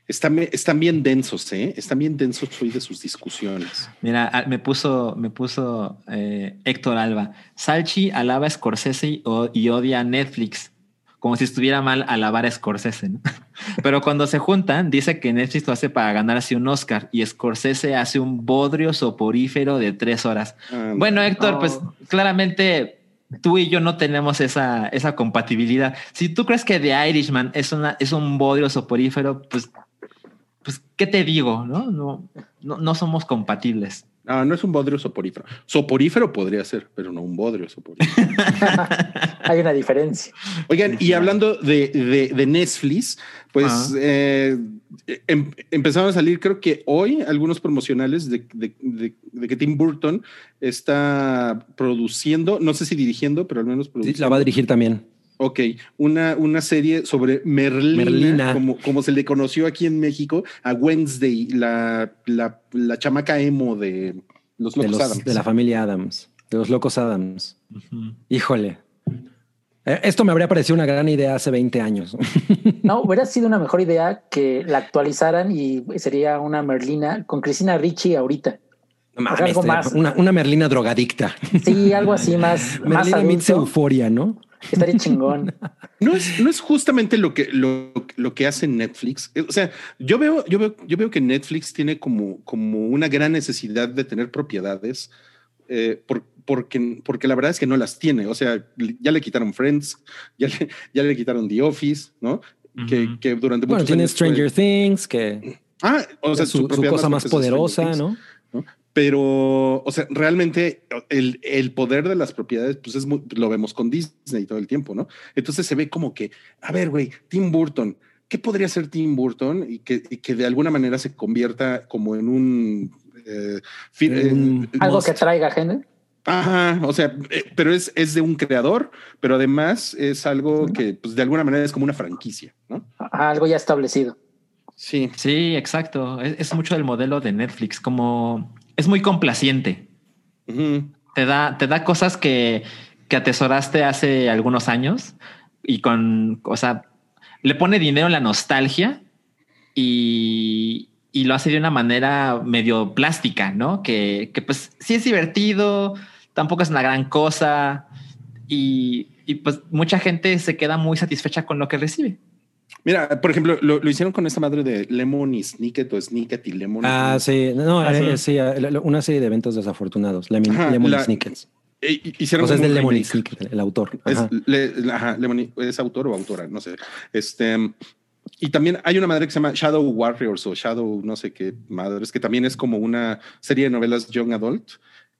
están, bien- están bien densos, ¿eh? Están bien densos hoy de sus discusiones. Mira, ah, me puso, me puso eh, Héctor Alba. Salchi alaba a Scorsese y, odia a Netflix. Como si estuviera mal alabar a Scorsese, ¿no? Pero cuando se juntan, dice que Netflix lo hace para ganarse un Oscar y Scorsese hace un bodrio soporífero de tres horas. Ah, Bueno, Héctor, pues claramente tú y yo no tenemos esa, esa compatibilidad. Si tú crees que The Irishman es, una, es un bodrio soporífero, pues, pues, ¿qué te digo? No, no, no, no somos compatibles. Ah, no es un bodrio soporífero. Soporífero podría ser, pero no un bodrio soporífero. Hay una diferencia. Oigan, y hablando de, de, de Netflix, pues eh, em- empezaron a salir, creo que hoy, algunos promocionales de, de- de- de que Tim Burton está produciendo, no sé si dirigiendo, pero al menos Sí, produciendo. la va a dirigir también. Ok, una, una serie sobre Merlina, Merlina. Como, como se le conoció aquí en México a Wednesday, la, la, la chamaca emo de los De, Locos los- Adams. de la familia Adams. De los locos Adams. Híjole. Eh, Esto me habría parecido una gran idea hace 20 años. No, hubiera sido una mejor idea que la actualizaran y sería una Merlina con Cristina Ricci ahorita. Mames, algo más. Una, una Merlina drogadicta. Sí, algo así más, más Merlina meets adulto. euforia, ¿no? Estaría chingón. No es, no es justamente lo que, lo, lo que hace Netflix. Eh, O sea, yo veo, yo veo, yo veo que Netflix tiene como, como una gran necesidad de tener propiedades eh, por- porque, porque la verdad es que no las tiene. O sea, ya le quitaron Friends, ya le, ya le quitaron The Office, ¿no? que, Ujú. que durante Bueno, muchos tiene años fue- Stranger Things, que Ah, o sea, es su, su propiedad cosa más poderosa, Things. ¿no? Pero, o sea, realmente el, el poder de las propiedades, pues es muy, lo vemos con Disney todo el tiempo, ¿no? Entonces se ve como que, a ver, güey, Tim Burton, ¿qué podría ser Tim Burton? Y que, y que de alguna manera se convierta como en un... eh, eh, Algo que atraiga gente. Ajá, o sea, eh, pero es, es de un creador, pero además es algo que, pues de alguna manera es como una franquicia, ¿no? a Algo ya establecido. Sí. Sí, exacto. Es, es mucho del modelo de Netflix, como es muy complaciente. Te da, te da cosas que, que atesoraste hace algunos años y con, o sea, le pone dinero en la nostalgia y, y lo hace de una manera medio plástica, ¿no? Que, que pues sí es divertido, tampoco es una gran cosa y, y pues mucha gente se queda muy satisfecha con lo que recibe. Mira, por ejemplo, lo, lo hicieron con esta madre de Lemon y Snicket o Snicket y Lemon. Ah, sí. No, Ah, eh, sí. sí, eh, una serie de eventos desafortunados. Lemon, Ajá, Lemon la- Snickets. eh, hicieron O sea, es de Lemony remake. Snicket, el autor. Es, Ajá. le- ajá, Lemony, es autor o autora, no sé. Este, y también hay una madre que se llama Shadow Warriors o Shadow, no sé qué madres, que también es como una serie de novelas Young Adult,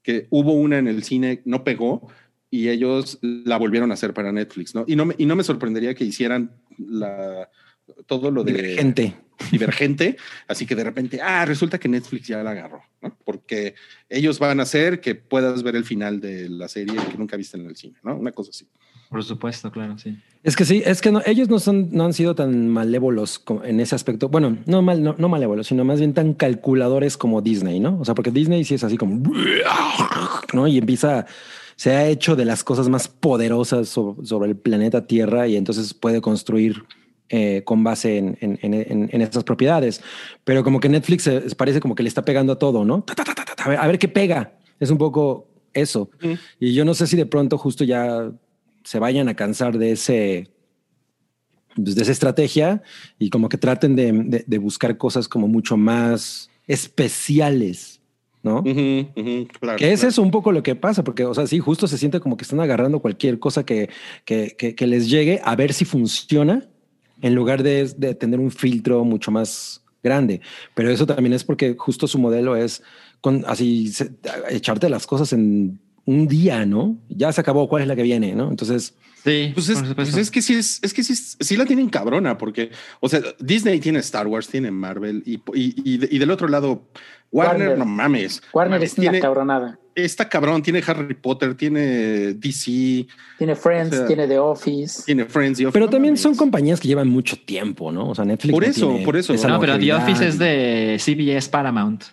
que hubo una en el cine, no pegó, y ellos la volvieron a hacer para Netflix, ¿no? Y no me, y no me sorprendería que hicieran la, todo lo de Divergente. divergente, así que de repente, ah, resulta que Netflix ya la agarró, ¿no? Porque ellos van a hacer que puedas ver el final de la serie que nunca viste en el cine, ¿no? Una cosa así. Por supuesto, claro, sí. Es que sí, es que no, ellos no son, no han sido tan malévolos en ese aspecto. Bueno, no mal, no, no malévolos, sino más bien tan calculadores como Disney, ¿no? O sea, porque Disney sí es así como, ¿no? Y empieza, se ha hecho de las cosas más poderosas so- sobre el planeta Tierra y entonces puede construir eh, con base en, en, en, en- en esas propiedades. Pero como que Netflix eh, parece como que le está pegando a todo, ¿no? Ta, ta, ta, ta, ta, a, ver, a ver qué pega. Es un poco eso. Y yo no sé si de pronto justo ya se vayan a cansar de ese pues, de esa estrategia y como que traten de, de- de buscar cosas como mucho más especiales, ¿no? Ujú, ujú, claro, Que es claro. eso un poco lo que pasa, porque, o sea, sí, justo se siente como que están agarrando cualquier cosa que, que, que- que les llegue a ver si funciona en lugar de, de tener un filtro mucho más grande. Pero eso también es porque justo su modelo es con así se- echarte las cosas en un día, ¿no? Ya se acabó, ¿cuál es la que viene? ¿No? Entonces, Sí, Pues es, pues es que sí es, es que sí, es- sí la tienen cabrona, porque, o sea, Disney tiene Star Wars, tiene Marvel, y, y, y de- y del otro lado, Warner, Warner. no mames. Warner mames, es una tiene, cabronada. Está cabrón, tiene Harry Potter, tiene DC, Tiene Friends, O sea, tiene The Office. tiene Friends. y pero no también mames. son compañías que llevan mucho tiempo, ¿no? O sea, Netflix. Por no eso, tiene por eso. No, pero The. Office es de CBS Paramount.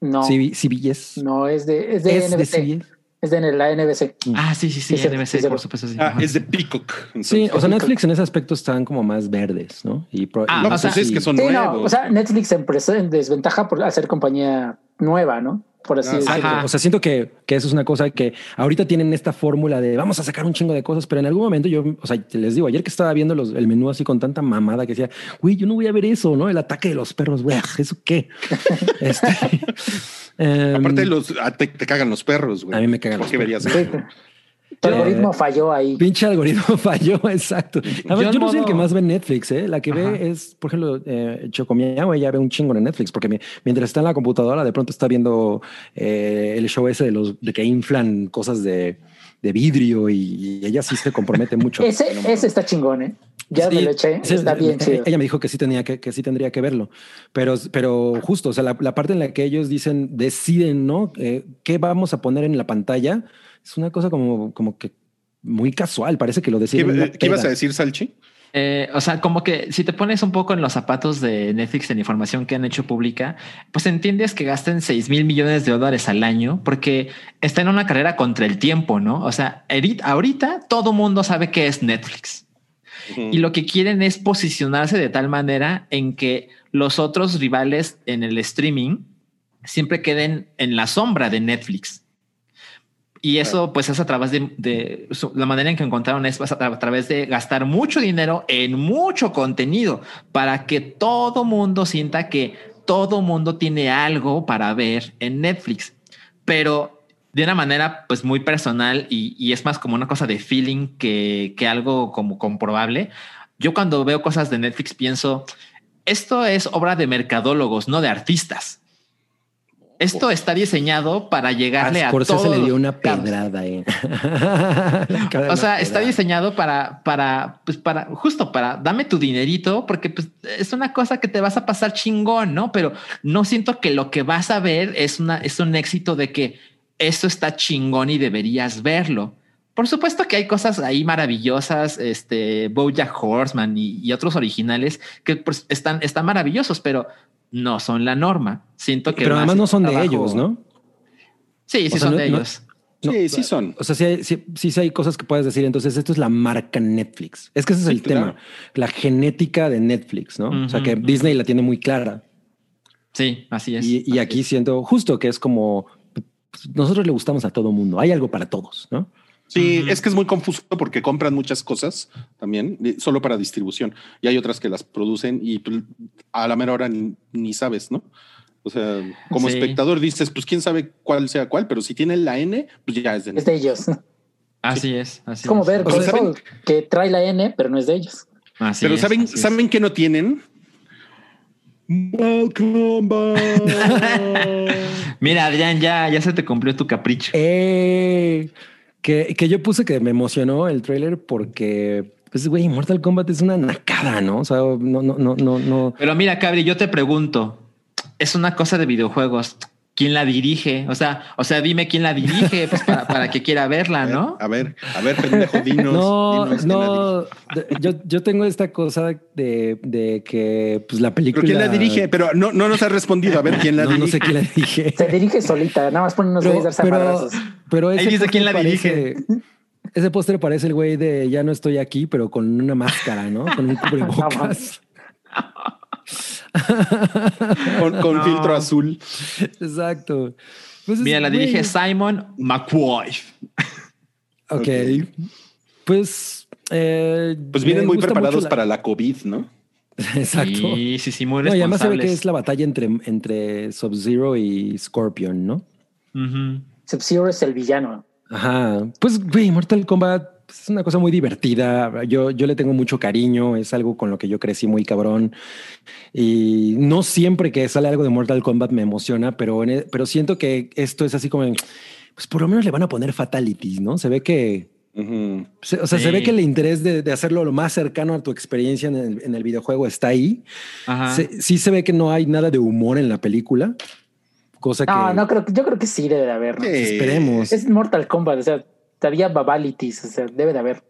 No, CB- CBS. no, es de, es de Es de NBC. CBS. Es de la NBC. Ah, sí, sí, sí, Sí, sí, NBC, por supuesto, sí. Ah, es de Peacock. Sí, o sea, Netflix en ese aspecto están como más verdes, ¿no? Y Ah, y no, o pues sea, es que son Sí, nuevos. no, o sea, Netflix empezó en desventaja por hacer compañía nueva, ¿no? Por así Ah, decirlo. O sea, siento que, que eso es una cosa que ahorita tienen esta fórmula de vamos a sacar un chingo de cosas, pero en algún momento yo, o sea, les digo, ayer que estaba viendo los- el menú así con tanta mamada que decía, güey, yo no voy a ver eso, ¿no? El ataque de los perros, güey, ¿eso qué? Este, em, Aparte, los, ah, te, te cagan los perros, güey. A mí me cagan ¿Por los qué verías Sí. eso? Tu Eh, algoritmo falló ahí. Pinche algoritmo falló, exacto. Además, Yo yo, en no soy el que más ve Netflix, ¿eh? La que Ajá. ve es, por ejemplo, eh, Chocomiao, ella ve un chingo en Netflix, porque mi- mientras está en la computadora, de pronto está viendo eh, el show ese de los de que inflan cosas de, de vidrio y, y ella sí se compromete mucho. Ese, ese está chingón, ¿eh? Ya Sí, me lo eché. sí, está bien chido. Ella me dijo que sí tenía que, que sí tendría que verlo, pero, pero justo, o sea, la, la parte en la que ellos dicen, deciden, ¿no? Eh, ¿Qué vamos a poner en la pantalla? Es una cosa como, como que muy casual, parece que lo ¿Qué, deciden. en una qué ibas a decir, Salchi? Eh, o sea, como que si te pones un poco en los zapatos de Netflix en información que han hecho pública, pues entiendes que gasten 6 mil millones de dólares al año porque está en una carrera contra el tiempo, ¿no? O sea, ahorita todo mundo sabe que es Netflix y lo que quieren es posicionarse de tal manera en que los otros rivales en el streaming siempre queden en la sombra de Netflix. Y eso pues es a través de, la manera en que encontraron es a, a través de gastar mucho dinero en mucho contenido para que todo mundo sienta que todo mundo tiene algo para ver en Netflix, pero de una manera pues muy personal y, y es más como una cosa de feeling que, que algo como comprobable. Yo cuando veo cosas de Netflix pienso, esto es obra de mercadólogos, no de artistas. Esto está diseñado para llegarle a, Scorsese todos. le dio una pedrada. eh. O sea, está diseñado para, para, pues para, justo para dame tu dinerito, porque pues, es una cosa que te vas a pasar chingón, ¿no? Pero no siento que lo que vas a ver es una, es un éxito de que eso está chingón y deberías verlo. Por supuesto que hay cosas ahí maravillosas, este Bojack Horseman y, y otros originales que pues, están, están maravillosos, pero no son la norma. Siento que Pero más además no son de ellos, ¿no? Sí, sí O sea, son no- de ellos. No, sí, sí son. O sea, sí hay, sí, sí hay cosas que puedes decir. Entonces, esto es la marca Netflix. Es que ese es Sí, el claro. tema. La genética de Netflix, ¿no? o sea, que. Disney la tiene muy clara. Sí, así es. Y, aquí es. siento justo que es como nosotros le gustamos a todo mundo. Hay algo para todos, ¿no? Sí, es que es muy confuso porque compran muchas cosas también, eh, solo para distribución. Y hay otras que las producen y pues, a la mera hora ni, ni sabes, ¿no? O sea, como Sí. espectador dices, pues quién sabe cuál sea cuál, pero si tiene la N, pues ya es de Es de ellos. Es Así es, así como es. ver O sea, que trae la N, pero no es de ellos. Así Pero es, saben, así es. ¿saben qué no tienen? Welcome back. Mira, Adrián, ya, ya se te cumplió tu capricho. Eh, que, que yo puse que me emocionó el tráiler porque, pues, güey, Mortal Kombat es una nacada, ¿no? O sea, no, no, no, no, no. Pero mira, Cabri, yo te pregunto, es una cosa de videojuegos. ¿Quién la dirige? O sea, o sea, dime quién la dirige pues, para, para que quiera verla, ¿no? A ver, a ver, pendejo, dinos. No, dinos dirige. no, de- yo, yo tengo esta cosa de, de que, pues, la película. ¿Pero quién la dirige? Pero no, no nos ha respondido. A ver, ¿quién la No, dirige? no sé quién la dirige. Se dirige solita, nada más ponen unos Pero, güeyes a darse a pero, pero ese Ahí dice quién la parece- Ese póster parece el güey de ya no estoy aquí, pero con una máscara, ¿no? Con un cubrebocas. Con, con No. filtro azul. Exacto. Pues es- Mira, la güey, dirige Simon McCoy. Ok. Pues. eh, Pues vienen muy preparados la- para la COVID, ¿no? Exacto. Sí, sí, sí, muy No, y además se ve que es la batalla entre, entre Sub-Zero y Scorpion, ¿no? Sub-Zero es el villano. Ajá. Pues, güey, Mortal Kombat es una cosa muy divertida. Yo, yo le tengo mucho cariño. Es algo con lo que yo crecí muy cabrón. Y no siempre que sale algo de Mortal Kombat me emociona, pero, en e- pero siento que esto es así como, pues por lo menos le van a poner fatalities, ¿no? Se ve que, Ujú. se- o sea, se Sí. ve que el interés de, de hacerlo lo más cercano a tu experiencia en el, en el videojuego está ahí. Ajá. Se- sí se ve que no hay nada de humor en la película, cosa No, que no creo, yo creo que sí debe de haber. ¿no? Sí. esperemos. Es Mortal Kombat, o sea, estaría babalities, o sea, debe de haber.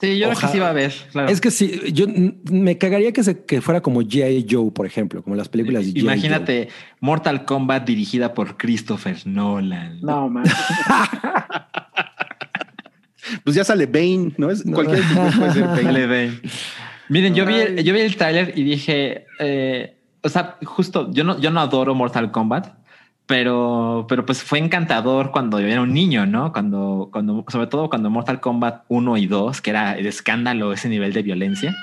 Sí, yo creo Ojalá. que sí va a ver. Claro. Es que sí, yo me cagaría que, se, que fuera como G.I. Joe, por ejemplo, como las películas de G.I. Joe. Imagínate Mortal Kombat dirigida por Christopher Nolan. No, man. Pues ya sale Bane, ¿no? Es, Cualquier tipo puede ser Bane. Miren, yo vi, el, yo vi el tráiler y dije, eh, o sea, justo, yo no, yo no adoro Mortal Kombat, pero, pero pues fue encantador cuando yo era un niño, ¿no? Cuando, cuando, sobre todo cuando Mortal Kombat 1 y 2, que era el escándalo, ese nivel de violencia.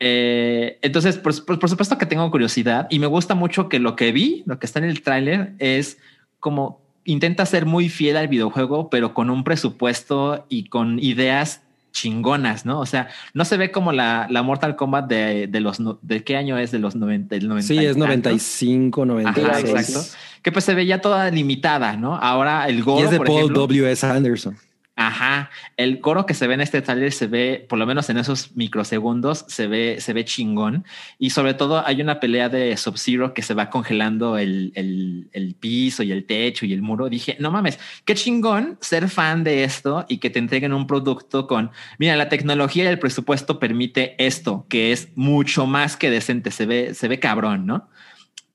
Eh, entonces, por, por- por supuesto que tengo curiosidad y me gusta mucho que lo que vi, lo que está en el tráiler es como intenta ser muy fiel al videojuego, pero con un presupuesto y con ideas chingonas, ¿no? O sea, no se ve como la, la Mortal Kombat de, de los de qué año es de los 90, del 90 Sí, es tantos? 95, 96. Ajá, exacto. Que pues se veía toda limitada, ¿no? Ahora el Goro, Y es de por Paul ejemplo, W.S. Anderson. Ajá, el coro que se ve en este trailer se ve, por lo menos en esos microsegundos, se ve, se ve chingón. Y sobre todo hay una pelea de Sub-Zero que se va congelando el, el, el piso y el techo y el muro. Dije, no mames, qué chingón ser fan de esto y que te entreguen un producto con, mira, la tecnología y el presupuesto permite esto, que es mucho más que decente, se ve, se ve cabrón, ¿no?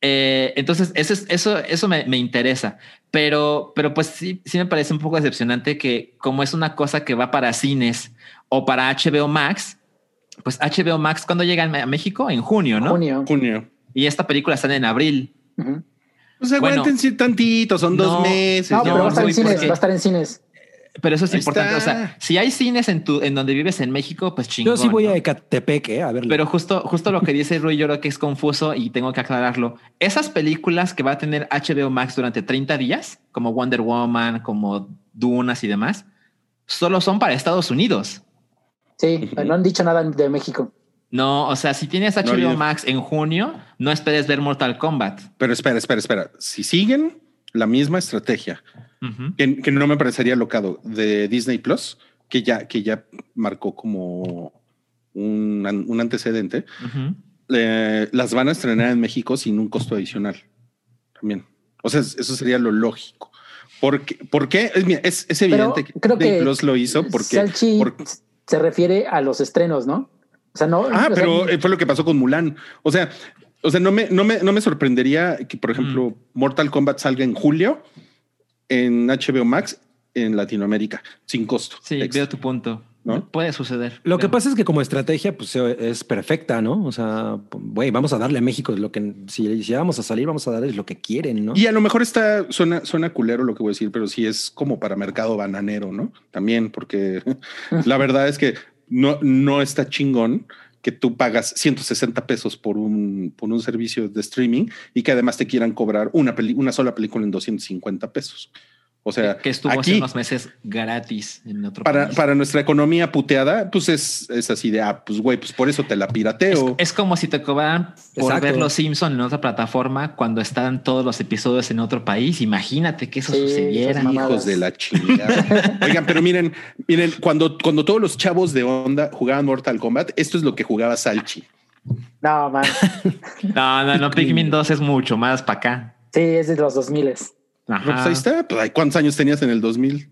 Eh, entonces, eso, es- eso, eso me, me interesa. Pero, pero pues sí, sí me parece un poco decepcionante que como es una cosa que va para cines o para HBO Max, pues HBO Max, ¿cuándo llega a México? En junio, ¿no? Junio. Junio. Y esta película sale en abril. Ujú. Pues aguántense tantito, son dos meses. No, No, pero va a estar en cines, porque- va a estar en cines. Pero eso es Ahí importante. está. O sea, si hay cines en tu, en donde vives en México, pues chingón. Yo sí voy ¿no? a Ecatepec, ¿eh? A verlo. Pero justo, justo lo que dice Rui, yo creo que es confuso y tengo que aclararlo. Esas películas que va a tener HBO Max durante 30 días, como Wonder Woman, como Dunas y demás, solo son para Estados Unidos. Sí, no han dicho nada de México. No, o sea, si tienes HBO Max en junio, no esperes ver Mortal Kombat. Pero espera, espera, espera. Si siguen la misma estrategia, Ujú. que, que no me parecería locado, de Disney Plus, que ya, que ya marcó como un, an- un antecedente, Ujú. eh, las van a estrenar en México sin un costo adicional. También. O sea, es- eso sería lo lógico. Porque, ¿Por qué? Es, mira, es, es evidente que creo Disney que Plus lo hizo porque. Salchi por- se refiere a los estrenos, ¿no? O sea, no. ah, o sea, pero eh, fue lo que pasó con Mulan. O sea, o sea, no me, no me, no me sorprendería que, por ejemplo, Mortal Kombat salga en julio en HBO Max en Latinoamérica sin costo. Sí, extra. veo tu punto. ¿No? Puede suceder. Lo que pasa es que como estrategia, pues eh, es perfecta, ¿no? O sea, güey, vamos a darle a México lo que si, si vamos a salir, vamos a darles lo que quieren, ¿no? Y a lo mejor está, suena, suena culero lo que voy a decir, pero sí es como para mercado bananero, ¿no? También, porque la verdad es que no, no está chingón que tú pagas 160 pesos por un, por un servicio de streaming y que además te quieran cobrar una, peli- una sola película en 250 pesos. O sea, que estuvo hace unos meses gratis en otro para, país. para nuestra economía puteada, pues es, es así de, ah, pues güey, pues por eso te la pirateo. es como si te cobraran por Exacto. ver Los Simpson en otra plataforma cuando están todos los episodios en otro país. Imagínate que eso Sí, sucediera. Hijos de la chingada. Oigan, pero miren, miren, cuando, cuando todos los chavos de onda jugaban Mortal Kombat, esto es lo que jugaba Salchi. No, man. No, no, no. Pikmin 2 es mucho más para acá. Sí, es de los 2000 No, Ajá. pues ahí está. Pues, ay, ¿Cuántos años tenías en el 2000?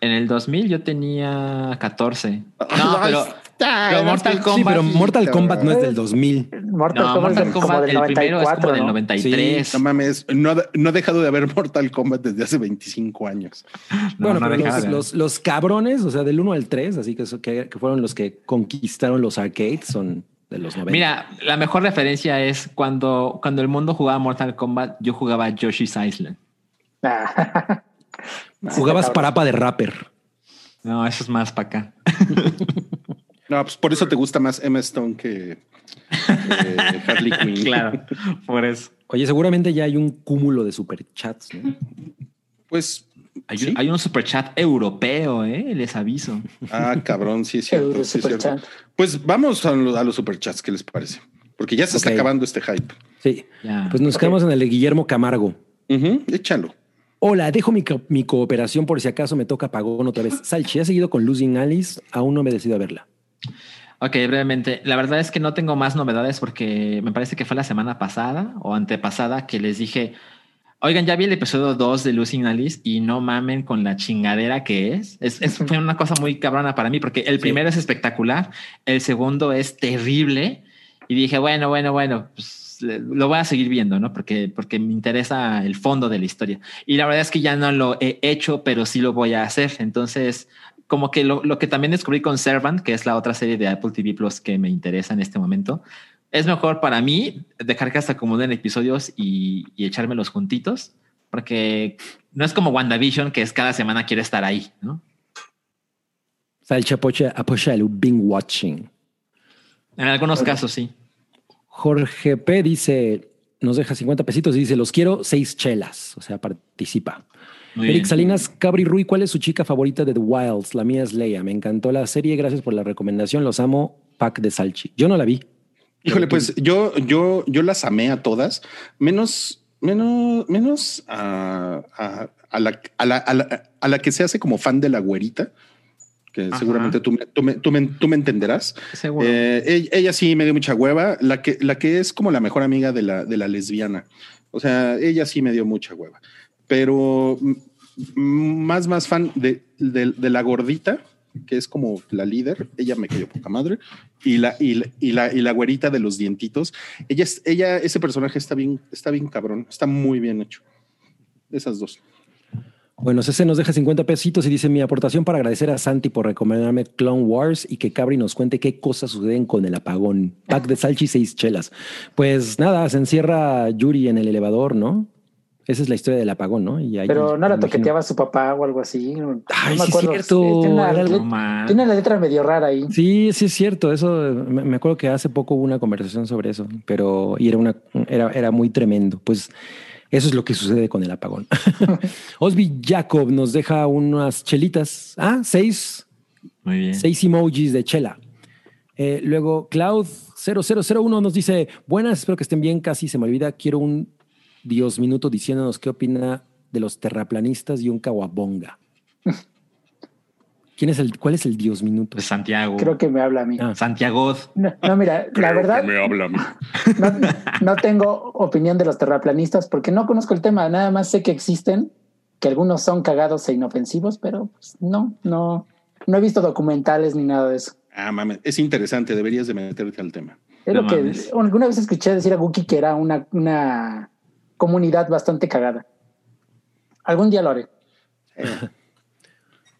En el 2000 yo tenía 14. Ay, No, pero, está, pero Mortal Kombat. Sí, pero Mortal. Kombat no es del 2000. Mortal no, Kombat es Mortal del- como Kombat, del el primero es 94, como del ¿no? 93. No mames, no, ha- no ha dejado de haber Mortal Kombat desde hace 25 años. No, bueno, no pero los, de- los, los cabrones, o sea, del 1 al 3, así que, eso, que, que fueron los que conquistaron los arcades, son de los 90. Mira, la mejor referencia es cuando, cuando el mundo jugaba Mortal Kombat, yo jugaba Yoshi's Island. Ah. Jugabas parapa de rapper. No, eso es más para acá. No, pues por eso te gusta más Emma Stone que eh, Harley Quinn. claro, por eso. Oye, seguramente ya hay un cúmulo de superchats. ¿no? Pues, Hay, ¿sí? un, hay un superchat europeo, ¿eh? les aviso. ah, cabrón, sí es cierto. Euro sí es cierto. Superchat. Pues vamos a, lo- a los superchats, ¿qué les parece? Porque ya se está acabando este hype. Sí. Ya. Pues nos quedamos en el de Guillermo Camargo. Ujú, échalo. Hola, dejo mi, co- mi cooperación por si acaso me toca pagón otra vez. Salchi, ¿has seguido con Losing Alice? Aún no me decido a verla. Ok, brevemente. La verdad es que no tengo más novedades porque me parece que fue la semana pasada o antepasada que les dije, oigan, ya vi el episodio 2 de Losing Alice y no mamen con la chingadera que es. Es, es- fue una cosa muy cabrona para mí porque el primero es espectacular, el segundo es terrible y dije, bueno, bueno, bueno, pues lo voy a seguir viendo, ¿no? Porque, porque me interesa el fondo de la historia. Y la verdad es que ya no lo he hecho, pero sí lo voy a hacer. Entonces, como que lo, lo que también descubrí con Servant, que es la otra serie de Apple TV Plus que me interesa en este momento, es mejor para mí dejar que hasta acomoden episodios y, y echármelos juntitos, porque no es como WandaVision, que es cada semana quiere estar ahí, ¿no? Salchi apoya, apoya el Bing Watching. En algunos casos sí. Jorge P. dice, nos deja 50 pesitos y dice, los quiero seis chelas. O sea, participa. Muy Eric bien. Salinas Cabri Rui, ¿cuál es su chica favorita de The Wilds? La mía es Leia. Me encantó la serie. Gracias por la recomendación. Los amo. Pack de Salchi. Yo no la vi. Híjole, pues yo, yo, yo las amé a todas, menos, menos, menos a, a- a la, a, la, a, la, a la que se hace como fan de la güerita, que Ajá. seguramente tú, me- tú, me, tú, me, tú me entenderás. Seguro. Eh, ella, ella sí me dio mucha hueva, la que, la que es como la mejor amiga de la, de la lesbiana. O sea, ella sí me dio mucha hueva, pero más, más fan de, de, de la gordita, que es como la líder, ella me cayó poca madre, y la, y la, y la, y la güerita de los dientitos, ella, es- ella, ese personaje está bien, está bien cabrón, está muy bien hecho. Esas dos. Bueno, ese nos deja 50 pesitos y dice mi aportación para agradecer a Santi por recomendarme Clone Wars y que Cabri nos cuente qué cosas suceden con el apagón. Pack de Salchi, seis chelas. Pues nada, se encierra Yuri en el elevador, ¿no? Esa es la historia del apagón, ¿no? Y ahí, Pero no la toqueteaba su papá o algo así. No Ay, sí es acuerdo. cierto, Tiene una, man. tiene una letra medio rara ahí. Sí, sí es cierto. Eso me, me acuerdo que hace poco hubo una conversación sobre eso, pero y era una era, era muy tremendo. Pues eso es lo que sucede con el apagón. Osby Jacob nos deja unas chelitas. Ah, seis, Muy bien. seis emojis de chela. Eh, luego Cloud 0001 nos dice, buenas, espero que estén bien, casi se me olvida, quiero un Dios minuto diciéndonos qué opina de los terraplanistas y un kawabonga. ¿Quién es el, cuál es el Dios minuto? De Santiago. Creo que me habla a mí. Ah. Santiago. No, no, mira, la verdad, habla a mí. no, no tengo opinión de los terraplanistas porque no conozco el tema. Nada más sé que existen, que algunos son cagados e inofensivos, pero pues, no, no, no he visto documentales ni nada de eso. Ah, mames, es interesante, deberías de meterte al tema. Es No lo que mames. alguna vez escuché decir a Guki que era una, una comunidad bastante cagada. Algún día lo haré.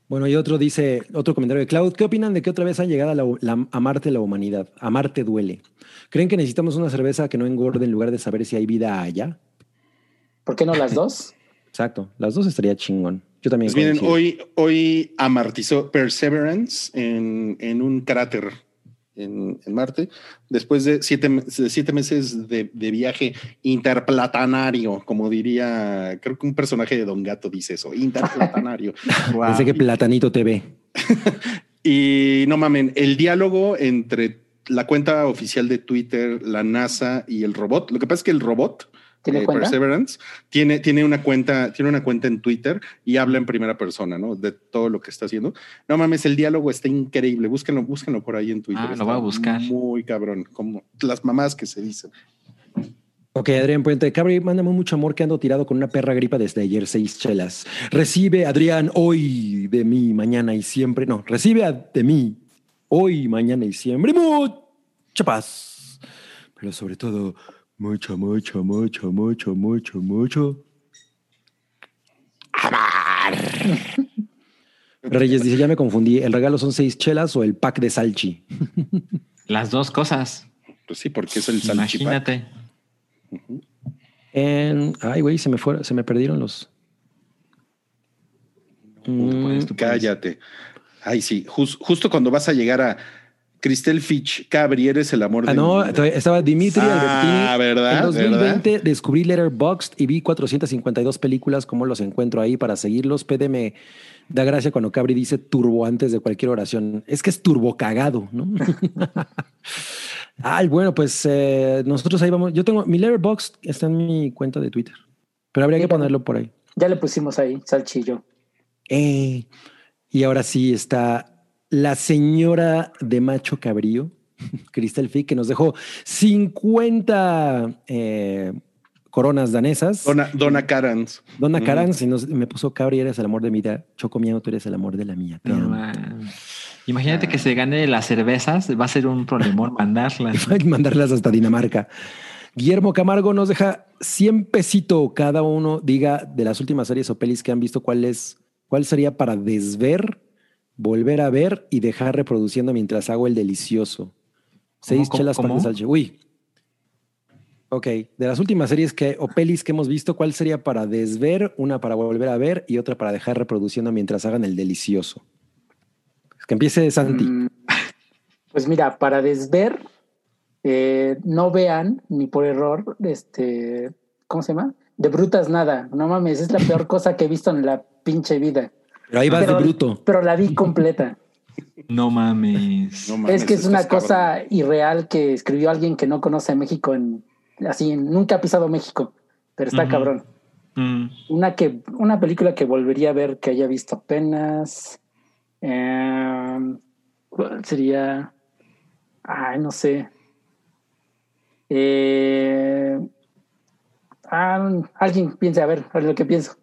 Bueno, y otro dice, otro comentario de Cloud, ¿qué opinan de que otra vez ha llegado a, la, la- a Marte la humanidad? A Marte duele. ¿Creen que necesitamos una cerveza que no engorde en lugar de saber si hay vida allá? ¿Por qué no las dos? Exacto, las dos estaría chingón. Yo también. Pues miren, hoy, hoy amartizó Perseverance en, en un cráter en, en Marte, después de siete, de siete meses de, de viaje interplatanario, como diría, creo que un personaje de Don Gato dice eso, interplatanario. Pensé que Platanito TV. Y no mamen, el diálogo entre la cuenta oficial de Twitter, la NASA y el robot. Lo que pasa es que el robot, ¿Tiene eh? Perseverance, tiene, tiene una cuenta, tiene una cuenta en Twitter y habla en primera persona, ¿no? De todo lo que está haciendo. No mames, el diálogo está increíble. Búsquenlo, búsquenlo por ahí en Twitter. Ah, lo voy a buscar. Muy cabrón, como las mamás que se dicen. Ok, Adrián Puente. Cabri, mándame mucho amor que ando tirado con una perra gripa desde ayer, seis chelas. Recibe, Adrián, hoy de mí, mañana y siempre. No, recibe a- de mí, hoy, mañana y siempre. Mucha paz. Pero sobre todo, mucho, mucho, mucho, mucho, mucho, mucho. Amar. Reyes dice, ya me confundí. ¿El regalo son seis chelas o el pack de salchi? Las dos cosas. Pues sí, porque es el salchipac. Imagínate. En- ay, güey, se me fueron, se me perdieron los. Mm, puedes, tú puedes. Cállate. Ay, sí, jus- justo cuando vas a llegar a Cristel Fitch, Cabri, eres el amor Ah, de no, mi vida. todavía estaba Dimitri Ah, Albertini. ¿verdad? En 2020 descubrí Letterboxd y vi 452 películas. ¿Cómo los encuentro ahí para seguirlos? PD me da gracia cuando Cabri dice turbo antes de cualquier oración. Es que es turbo cagado, ¿no? Ay, bueno, pues eh, nosotros ahí vamos. Yo tengo mi Letterboxd está en mi cuenta de Twitter, pero habría que ponerlo por ahí. Ya le pusimos ahí, salchillo. Eh, y ahora sí está la señora de Macho Cabrío, Cristel Fick, que nos dejó 50 eh, coronas danesas. Dona, Dona Carans. Donna Mm. Carans y nos- me puso Cabri, eres el amor de mi vida. Choco Miau, tú eres el amor de la mía. No. Imagínate que se gane las cervezas, va a ser un problemón mandarlas. Mandarlas hasta Dinamarca. Guillermo Camargo nos deja 100 pesito cada uno. Diga de las últimas series o pelis que han visto cuál es, cuál sería para desver, volver a ver y dejar reproduciendo mientras hago el delicioso. Seis cómo, chelas para cómo? Uy. Ok, de las últimas series que o pelis que hemos visto, ¿cuál sería para desver, una para volver a ver y otra para dejar reproduciendo mientras hagan el delicioso? Que empiece Santi. Mm, Pues mira, para desver, eh, no vean ni por error, este, ¿cómo se llama? De brutas nada. No mames, es la peor cosa que he visto en la pinche vida. Pero ahí vas Pero- de bruto. Pero la vi completa. No mames. No mames, es que es una cabrón. cosa irreal que escribió alguien que no conoce a México en así, en- nunca ha pisado México, pero está cabrón. Mm. Una que, una película que volvería a ver que haya visto apenas. ¿Cuál sería? Ay, no sé. Eh, ah, alguien piense, a ver, a ver lo que pienso.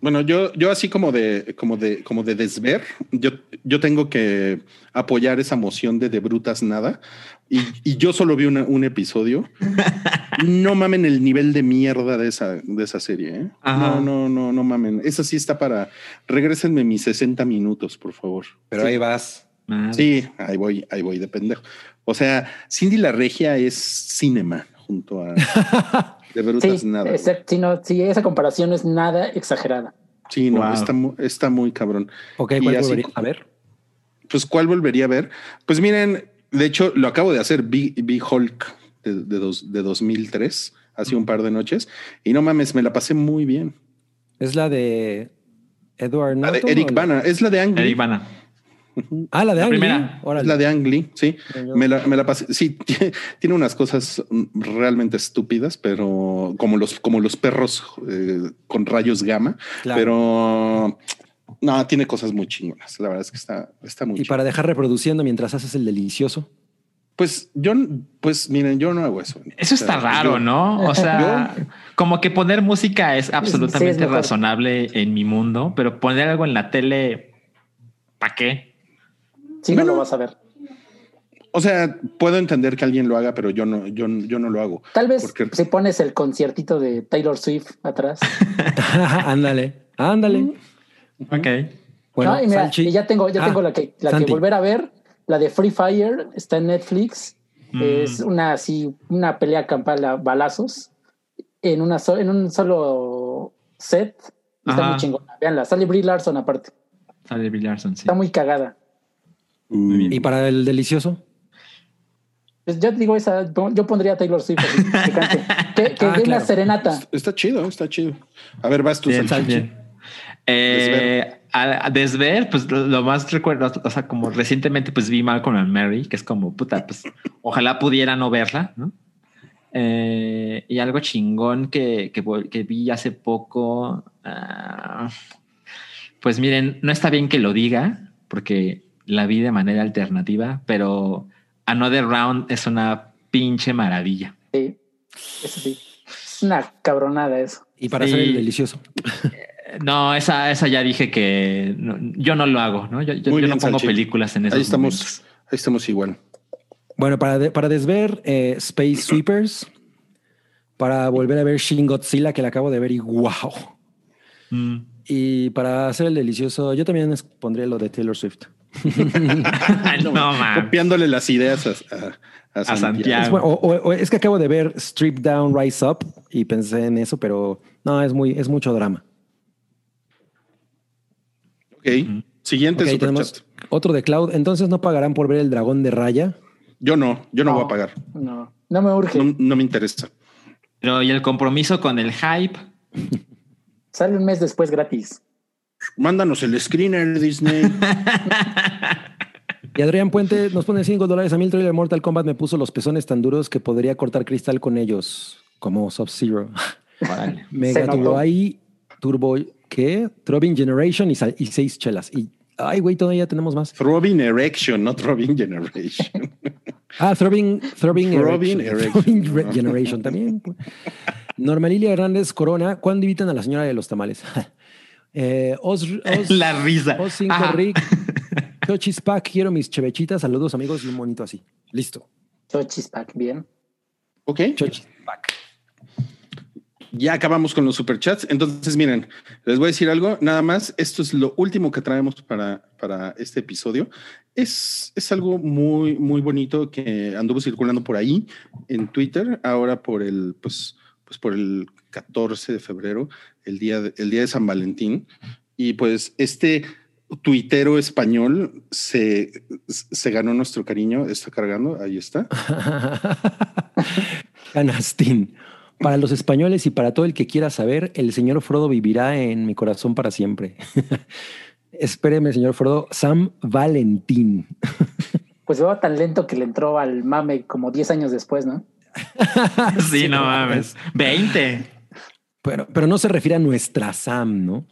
Bueno, yo, yo así como de, como de, como de desver, yo, yo tengo que apoyar esa moción de de brutas nada. Y, y yo solo vi una- un episodio. No mamen el nivel de mierda de esa, de esa serie. ¿eh? Ajá. No, no, no, no mamen. Esa sí está para. Regrésenme mis 60 minutos, por favor. Pero ahí vas. Madre. Sí, ahí voy, ahí voy de pendejo. O sea, Cindy la Regia es cinema junto a de brutas Sí, nada. ese- sí, no, sí, esa comparación es nada exagerada. Sí, no, Wow. está, está muy cabrón. Ok, ¿cuál así- volverías a ver? Pues, ¿cuál volvería a ver? Pues miren, de hecho, lo acabo de hacer, vi, vi Hulk de, de, dos- de 2003, hace un par de noches, y no mames, me la pasé muy bien. Es la de Edward La de Norton. Eric Bana, es la de Ang Lee. Eric Bana. Ah, la de La Ang primera. La de Ang Lee, sí. Me la, me la pasé. Sí, tiene unas cosas mm, realmente estúpidas, pero como los, como los perros eh, con rayos gamma, Claro. pero no, tiene cosas muy chingonas. La verdad es que está, está muy Y para dejar reproduciendo mientras haces el delicioso. Pues yo, pues miren, yo no hago eso. Eso O sea, está raro, yo- ¿no? O sea, como que poner música es absolutamente razonable en mi mundo, pero poner algo en la tele, ¿para qué? Si Bueno. no lo vas a ver. O sea, puedo entender que alguien lo haga, pero yo no, yo, yo no lo hago. Tal vez Porque- si pones el conciertito de Taylor Swift atrás. ándale, ándale. Ok. Bueno, no, y mira, y ya tengo, ya Ah, tengo la que la que volver a ver, la de Free Fire, está en Netflix. Mm. Es una así, una pelea campal a balazos en una so- en un solo set. Está Ajá. muy chingona. Veanla, sale Brie Larson aparte. Sale Larson, sí. Está muy cagada. Muy bien. ¿Y para el delicioso? Pues yo digo esa, yo pondría a Taylor Swift así, que cante. Que, que Ah, dé claro. una serenata. Está chido, está chido. A ver, vas tú, Bien, bien. Eh, a, a desver, pues lo, lo más recuerdo, o sea, como recientemente pues vi Malcolm and Mary, que es como puta, pues ojalá pudiera no verla, ¿no? Eh, y algo chingón que, que vi hace poco, ah, pues miren, no está bien que lo diga, porque la vi de manera alternativa, pero Another Round es una pinche maravilla. Sí, eso sí. Es una cabronada eso. Y para Sí. hacer el delicioso. No, esa, esa ya dije que no- yo no lo hago, ¿no? Yo, yo- Muy yo bien, no pongo películas en esos Ahí estamos, momentos. ahí estamos igual. Bueno, para, de- para desver eh, Space Sweepers, para volver a ver Shin Godzilla, que la acabo de ver y wow. Mm. Y para hacer el delicioso, yo también pondría lo de Taylor Swift. no, mames. Copiándole las ideas a, a- a A Santiago. Santiago. Es, bueno, o- o- o es que acabo de ver Strip Down, Rise Up y pensé en eso, pero no, es muy, es mucho drama. Ok. Siguiente tenemos otro de Cloud. Entonces no pagarán por ver el dragón de Raya. Yo no, yo no, voy a pagar. No, no me urge. No, no me interesa. Pero y el compromiso con el hype. Sale un mes después gratis. Mándanos el screener, Disney. Y Adrián Puente nos pone 5 dólares a mil trailer Mortal Kombat. Me puso los pezones tan duros que podría cortar cristal con ellos, como Sub-Zero. Mega. Turbo ahí, Turbo, ¿qué? Throbbing Generation y, y seis chelas. Y, ay, güey, todavía tenemos más. Throbbing Erection, no Throbbing Generation. Ah, Throbbing, Throbbing, Throbbing Erection. Erection. Throbbing Re- Generation también. Normalilia Hernández Corona, ¿cuándo invitan a la señora de los tamales? Eh, Os, Os- La risa. Os cinco Ajá. Rick. Chochis Pack, quiero mis chevechitas. Saludos, amigos, y un monito así. Listo. Pack, bien. Ok. Pack. Ya acabamos con los superchats. Entonces, miren, les voy a decir algo. Nada más, esto es lo último que traemos para, para este episodio. Es, es algo muy, muy bonito que anduvo circulando por ahí en Twitter, ahora por el, pues, pues por el 14 de febrero, el día de, el día de San Valentín. Y pues este tuitero español se, se ganó nuestro cariño. Está cargando, ahí está. Canastín. Para los españoles y para todo el que quiera saber, el señor Frodo vivirá en mi corazón para siempre. Espéreme, señor Frodo. Sam Valentín. Pues veo tan lento que le entró al mame como 10 años después, ¿no? Sí, no mames. 20. Pero, pero no se refiere a nuestra Sam, ¿no?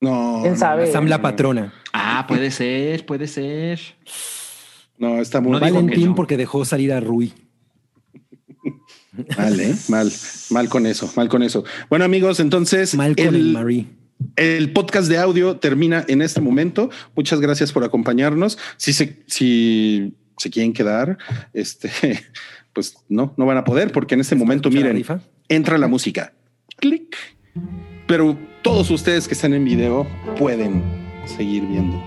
No, ¿Quién no, sabe? Sam la patrona. Ah, puede ser, puede ser. No, está muy No Valentín no. porque dejó salir a Rui. Mal, ¿eh? Mal, mal con eso, mal con eso. Bueno, amigos, entonces Mal con el el, Marie. el podcast de audio termina en este momento. Muchas gracias por acompañarnos. Si se, si se quieren quedar, este, pues no, no van a poder porque en este momento, miren, rifa? entra la música. Clic. Pero todos ustedes que están en video pueden seguir viendo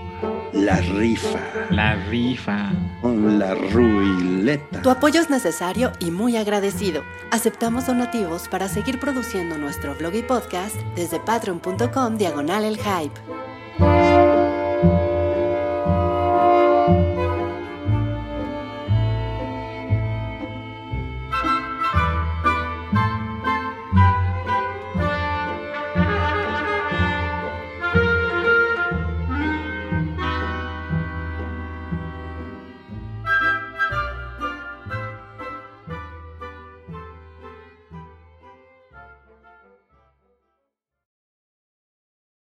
la rifa La rifa. con la ruileta. Tu apoyo es necesario y muy agradecido. Aceptamos donativos para seguir produciendo nuestro blog y podcast desde patreon.com diagonal el hype.